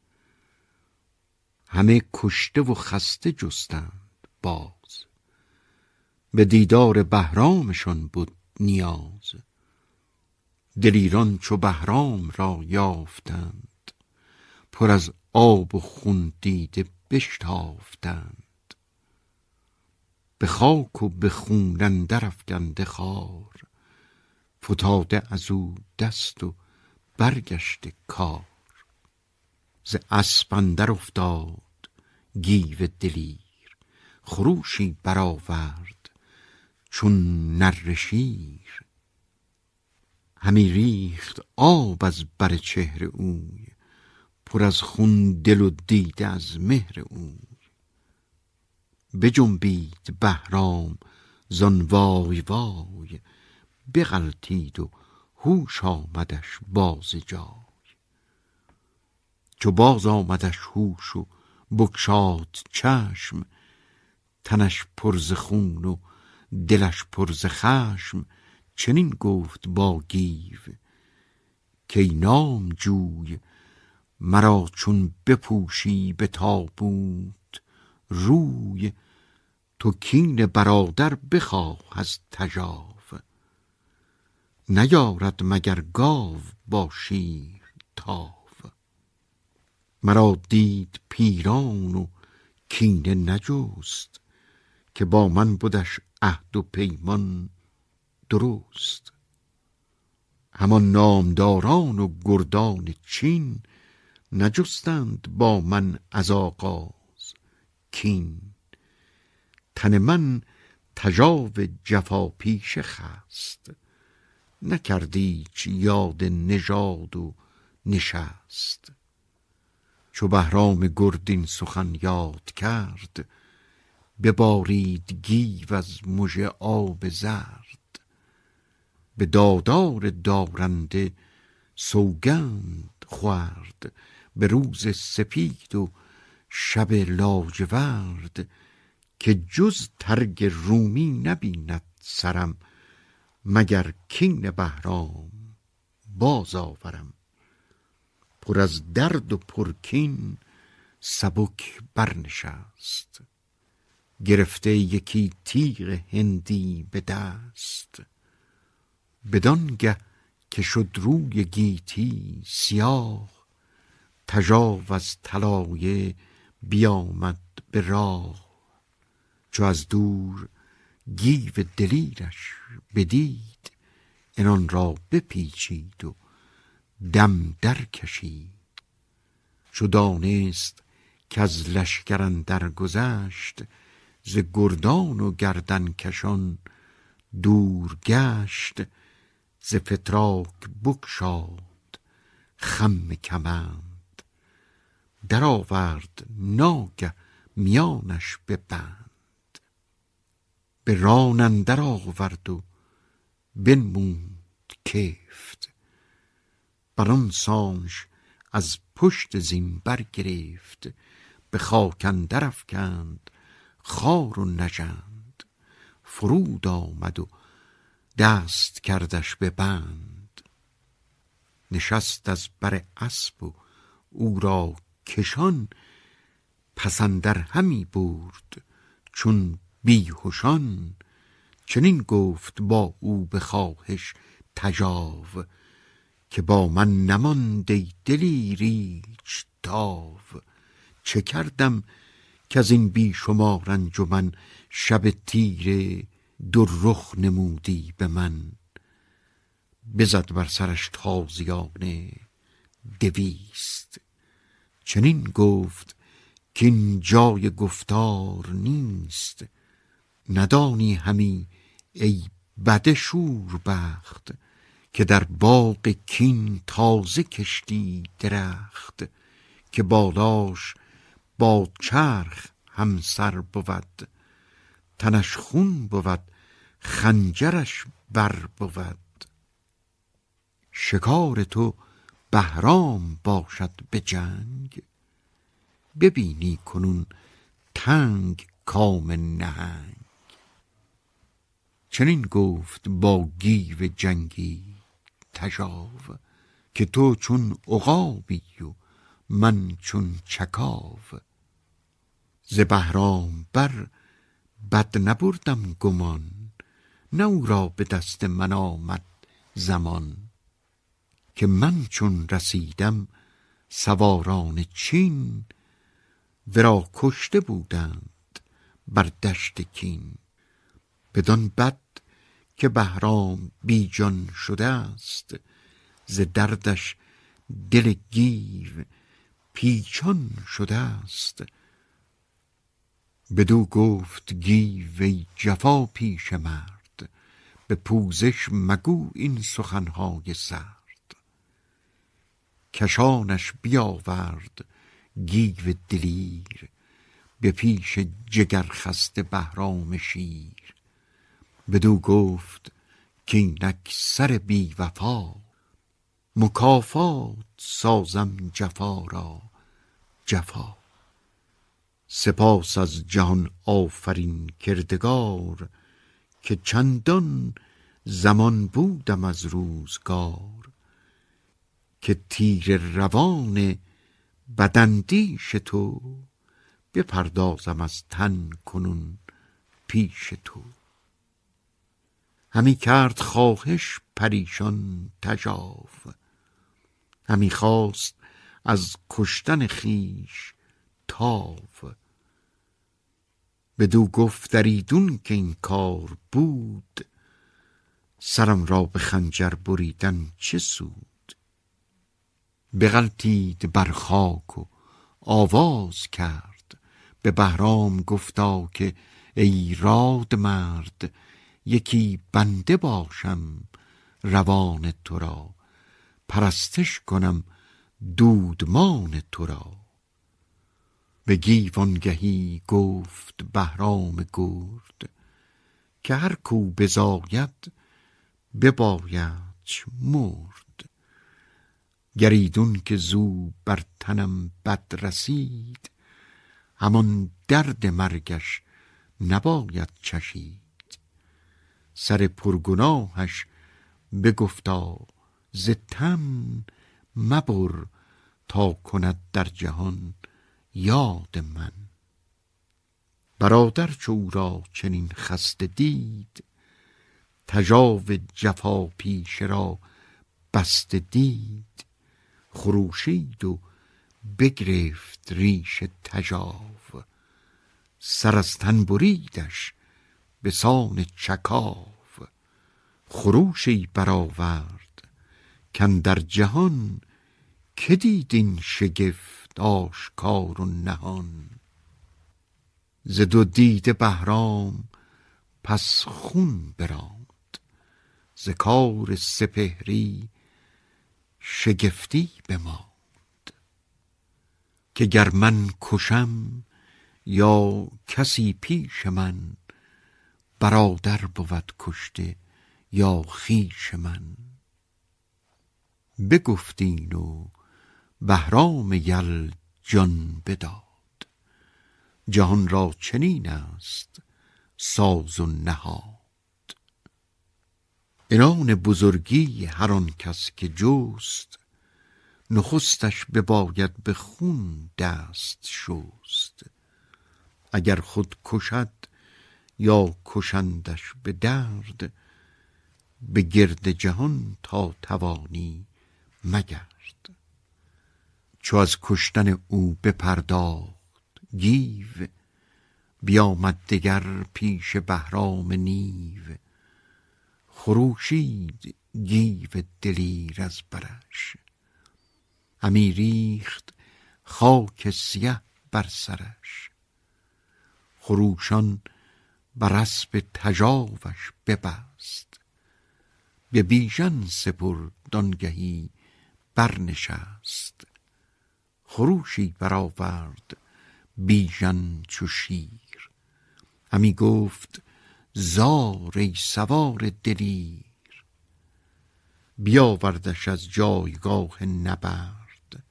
همه کشته و خسته جستند باز. به دیدار بهرامشان بود نیاز. دلیران چو بهرام را یافتند پر از آب و خون دیده بشتافتند. به خاک و به خون اندر افکنده خار فتاده از او دست و برگشته کار. ز اندر افتاد گیو دلیر. خروشی برآورد چون نره شیر. همی ریخت آب از بر چهر اوی پر از خون دل و دیده از مهر اوی. بجنبید بهرام زان وای وای بغلتید و هوش آمدش باز جای. چو باز آمدش هوش و بگشاد چشم تنش پر خون و دلش پر خشم چنین گفت با گیو کای نامجوی مرا چون بپوشی به تابوت. روی تو کین برادر بخواه از تژاو نیارد مگر گاو با شیر تاو. مرا دید پیران و کینه نجست که با من بدش عهد و پیمان درست. همان نامداران و گردان چین نجستند با من از آغاز. کین. تن من تژاو جفا پیشه خست. نکرد ایچ یاد نژاد و نشست. چو بهرام گرد این سخن یاد کرد ببارید گیو از مژه آب زرد. به دادار دارنده سوگند خورد به روز سپید و شب لاجورد که جز ترگ رومی نبیند سرم مگر کین بهرام باز آورم. پر از درد و پرکین سبک برنشست گرفته یکی تیغ هندی به دست. بدانگه که شد روی گیتی سیاه تژاو از طلایه بیامد به راه چو از دور گیو دلیرش بدید عنان را بپیچید و دم درکشید. چو دانست کز لشکر اندر گذشت ز گردان و گردنکشان دور گشت ز فتراک بگشاد خم کمند. درآورد ناگه میانش ببند به ران اندر آورد و بنمود کفت. بران سانش از پشت زین برگرفت به خاک اندر افکند خار و نژند. فرود آمد و دست کردش به بند. نشست از بر اسپ و او را کشان پس اندر همی برد چون بیهشان. چنین گفت با او به خواهش تژاو که با من نماند ای دلیر ایچ تاو. چه کردم کز این بی شمار انجمن؟ شب تیره دو رخ نمودی به من. بزد بر سرش تازیانه دویست. چنین گفت کاین جای گفتار نیست. ندانی همی ای بد شوربخت که در باغ کین تازه کشتی درخت که بالاش با چرخ همسر بود تنش خون بود خنجرش بر بود. شکار تو بهرام باشد به جنگ. ببینی کنون تنگ کام نهنگ. چنین گفت با گیو جنگی تژاو که تو چون عقابی و من چون چکاو. ز بهرام بر بد نبردم گمان نه او را به دست من آمد زمان. که من چون رسیدم سواران چین ورا کشته بودند بر دشت کین. بدان بد که بهرام بیجان شده است ز دردش دل گیو پیچان شده است. بدو گفت گیو ای جفا پیش مرد به پوزش مگو این سخنهای سرد. کشانش بیاورد گیو دلیر به پیش جگر خسته بهرام شیر. بدو گفت کینک سر بی وفا مکافات سازم جفا را جفا. سپاس از جهان آفرین کردگار که چندان زمان بودم از روزگار. که تیر روان بداندیش تو بپردازم از تن کنون پیش تو. همی کرد خواهش پریشان تجاف همی خواست از کشتن خیش تاو بدو گفت دریدون که این کار بود سرم را به خنجر بریدن چه سود؟ بغلتید بر خاک و آواز کرد. به بهرام گفتا که ای راد مرد یکی بنده باشم روان تو را. پرستش کنم دودمان تو را. به گیوانگهی گفت بهرام گرد که هر کو بزاید ببایدش مرد. گریدون که زو بر تنم بد رسید. همان درد مرگش نباید چشید. سر پرگناهش بگفتا ز تن مبر تا کند در جهان یاد من. برادر چو را چنین خسته دید تجاو جفا پیشه را بسته دید. خروشید و بگرفت ریش تجاو. سر از تن بریدش به سان چکاو. خروشی برآورد در جهان که دید این شگفت آشکار و نهان؟ ز دو دیده بهرام پس خون براند ز کار سپهری شگفتی بماند که گر من کشم یا کسی پیش من برادر بود کشته یا خویش من. بگفتین و بهرام یل جان بداد. جهان را چنین است ساز و نهاد. عنان بزرگی هر آن کس که جست نخستش بباید به خون دست شست. اگر خود کشد یا کشندش به درد به گرد جهان تا توانی مگرد. چو از کشتن او بپرداخت گیو بیامد دگر پیش بهرام نیو. خروشید گیو دلیر از برش. همی ریخت خاک سیه بر سرش. خروشان بر اسب تجاوش ببست. به بیژن سپرد آنگهی برنشست. خروشی برآورد بیژن چو شیر. همی گفت زار ای سوار دلیر. بیاوردش از جایگاه نبرد.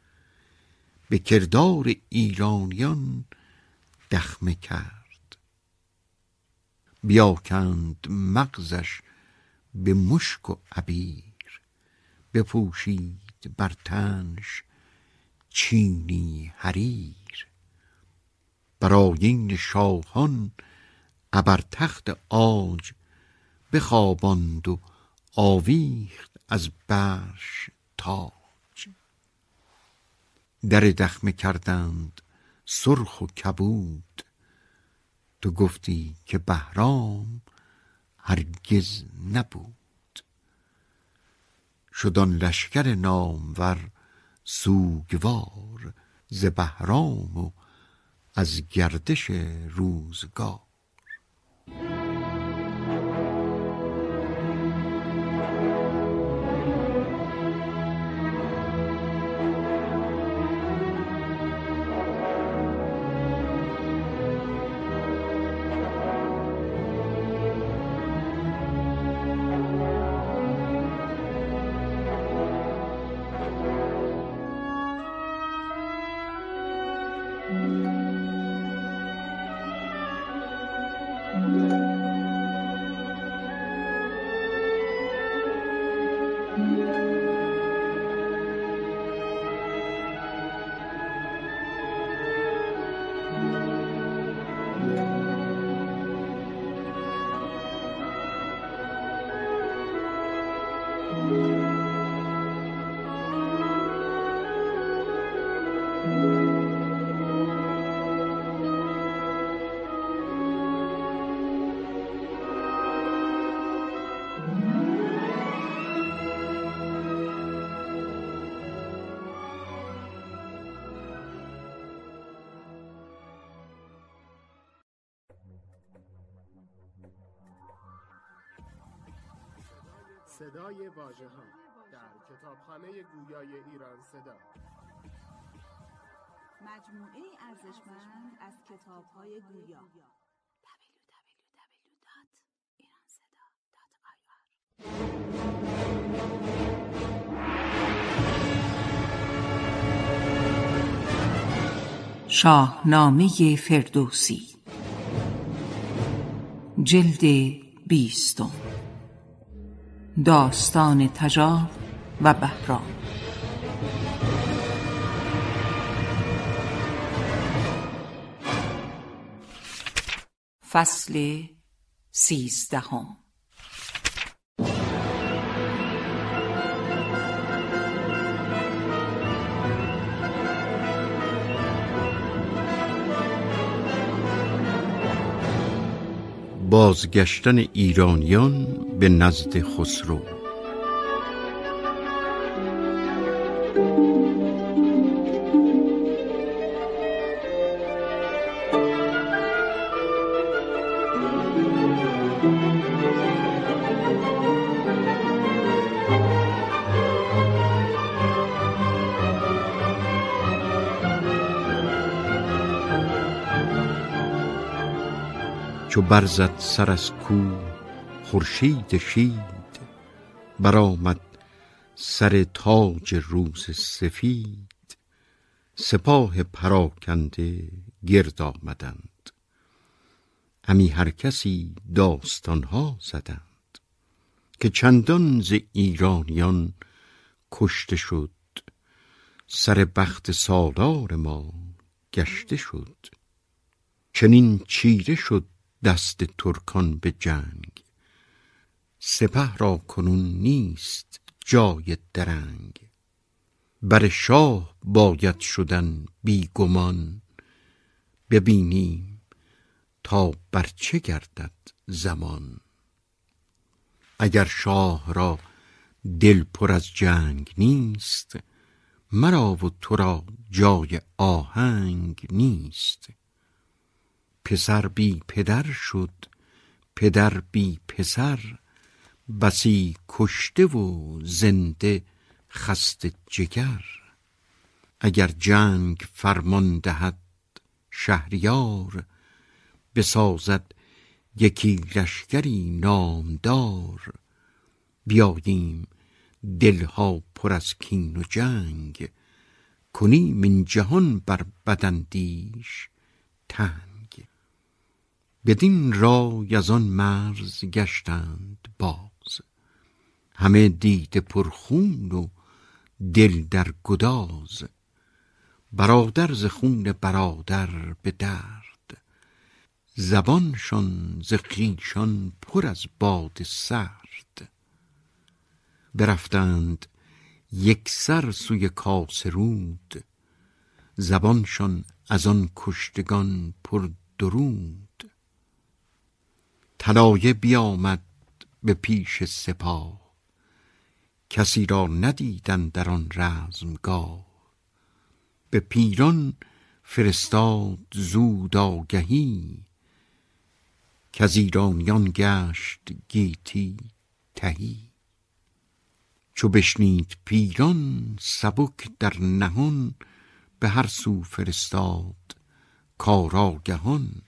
به کردار ایرانیان دخمه کرد. بیاکند مغزش به مشک و عبیر. بپوشید بر تنش چینی حریر. برآیین شاهان ابر تخت عاج بخواباند و آویخت از برش تاج. در دخمه کردند سرخ و کبود. تو گفتی که بهرام هرگز نبود. شد آن لشکر نامور سوگوار ز بهرام و از گردش روزگار. صدای گویای ایران صدا. مجموعه ارزشمند از کتاب های گویا www.iranseda.ir شاهنامه فردوسی. جلد بیستم. داستان تجار و بهرام. فصل سیزدهم. بازگشتن ایرانیان به نزد خسرو. برزد سر از کوه خورشید شید برآمد سر تاج روز سفید. سپاه پراکنده گرد آمدند. همی هر کسی داستانها زدند که چندان ز ایرانیان کشته شد. سر بخت سالار ما گشته شد. چنین چیره شد دست ترکان به جنگ. سپه را کنون نیست جای درنگ. بر شاه باید شدن بی گمان. ببینیم تا بر چه گردد زمان. اگر شاه را دل پر از جنگ نیست مرا و تو را جای آهنگ نیست. پسر بی پدر شد پدر بی پسر بسی کشته و زنده خسته جگر. اگر جنگ فرمان دهد شهریار بسازد یکی لشکری نامدار. بیاییم دلها پر از کین و جنگ کنیم این جهان بر بداندیش تنگ. بدین رای از آن مرز گشتند باز. همه دیده پرخون و دل در گداز. برادر ز خون برادر به درد. زبانشان ز خویشان پر از باد سرد. برفتند یکسر سوی کاسرود. زبانشان از آن کشتگان پر درود. طلایه بیامد به پیش سپاه. کسی را ندیدن در آن رزمگاه. به پیران فرستاد زود آگهی. که از ایرانیان گشت گیتی تهی. چو بشنید پیران سبک در نهان به هر سو فرستاد کاراگهان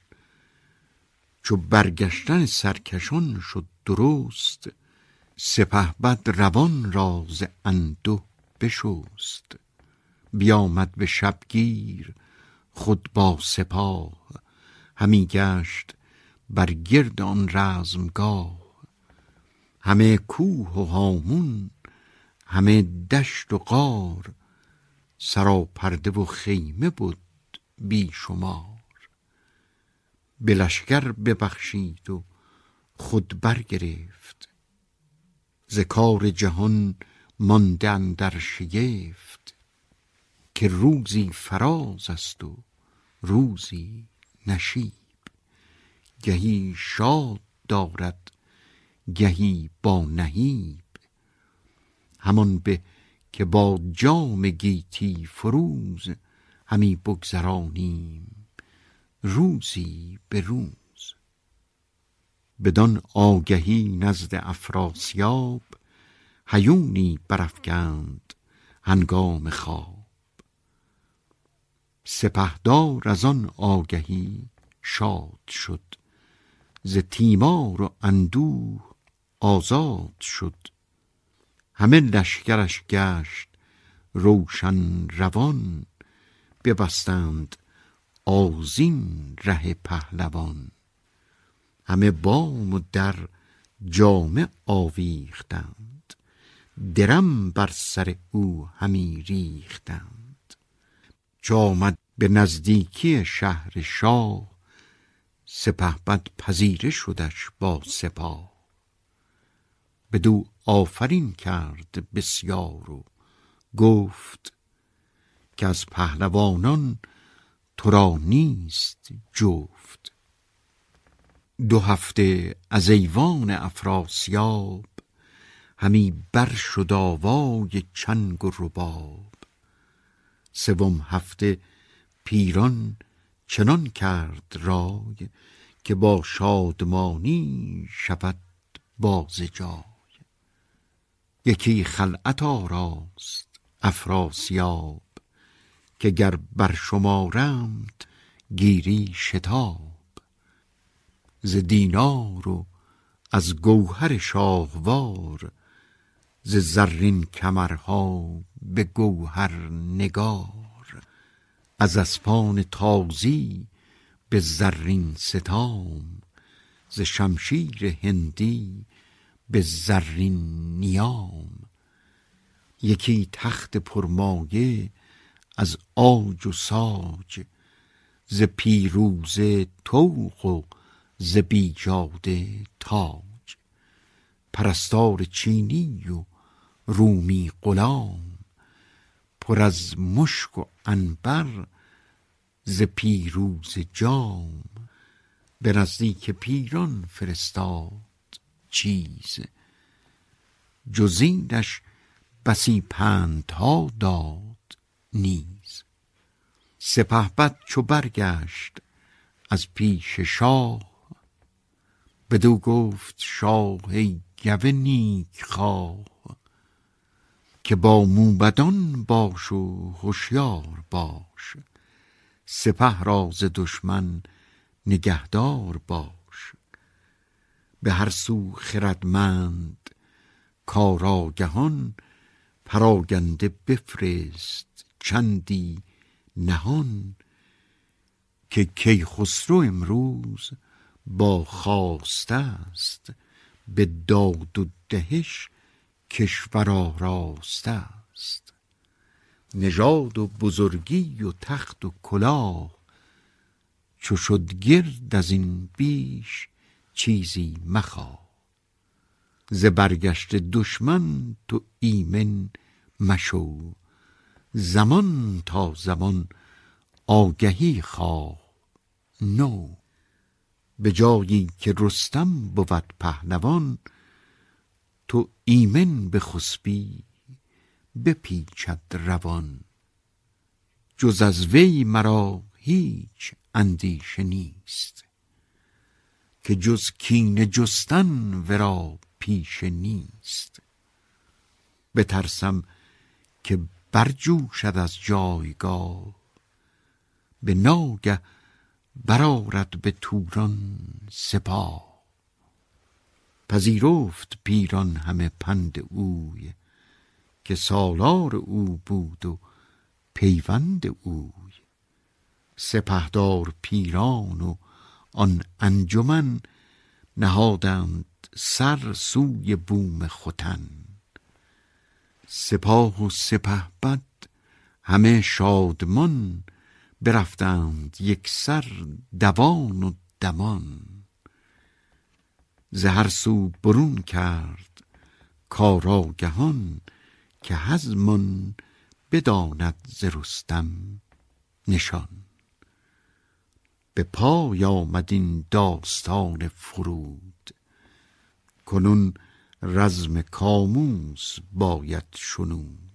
چو برگشتن سرکشان شد درست سپهبد روان را ز انده بشست. بیامد به شبگیر خود با سپاه همی گشت بر گرد آن رزمگاه. همه کوه و هامون همه دشت و غار سراپرده و خیمه بود بی شمار به ببخشید و خود برگرفت. ز کار جهان مانده در شگفت که روزی فراز است و روزی نشیب. گهی شاد دارد گهی با نهیب. همان به که با جام گیتی فروز همی بگذرانیم. روزی به روز. بدان آگهی نزد افراسیاب هیونی برافکند هنگام خواب. سپهدار از آن آگهی شاد شد ز تیمار و اندوه آزاد شد. همه لشکرش گشت روشن روان ببستند آزین ره پهلوان. همه بام و در جامه آویختند. درم بر سر او همی ریختند. چو آمد به نزدیکی شهر شاه سپهبد پذیره شدش با سپاه. بدو آفرین کرد بسیار و گفت که از پهلوانان تو را نیست جفت. دو هفته از ایوان افراسیاب همی بر شد آوای چنگ و رباب. سوم هفته پیران چنان کرد رای که با شادمانی شود باز جای. یکی خلعت آراست افراسیاب که گر بر شمارند گیری شتاب. ز دینار و از گوهر شاهوار ز زرین کمرها به گوهر نگار. از اسپان تازی به زرین ستام ز شمشیر هندی به زرین نیام. یکی تخت پرمایه از آج و ساج ز پیروزه طوق و ز بیجاده تاج. پرستار چینی و رومی غلام پر از مشک و عنبر ز پیروز جام. به نزدیک پیران فرستاد چیز جزینش بسی پندها داد نیز سپهبد چو برگشت از پیش شاه بدو گفت شاه ای گو نیک خواه که با موبدان باش و هوشیار باش. سپه را ز دشمن نگهدار باش. به هر سو خردمند کارآگهان پراگنده بفرست. چندی نهان که کیخسرو امروز با خواسته است به داد و دهش کشور آراسته است. نژاد و بزرگی و تخت و کلاه چو شد گرد از این بیش چیزی مخواه. ز برگشت دشمن تو ایمن مشو. زمان تا زمان آگهی خواه. نو. به جایی که رستم بود پهلوان تو ایمن بخسبی بپیچد روان. جز از وی مرا هیچ اندیشه نیست که جز کین جستن ورا پیشه نیست. بترسم که برجوشد از جایگاه. به ناگه برارد به توران سپاه. پذیرفت پیران همه پند اوی که سالار او بود و پیوند اوی. سپهدار پیران و آن انجمن نهادند سر سوی بوم ختن. سپاه و سپهبد همه شادمان برفتند یک سر دوان و دمان. ز هر سو برون کرد کارآگهان که هزمان بداند ز رستم نشان. به پای آمد این داستان فرود. کنون رزم کاموس باید شنود.